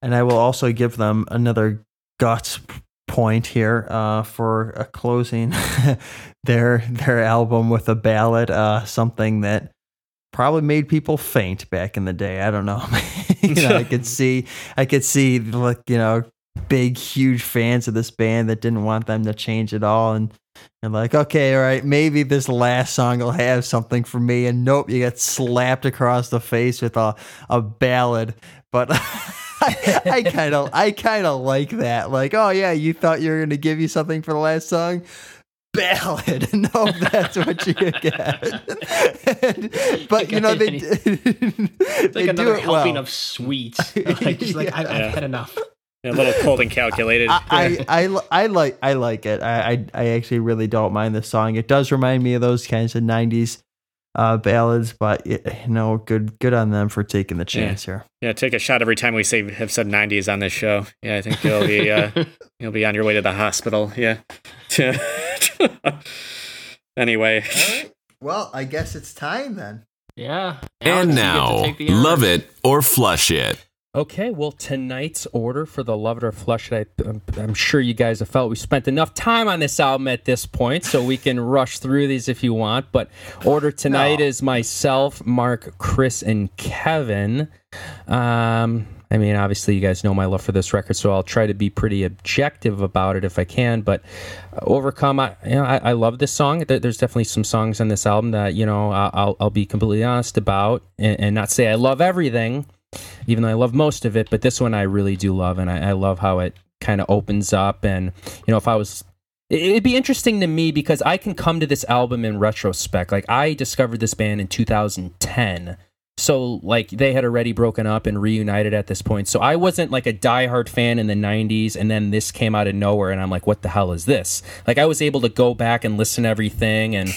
and I will also give them another guts point here uh, for a closing [laughs] their their album with a ballad, uh, something that probably made people faint back in the day. I don't know. [laughs] you know, I could see, I could see like you know, big huge fans of this band that didn't want them to change at all, and and like, okay, all right, maybe this last song will have something for me. And nope, you get slapped across the face with a, a ballad. But [laughs] I kind of, I kind of like that. Like, oh yeah, you thought you were gonna give you something for the last song. Ballad, [laughs] no, that's what you get. And- [laughs] but you know they, It's they like do another it helping well. of sweets. like, just like I, I've Yeah. had enough. A little cold and calculated. I, I, I, I like I like it. I, I I actually really don't mind this song. It does remind me of those kinds of '90s uh, ballads, but it, you know, good good on them for taking the chance here. Yeah, take a shot every time we say have said 90s on this show. Yeah, I think you'll be uh, [laughs] you'll be on your way to the hospital. Yeah. [laughs] anyway, Well, I guess it's time then. Yeah. And now, love it or flush it. Okay, well, tonight's order for the Love It or Flush It, I, I'm, I'm sure you guys have felt we spent enough time on this album at this point, so we can [laughs] rush through these if you want. But order tonight is myself, Mark, Chris, and Kevin. Um, I mean, obviously, you guys know my love for this record, so I'll try to be pretty objective about it if I can. But uh, Overcome, I, you know, I, I love this song. There's definitely some songs on this album that you know I- I'll, I'll be completely honest about, and, and not say I love everything even though I love most of it, but this one I really do love, and I, I love how it kind of opens up. And you know, if I was, it- it'd be interesting to me because I can come to this album in retrospect. Like I discovered this band in 2010. So like they had already broken up and reunited at this point. So I wasn't like a diehard fan in the 90s and then this came out of nowhere and I'm like what the hell is this? Like I was able to go back and listen to everything and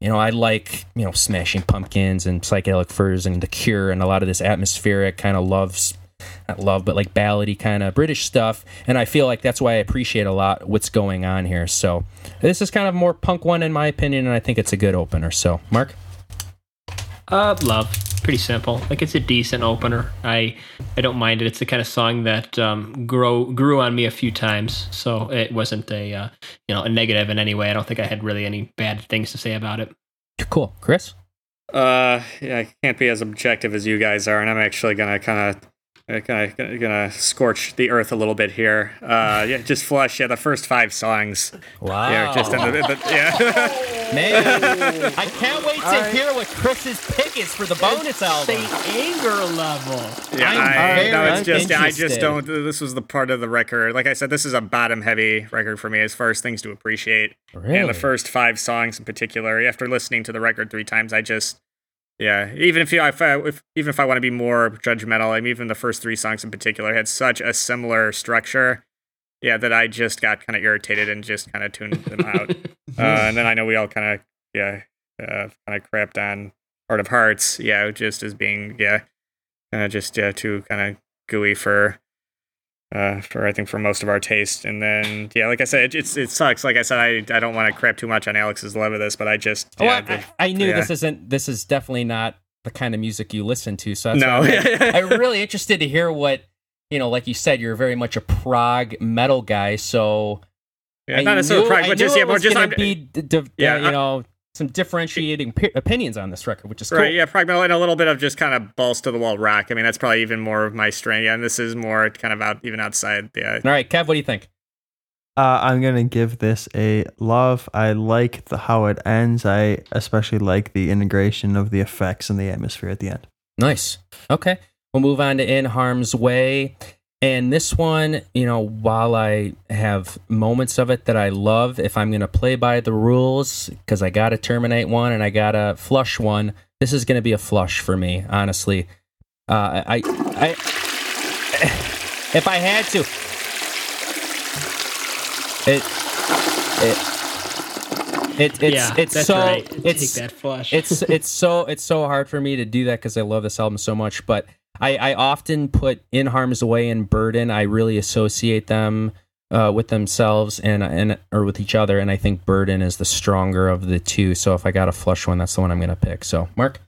you know, I like, you know, Smashing Pumpkins and Psychedelic Furs and The Cure and a lot of this atmospheric kind of loves, not love, but like ballady kind of British stuff. And I feel like that's why I appreciate a lot what's going on here. So this is kind of more punk one in my opinion, and I think it's a good opener. So, Mark? Uh, love. Pretty simple. Like it's a decent opener. I I don't mind it. It's the kind of song that um, grow grew on me a few times, so it wasn't a uh, you know a negative in any way. I don't think I had really any bad things to say about it. Cool. Chris? uh, yeah, I can't be as objective as you guys are, and I'm actually gonna kind of. Gonna, gonna, gonna scorch the earth a little bit here. Uh, yeah, just flush. Yeah, the first five songs. Wow. Yeah, just in the, the yeah. [laughs] Man, I can't wait to right. hear what Chris's pick is for the bonus album. The anger level. Yeah, I'm I, very no, it's just I just don't. This was the part of the record. Like I said, this is a bottom heavy record for me as far as things to appreciate. Really? And the first five songs in particular, after listening to the record three times, I just yeah. Even if you if, I, if even if I want to be more judgmental, I mean, even the first three songs in particular had such a similar structure. Yeah, that I just got kind of irritated and just kind of tuned them out. [laughs] uh, and then I know we all kind of yeah uh, kind of crapped on Heart of Hearts. Yeah, just as being yeah, kind of just yeah too kind of gooey for uh for I think for most of our taste. And then yeah, like I said, it, it's it sucks. Like I said, I I don't want to crap too much on Alex's love of this, but I just Oh, yeah, I, the- I, knew yeah. this isn't. This is definitely not the kind of music you listen to. So that's No. I'm, [laughs] I'm really interested to hear what you know. Like you said, you're very much a prog metal guy. So yeah, I not necessarily I but just yeah, more just gonna I'm, be d- d- yeah, you know some differentiating pi opinions on this record, which is cool. Right, yeah, prog metal and a little bit of just kind of balls to the wall rock. I mean, that's probably even more of my strength. Yeah, and this is more kind of out even outside. Yeah, All right, Kev, what do you think? Uh, I'm gonna give this a love. I like the how it ends. I especially like the integration of the effects and the atmosphere at the end. Nice. Okay. We'll move on to In Harm's Way. And this one, you know, while I have moments of it that I love, if I'm going to play by the rules, because I got to terminate one and I got to flush one, this is going to be a flush for me, honestly. Uh, I, I, [sighs] if I had to, it, it, it, it's, yeah, it's so, right. it's, Take that flush. it's it's so it's so hard for me to do that because I love this album so much. But I, I often put In Harm's Way and Burden. I really associate them uh, with themselves and and or with each other. And I think Burden is the stronger of the two. So if I got a flush one, that's the one I'm gonna pick. So Mark,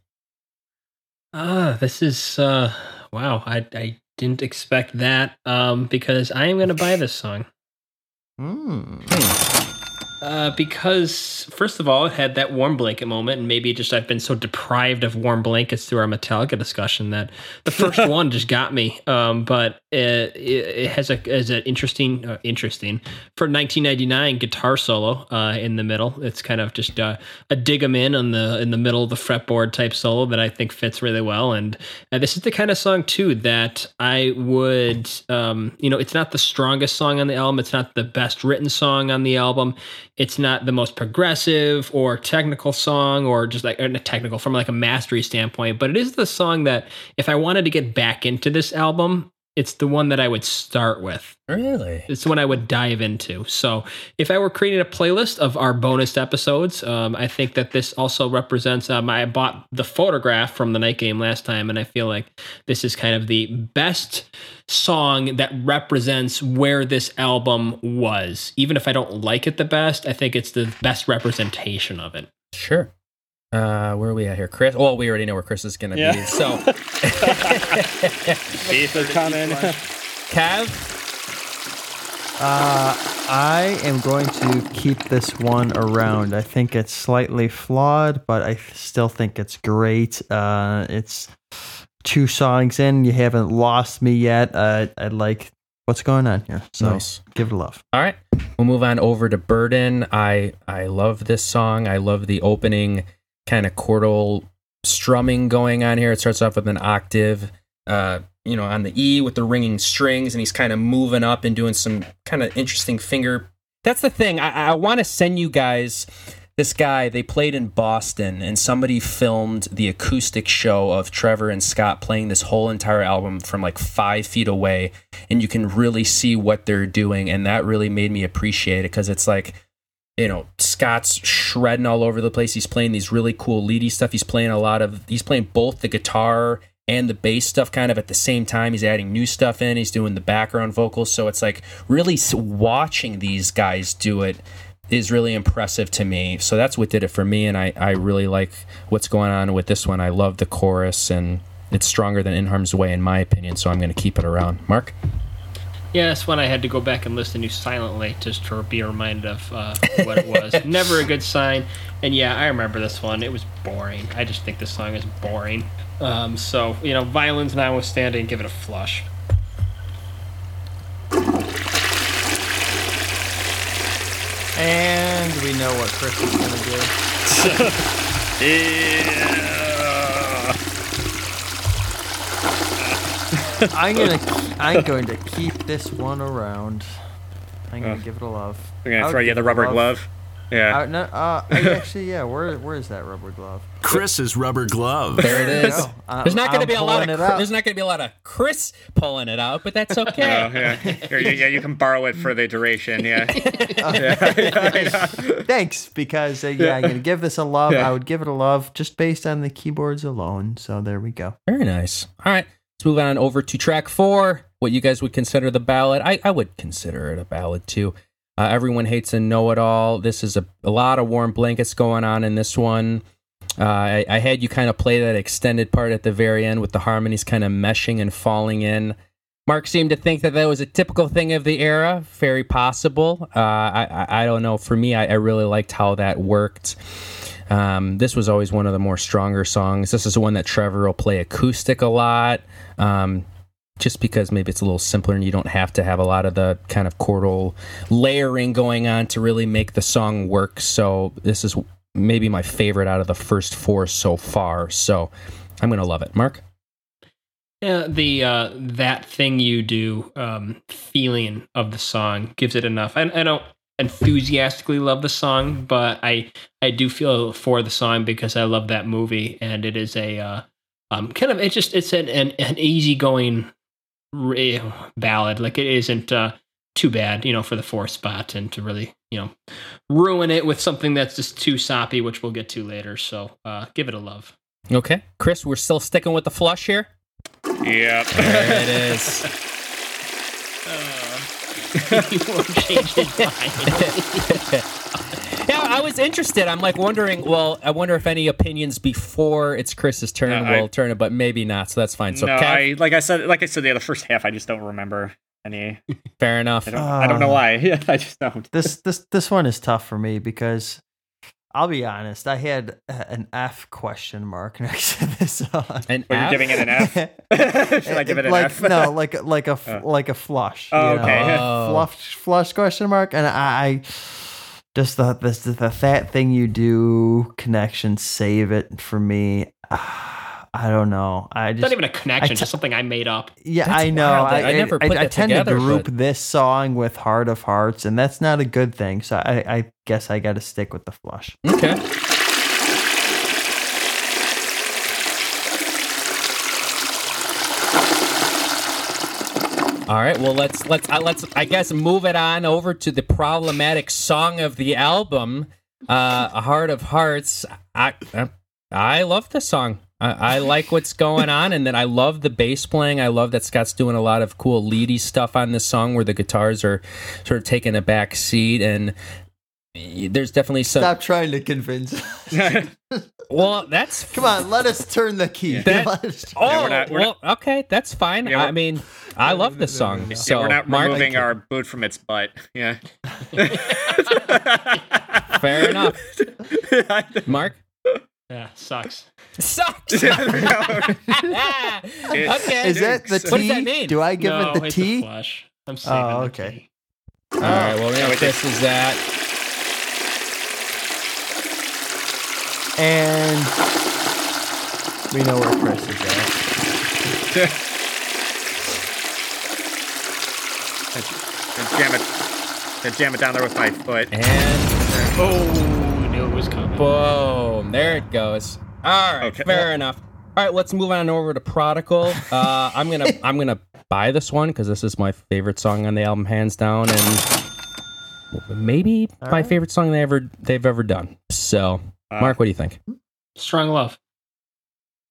Ah, this is uh wow. I I didn't expect that um because I am going to buy this song. Mm. Uh, because first of all, it had that warm blanket moment, and maybe just I've been so deprived of warm blankets through our Metallica discussion that the first [laughs] one just got me. Um, but it, it, it has a as an interesting, uh, interesting for 1999 guitar solo uh, in the middle. It's kind of just uh, a dig 'em in on the in the middle of the fretboard type solo that I think fits really well. And uh, this is the kind of song too that I would, um, you know, it's not the strongest song on the album. It's not the best written song on the album it's not the most progressive or technical song or just like or not technical from like a mastery standpoint but it is the song that if i wanted to get back into this album it's the one that i would start with really? it's the one i would dive into so if i were creating a playlist of our bonus episodes um, i think that this also represents um, i bought the photograph from the night game last time and i feel like this is kind of the best song that represents where this album was even if i don't like it the best i think it's the best representation of it Sure. Uh, where are we at here, Chris? Well, we already know where Chris is gonna Yeah. be. So, [laughs] beef is coming. Kev, Uh, I am going to keep this one around. I think it's slightly flawed, but I still think it's great. Uh, it's two songs in. You haven't lost me yet. Uh, I like what's going on here. So Nice. give it a love. All right, we'll move on over to Burden. I I love this song. I love the opening kind of chordal strumming going on here. It starts off with an octave, uh, you know, on the E with the ringing strings, and he's kind of moving up and doing some kind of interesting finger. That's the thing. I, I want to send you guys this guy. They played in Boston, and somebody filmed the acoustic show of Trevor and Scott playing this whole entire album from like five feet away, and you can really see what they're doing, and that really made me appreciate it because it's like you know, Scott's shredding all over the place. He's playing these really cool leady stuff. He's playing a lot of, he's playing both the guitar and the bass stuff kind of at the same time. He's adding new stuff in. He's doing the background vocals. So it's like really watching these guys do it is really impressive to me. So that's what did it for me. And I, I really like what's going on with this one. I love the chorus and it's stronger than In Harm's Way, in my opinion. So I'm going to keep it around. Mark? Yeah, that's one I had to go back and listen to silently just to be reminded of uh, what it was. [laughs] Never a good sign. And yeah, I remember this one. It was boring. I just think this song is boring. Um, so, you know, violins notwithstanding, give it a flush. And we know what Chris is going to do. [laughs] [laughs] yeah. [laughs] I'm gonna I'm [laughs] going to keep this one around. I'm gonna Ugh. give it a love. We're gonna I throw you the rubber love. glove. Yeah. Uh, no, uh, [laughs] actually, yeah. Where where is that rubber glove? Chris's rubber glove. There it is. Uh, There's not going to I'm be a lot of pulling Chris- there's not going to be a lot of Chris pulling it out, but that's Oh, okay. yeah. Here, you- yeah, you can borrow it for the duration. Yeah. Thanks, because uh, yeah, I'm gonna give this a love. Yeah. I would give it a love just based on the keyboards alone. So there we go. Very nice. All right, let's move on over to track four. What you guys would consider the ballad? I, I would consider it a ballad too. Uh, Everyone hates a know-it-all. This is a, a lot of warm blankets going on in this one. Uh, I, I had you kind of play that extended part at the very end with the harmonies kind of meshing and falling in. Mark seemed to think that that was a typical thing of the era. Very possible. Uh, I, I I don't know. For me, I, I really liked how that worked. Um, this was always one of the more stronger songs. This is one that Trevor will play acoustic a lot, um, just because maybe it's a little simpler and you don't have to have a lot of the kind of chordal layering going on to really make the song work. So this is maybe my favorite out of the first four so far. So I'm gonna love it. Mark. Yeah, the uh, that thing you do um, feeling of the song gives it enough. I, I don't enthusiastically love the song, but I I do feel for the song because I love that movie, and it is a uh, um, kind of it's just it's an an, an easygoing r- ballad. Like it isn't uh, too bad, you know, for the fourth spot, and to really you know ruin it with something that's just too soppy, which we'll get to later. So uh, give it a love. Okay, Chris, we're still sticking with the flush here. Yep. There it is. [laughs] [laughs] you won't change his [laughs] mind. Yeah, I was interested. I'm like wondering. Well, I wonder if any opinions before it's Chris's turn No, I- will turn it, but maybe not. So that's fine. So no, Kev, I like I said, like I said, yeah, the first half I just don't remember any. [laughs] fair enough. I don't, I don't know Ah. why. [laughs] Yeah, I just don't. This this this one is tough for me because I'll be honest. I had uh, an F question mark [laughs] next to this song. And But you're giving it an F. Should I give it an like, F? No, like like a f- Oh. like a flush. Oh, you know? okay. Oh. flush flush question mark and I, I just the this the that thing you do connection save it for me ah, I don't know I just not even a connection, I t- just something I made up. yeah That's I know wild. I, I never I, put I that tend together, to group but- this song with Heart of Hearts and that's not a good thing so I I guess I got to stick with the flush Okay. All right. Well, let's let's uh, let's I guess move it on over to the problematic song of the album, uh, "A Heart of Hearts." I I, I love the song. I, I like what's going on, and then I love the bass playing. I love that Scott's doing a lot of cool leady stuff on this song, where the guitars are sort of taking a back seat, and there's definitely some. stop trying to convince [laughs] us. [laughs] Well, that's come on let us turn the key That- [laughs] Let us- Oh, we're not- we're well, okay, that's fine. Yeah, I mean, I love this song. Yeah, So, we're not Mark, removing our boot from its butt. Yeah. fair enough. Mark Yeah, sucks. sucks. Okay. is that the What does T that mean? do I give no, it the it's T A flush. I'm saving Oh, the okay. All right. Well, we know No, it is that. And we know where Chris is at and jam it, and jam it down there with my foot. And Oh, we knew it was coming. boom, there it goes. All right, Okay. fair enough. All right, let's move on over to Prodigal. Uh, I'm gonna I'm gonna buy this one because this is my favorite song on the album, hands down, and maybe All my right. favorite song they ever they've ever done. So, Mark, what do you think? Strong love.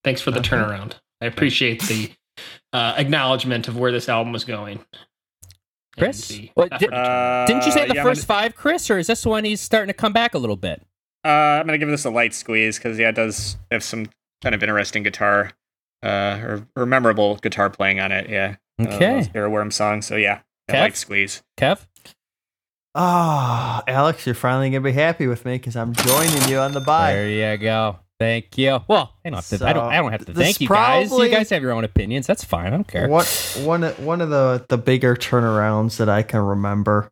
Thanks for the Okay. turnaround. I appreciate the uh, acknowledgement of where this album was going. And Chris? the What, did- to turn it Uh, Didn't you say the yeah, I'm first five, Chris, or is this one he's starting to come back a little bit? Uh, I'm gonna give this a light squeeze because yeah, it does have some kind of interesting guitar, uh, or, or memorable guitar playing on it. Yeah. Uh, Okay. those Earworm song. So yeah, a Kev? light squeeze. Kev? Ah, Alex, you're finally gonna be happy with me because I'm joining you on the buy. There you go. Thank you. Well, I don't have to. I don't. I don't have to thank you guys. probably- You guys have your own opinions. That's fine. I don't care. What one of- one of the the bigger turnarounds that I can remember.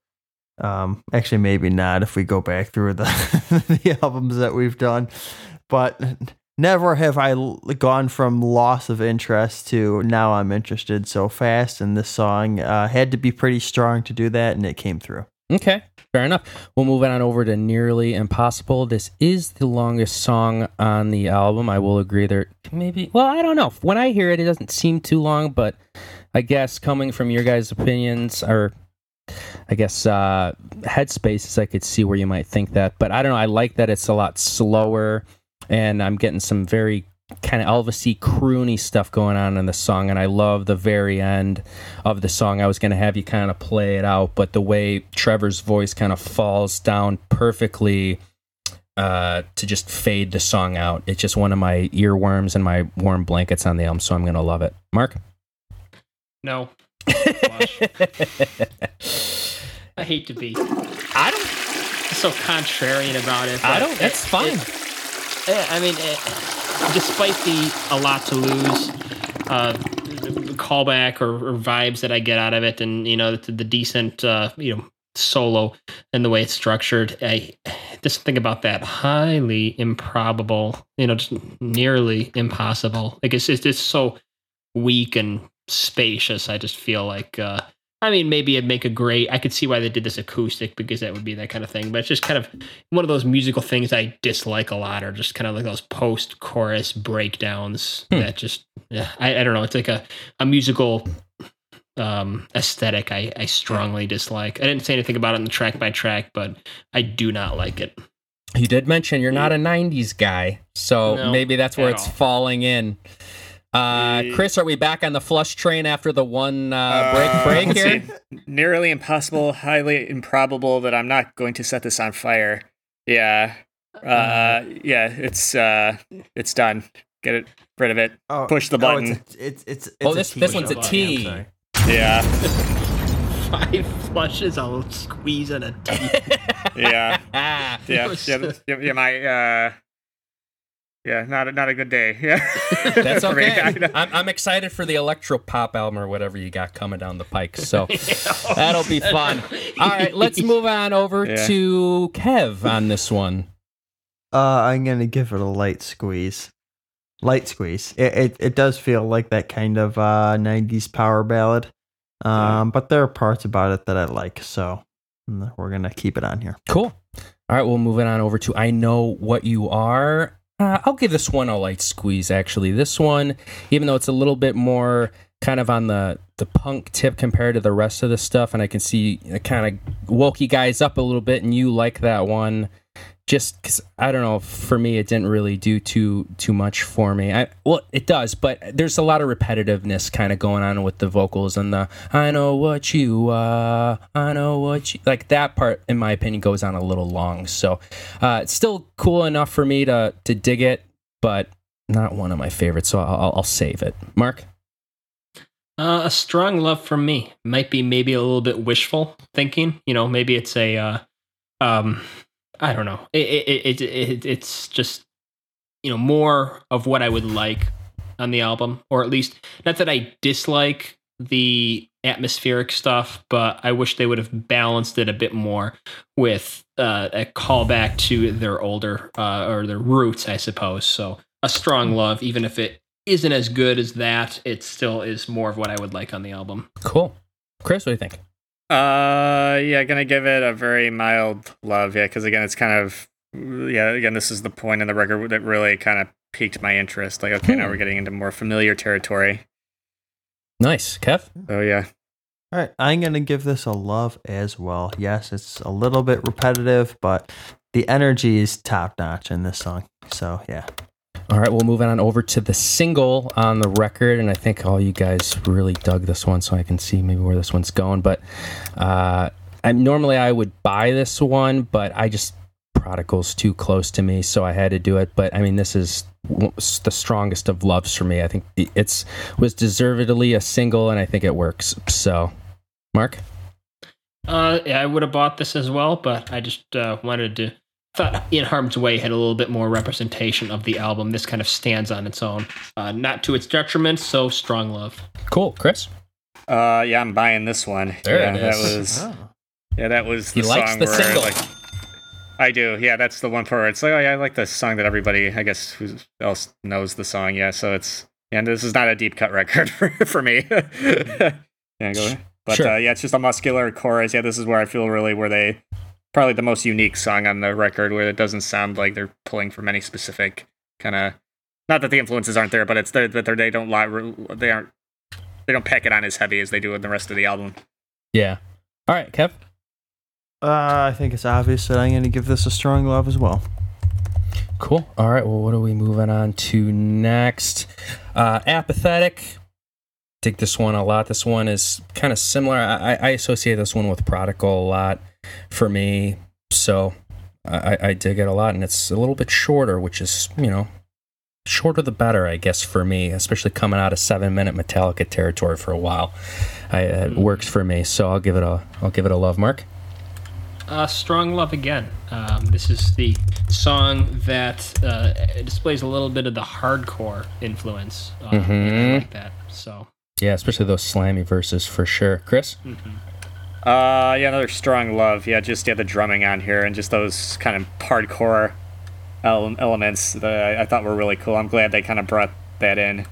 Um, actually, maybe not if we go back through the [laughs] the albums that we've done, but never have I gone from loss of interest to now I'm interested so fast. And this song uh, had to be pretty strong to do that, and it came through. Okay, fair enough. We'll move on over to Nearly Impossible. This is the longest song on the album. I will agree there maybe well, I don't know. When I hear it it doesn't seem too long, but I guess coming from your guys' opinions or I guess uh headspaces I could see where you might think that. But I don't know, I like that it's a lot slower and I'm getting some very kind of Elvis-y croony stuff going on in the song and I love the very end of the song. I was going to have you kind of play it out, but the way Trevor's voice kind of falls down perfectly uh, to just fade the song out. It's just one of my earworms and my warm blankets on the elm, so I'm going to love it. Mark? No. [laughs] I hate to be I don't so contrarian about it. I don't that's it- fine. it- I mean, eh, despite the a lot to lose uh, callback or, or vibes that I get out of it, and you know the, the decent uh, you know solo and the way it's structured, I just think about that highly improbable, you know, just nearly impossible. Like it's it's just so weak and spacious. I just feel like. Uh, I mean, maybe it'd make a great. I could see why they did this acoustic because that would be that kind of thing. But it's just kind of one of those musical things I dislike a lot, or just kind of like those post-chorus breakdowns Hmm. that just, yeah, I, I don't know. It's like a a musical um aesthetic I, I strongly dislike. I didn't say anything about it in the track by track, but I do not like it. You did mention you're not a 90s guy, so No, maybe that's where it's all. falling in. Uh, Chris, are we back on the flush train after the one uh, break Uh, break here? see. Nearly impossible, highly improbable that I'm not going to set this on fire. Yeah. Uh, yeah, it's uh it's done. Get it rid of it. Oh, Push the oh, button. it's, a, it's, it's, it's Oh, a this- this one's a T. button. T. I'm sorry. Yeah. [laughs] Five flushes, I'll squeeze in a T. [laughs] Yeah. Ah, [laughs] Yeah. was- Yeah, yeah, yeah my uh yeah, not a, not a good day. [laughs] Yeah. That's [laughs] For me, okay. I know. I'm, I'm excited for the electro pop album or whatever you got coming down the pike. So [laughs] that'll be fun. All right, let's move on over Yeah. to Kev on this one. Uh, I'm gonna give it a light squeeze. Light squeeze. It, it it does feel like that kind of uh '90s power ballad, um, but there are parts about it that I like, so we're gonna keep it on here. Cool. All right, we'll move it on over to I Know What You Are. Uh, I'll give this one a light squeeze, actually. This one, even though it's a little bit more kind of on the, the punk tip compared to the rest of the stuff, and I can see it kind of woke you guys up a little bit, and you like that one. Just because I don't know, for me, it didn't really do too too much for me. I well, it does, but there's a lot of repetitiveness kind of going on with the vocals and the "I know what you are, I know what you like." That part, in my opinion, goes on a little long. So, uh, it's still cool enough for me to to dig it, but not one of my favorites. So I'll, I'll save it. Mark, Uh, a strong love from me might be maybe a little bit wishful thinking. You know, maybe it's a, uh, um, I don't know. It, it, it, it, it's just, you know, more of what I would like on the album, or at least not that I dislike the atmospheric stuff, but I wish they would have balanced it a bit more with uh, a callback to their older uh, or their roots, I suppose. So a strong love, even if it isn't as good as that, it still is more of what I would like on the album. cool. Chris, what do you think? Uh, yeah, gonna give it a very mild love. Yeah, because again, it's kind of yeah. Again, this is the point in the record that really kind of piqued my interest. Like, okay, now Hmm. we're getting into more familiar territory. Nice, Kev. Oh yeah, All right, I'm gonna give this a love as well. Yes, it's a little bit repetitive, but the energy is top notch in this song. So yeah, All right, we'll move on over to the single on the record, and I think all you guys really dug this one, so I can see maybe where this one's going. But uh, I normally I would buy this one, but I just Prodigal's too close to me, so I had to do it. But I mean, this is the strongest of loves for me. I think it's was deservedly a single, and I think it works. So, Mark, Uh, yeah, I would have bought this as well, but I just uh, wanted to. Thought In Harm's Way had a little bit more representation of the album. This kind of stands on its own, uh, not to its detriment. So strong love. cool, Chris. uh, yeah, I'm buying this one. There yeah, it that is. was Oh. yeah, that was the He likes song the where single. like I do. Yeah, that's the one part. Where it's like, oh yeah, I like the song that everybody, I guess, who else knows the song. Yeah, so it's and this is not a deep cut record [laughs] for for me. [laughs] yeah, go ahead. But Sure. uh, yeah, it's just a muscular chorus. Yeah, this is where I feel really where they probably the most unique song on the record, where it doesn't sound like they're pulling from any specific kind of. Not that the influences aren't there, but it's there that they're, they don't lie. They aren't. They don't pack it on as heavy as they do in the rest of the album. Yeah. All right, Kev. Uh, I think it's obvious that I'm going to give this a strong love as well. Cool. All right. Well, what are we moving on to next? Uh, apathetic. Dig this one a lot. This one is kind of similar. I, I associate this one with Prodigal a lot for me. So I, I dig it a lot. And it's a little bit shorter, which is, you know, shorter the better, I guess, for me, especially coming out of seven minute Metallica territory for a while. I, it works for me. So I'll give it a, I'll give it a love mark. Uh, Strong Love Again. Um, this is the song that uh, displays a little bit of the hardcore influence. I Mhm. like that. So, Yeah, especially those slammy verses for sure. Chris? Uh, yeah, another strong love. Yeah, just yeah, the drumming on here and just those kind of hardcore ele- elements that I, thought were really cool. I'm glad they kind of brought that in.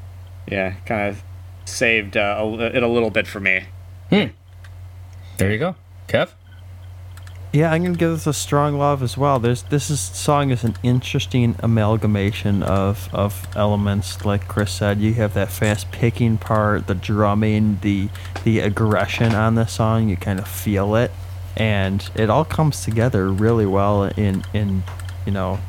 Yeah, kind of saved uh, a, it a little bit for me. Hmm. There you go. Kev? Yeah, I'm gonna give this a strong love as well. There's this is song is an interesting amalgamation of of elements. Like Chris said, you have that fast picking part, the drumming, the the aggression on the song. You kind of feel it, and it all comes together really well. In in you know,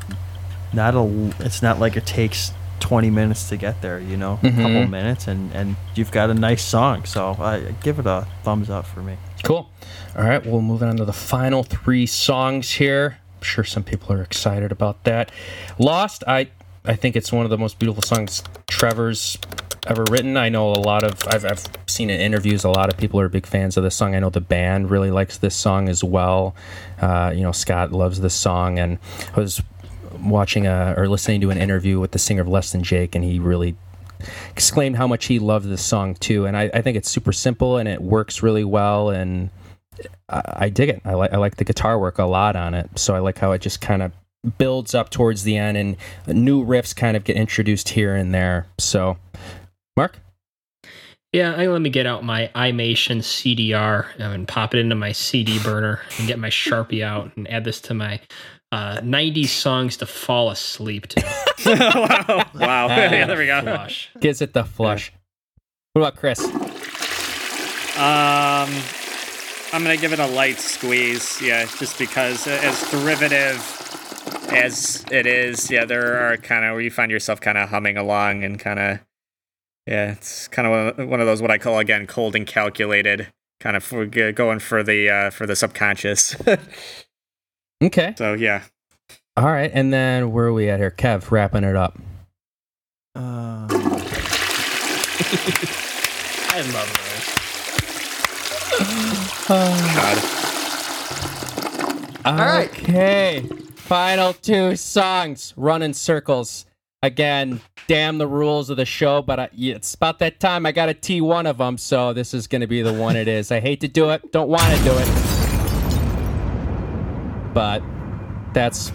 not a. It's not like it takes 20 minutes to get there. You know, a couple minutes, and and you've got a nice song. So I give it a thumbs up for me. Cool. All right, we'll move on to the final three songs here. I'm sure some people are excited about that. Lost, I I think it's one of the most beautiful songs Trevor's ever written. I know a lot of I've I've seen in interviews a lot of people are big fans of this song. I know the band really likes this song as well. Uh, you know, Scott loves this song, and I was watching a, or listening to an interview with the singer of Less Than Jake, and he really exclaimed how much he loved this song too. And I, I think it's super simple and it works really well. And I, I dig it. I like I like the guitar work a lot on it. So I like how it just kind of builds up towards the end and new riffs kind of get introduced here and there. So, Mark. yeah, I let me get out my iMation CDR and pop it into my CD burner and get my Sharpie out and add this to my uh, 90s songs to fall asleep to. [laughs] [laughs] wow! Wow! [laughs] yeah, there we go. Flush. Gives it the flush. What about Chris? Um, I'm gonna give it a light squeeze. Yeah, just because uh, as derivative as it is, yeah, there are kind of where you find yourself kind of humming along and kind of, yeah, it's kind of one of- those what I call again cold and calculated, kind of for, going for the uh, for the subconscious. [laughs] Okay. so yeah, All right. And then where are we at here? Kev, wrapping it up. Uh, [laughs] [laughs] I love those. God. All right. Okay. Final two songs. Run in circles. Again, damn the rules of the show, but I, it's about that time. I got to tee one of them, so this is going to be the one it is. I hate to do it. Don't want to do it. But that's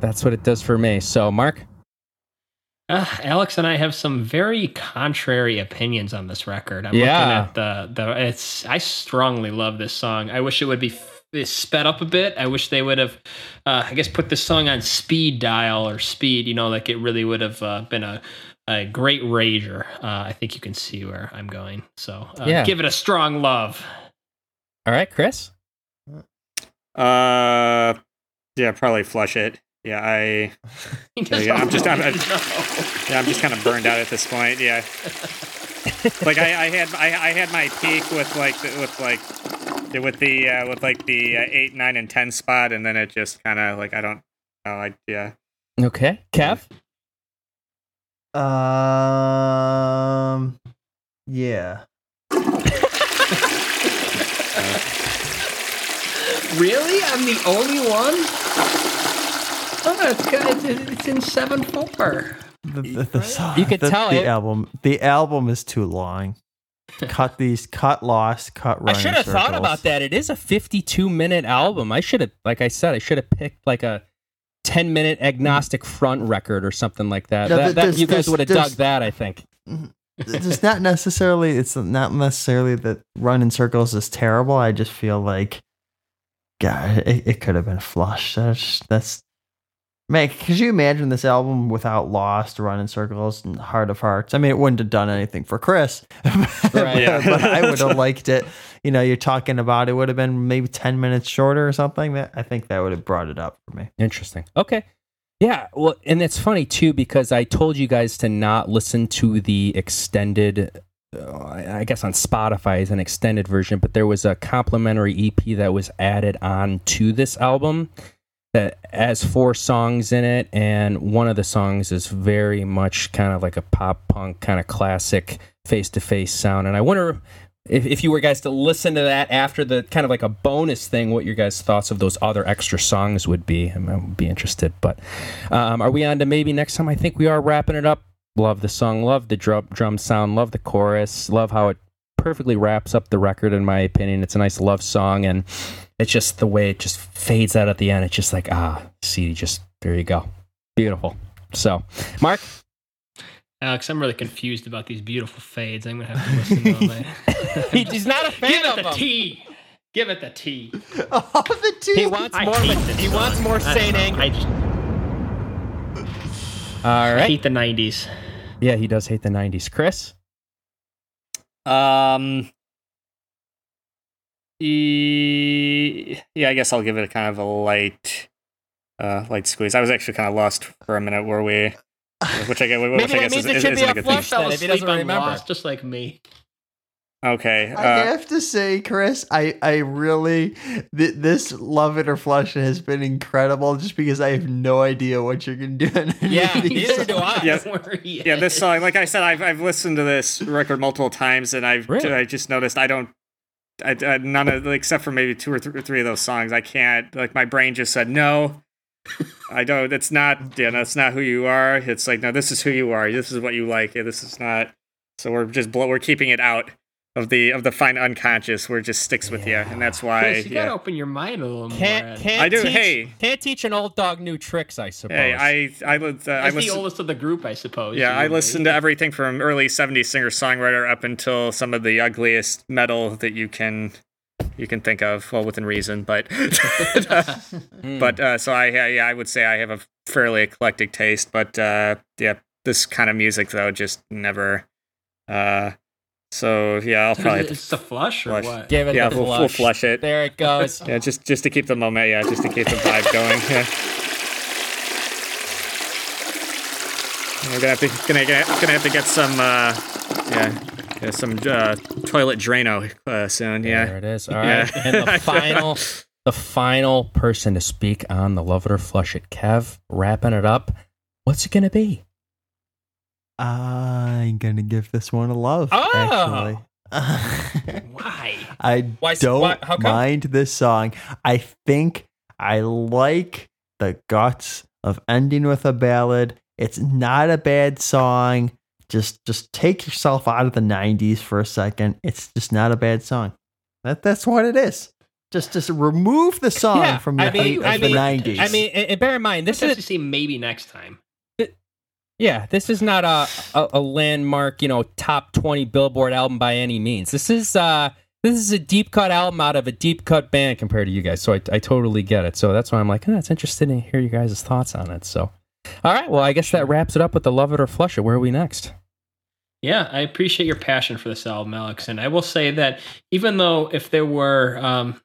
that's what it does for me. So, Mark? Uh, Alex and I have some very contrary opinions on this record. I'm Yeah. looking at the the. It's I strongly love this song. I wish it would be f- sped up a bit. I wish they would have, uh, I guess, put this song on speed dial or speed. You know, like it really would have uh, been a a great rager. Uh, I think you can see where I'm going. So uh, Yeah. give it a strong love. All right, Chris? Uh, yeah, probably flush it. Yeah, I [laughs] yeah, I'm just- I'm- I'm- yeah, I'm just kind of burned out at this point. Yeah. [laughs] like I, I had I, I had my peak with like the, with like the- with the uh, with like the uh, eight nine and ten spot and then it just kind of like I don't know I yeah Okay. Kev? Um. Yeah. [laughs] Really? I'm the only one? Oh, it's, good. it's, it's in 7 4. The, the, the song, You could the, tell the it- album. The album is too long. [laughs] cut these. Cut lost. Cut run. I should have thought about that. It is a 52 minute album. I should have, like I said, I should have picked like a 10 minute agnostic mm-hmm. front record or something like that. Yeah, that, that- you guys would have dug that, I think. Mm-hmm. it's not necessarily it's not necessarily that run in circles is terrible i just feel like god it, it could have been flush that's that's man could you imagine this album without lost run in circles and heart of hearts i mean it wouldn't have done anything for chris [laughs] but, Yeah. but i would have liked it you know you're talking about it would have been maybe 10 minutes shorter or something that i think that would have brought it up for me Interesting. Okay. Yeah. Well, and it's funny too because I told you guys to not listen to the extended. Uh, I guess on Spotify is an extended version, but there was a complimentary EP that was added on to this album that has four songs in it, and one of the songs is very much kind of like a pop punk kind of classic face to face sound. And I wonder if, if you were guys to listen to that after the kind of like a bonus thing, what your guys' thoughts of those other extra songs would be. I, mean, I would be interested. But um, are we on to maybe next time? I think we are wrapping it up. Love the song, love the drum, drum sound, love the chorus, love how it perfectly wraps up the record, in my opinion. It's a nice love song, and it's just the way it just fades out at the end. It's just like, ah, see, just there you go. Beautiful. So, Mark, Alex, I'm really confused about these beautiful fades. I'm gonna have to listen to them. [laughs] [laughs] he- he's not a fan Give it the them. T. Give it the T. oh the two He wants I more. hate ma- this He song. wants more I don't Saint know. Anger. I, just, All I right. hate the '90s. Yeah, he does hate the '90s. Chris. Um. E- Yeah, I guess I'll give it a kind of a light, uh, light squeeze. I was actually kind of lost for a minute where we, [laughs] which I get, which Maybe I that guess means is, it is, should is be a a good flush thing. Fell then if he doesn't remember. Lost, just like me. Okay. I Uh, have to say, Chris, I, I really th- this love it or flush It has been incredible. Just because I have no idea what you're gonna do. [laughs] in any Yeah, of these neither do I. Yeah. Yeah, this song, like I said, I've I've listened to this record multiple times, and I've Really? I just noticed I don't. I, I none of except for maybe two or th- three of those songs, I can't like my brain just said no. I don't. It's not. Yeah, that's not who you are. It's like no, this is who you are. This is what you like. This is not. So we're just we're keeping it out of the of the fine unconscious. Where it just sticks with you, and that's why. Chris, you gotta open your mind a little more. Can't Ed. can't I do- Teach, hey. can't teach an old dog new tricks. I suppose. Hey, I I li- uh, I As the oldest of the group, I suppose. Yeah, I would listened to everything from early '70s singer songwriter up until some of the ugliest metal that you can you can think of, well within reason. But [laughs] Hmm. but uh, so I yeah I would say I have a fairly eclectic taste. But uh, yeah, this kind of music though just never. Uh, so yeah, I'll probably is have to, it's the flush or flush. what? give it yeah the we'll, flush. we'll flush it. There it goes. [laughs] Yeah, just just to keep the moment. Yeah, just to keep the vibe going. Yeah. We're gonna have to gonna get, gonna have to get some uh yeah, yeah some uh, toilet Drano uh, soon. Yeah, there it is. All right, Yeah. And the [laughs] final, the final person to speak on the Love It or Flush It, Kev, wrapping it up. What's it gonna be? I'm gonna give this one a love. Oh. Actually, [laughs] Why? I Why don't why- how come? mind this song. I think I like the guts of ending with a ballad. It's not a bad song. Just just take yourself out of the '90s for a second. It's just not a bad song. That that's what it is. Just just remove the song Yeah, from your I mean- hate of I the mean- '90s. I mean, and, and bear in mind, This this is is see maybe next time. Yeah, this is not a, a a landmark, you know, top twenty Billboard album by any means. This is uh this is a deep cut album out of a deep cut band compared to you guys. So I, I totally get it. So that's why I'm like, oh, it's interesting to hear you guys' thoughts on it. So, all right, well, I guess that wraps it up with the Love It or Flush It. Where are we next? Yeah, I appreciate your passion for this album, Alex. And I will say that even though if there were um,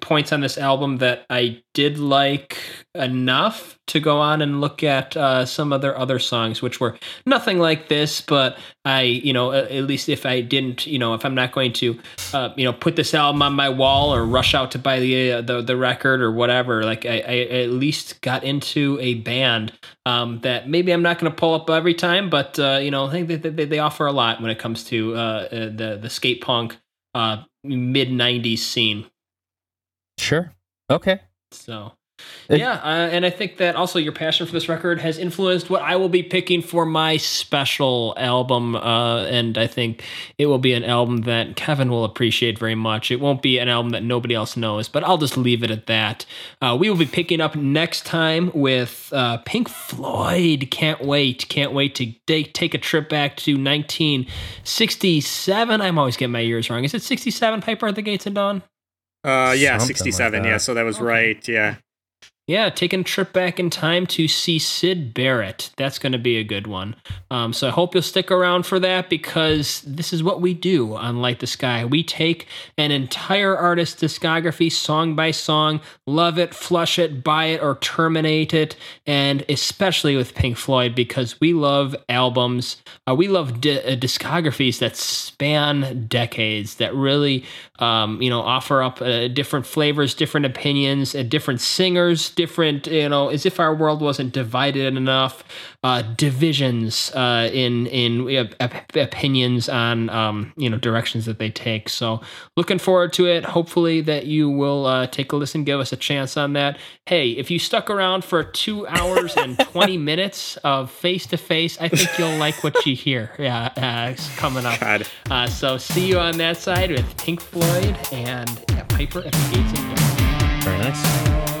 points on this album that I did like enough to go on and look at uh, some of their other songs, which were nothing like this, but I, you know, at, least if I didn't, you know, if I'm not going to, uh, you know, put this album on my wall or rush out to buy the uh, the, the record or whatever, like I, I at least got into a band um, that maybe I'm not going to pull up every time, but uh, you know, I think they, they offer a lot when it comes to uh, the the skate punk mid '90s scene. Sure. Okay. So yeah, uh, and I think that also your passion for this record has influenced what I will be picking for my special album. Uh, and I think it will be an album that Kevin will appreciate very much. It won't be an album that nobody else knows, but I'll just leave it at that. Uh, we will be picking up next time with uh, Pink Floyd. Can't wait. Can't wait to da- take a trip back to 1967. I'm always getting my years wrong. Is it 67 Piper at the Gates of Dawn? Uh, yeah, Something like 67. yeah, so that was Okay. right. Yeah. Yeah, taking a trip back in time to see Syd Barrett. That's going to be a good one. Um, so I hope you'll stick around for that because this is what we do on Light the Sky. We take an entire artist's discography, song by song, love it, flush it, buy it, or terminate it. And especially with Pink Floyd because we love albums. Uh, we love di- uh, discographies that span decades, that really, um, you know, offer up uh, different flavors, different opinions, uh, different singers, different, you know, as if our world wasn't divided enough, uh, divisions uh, in in uh, opinions on, um, you know, directions that they take. So looking forward to it. Hopefully that you will uh, take a listen, give us a chance on that. Hey, if you stuck around for two [laughs] hours and 20 minutes of face to face, I think you'll like what you hear. Yeah, uh, it's coming up. Uh, so see you on that side with Pink And yeah, Piper at the Gates. Very nice.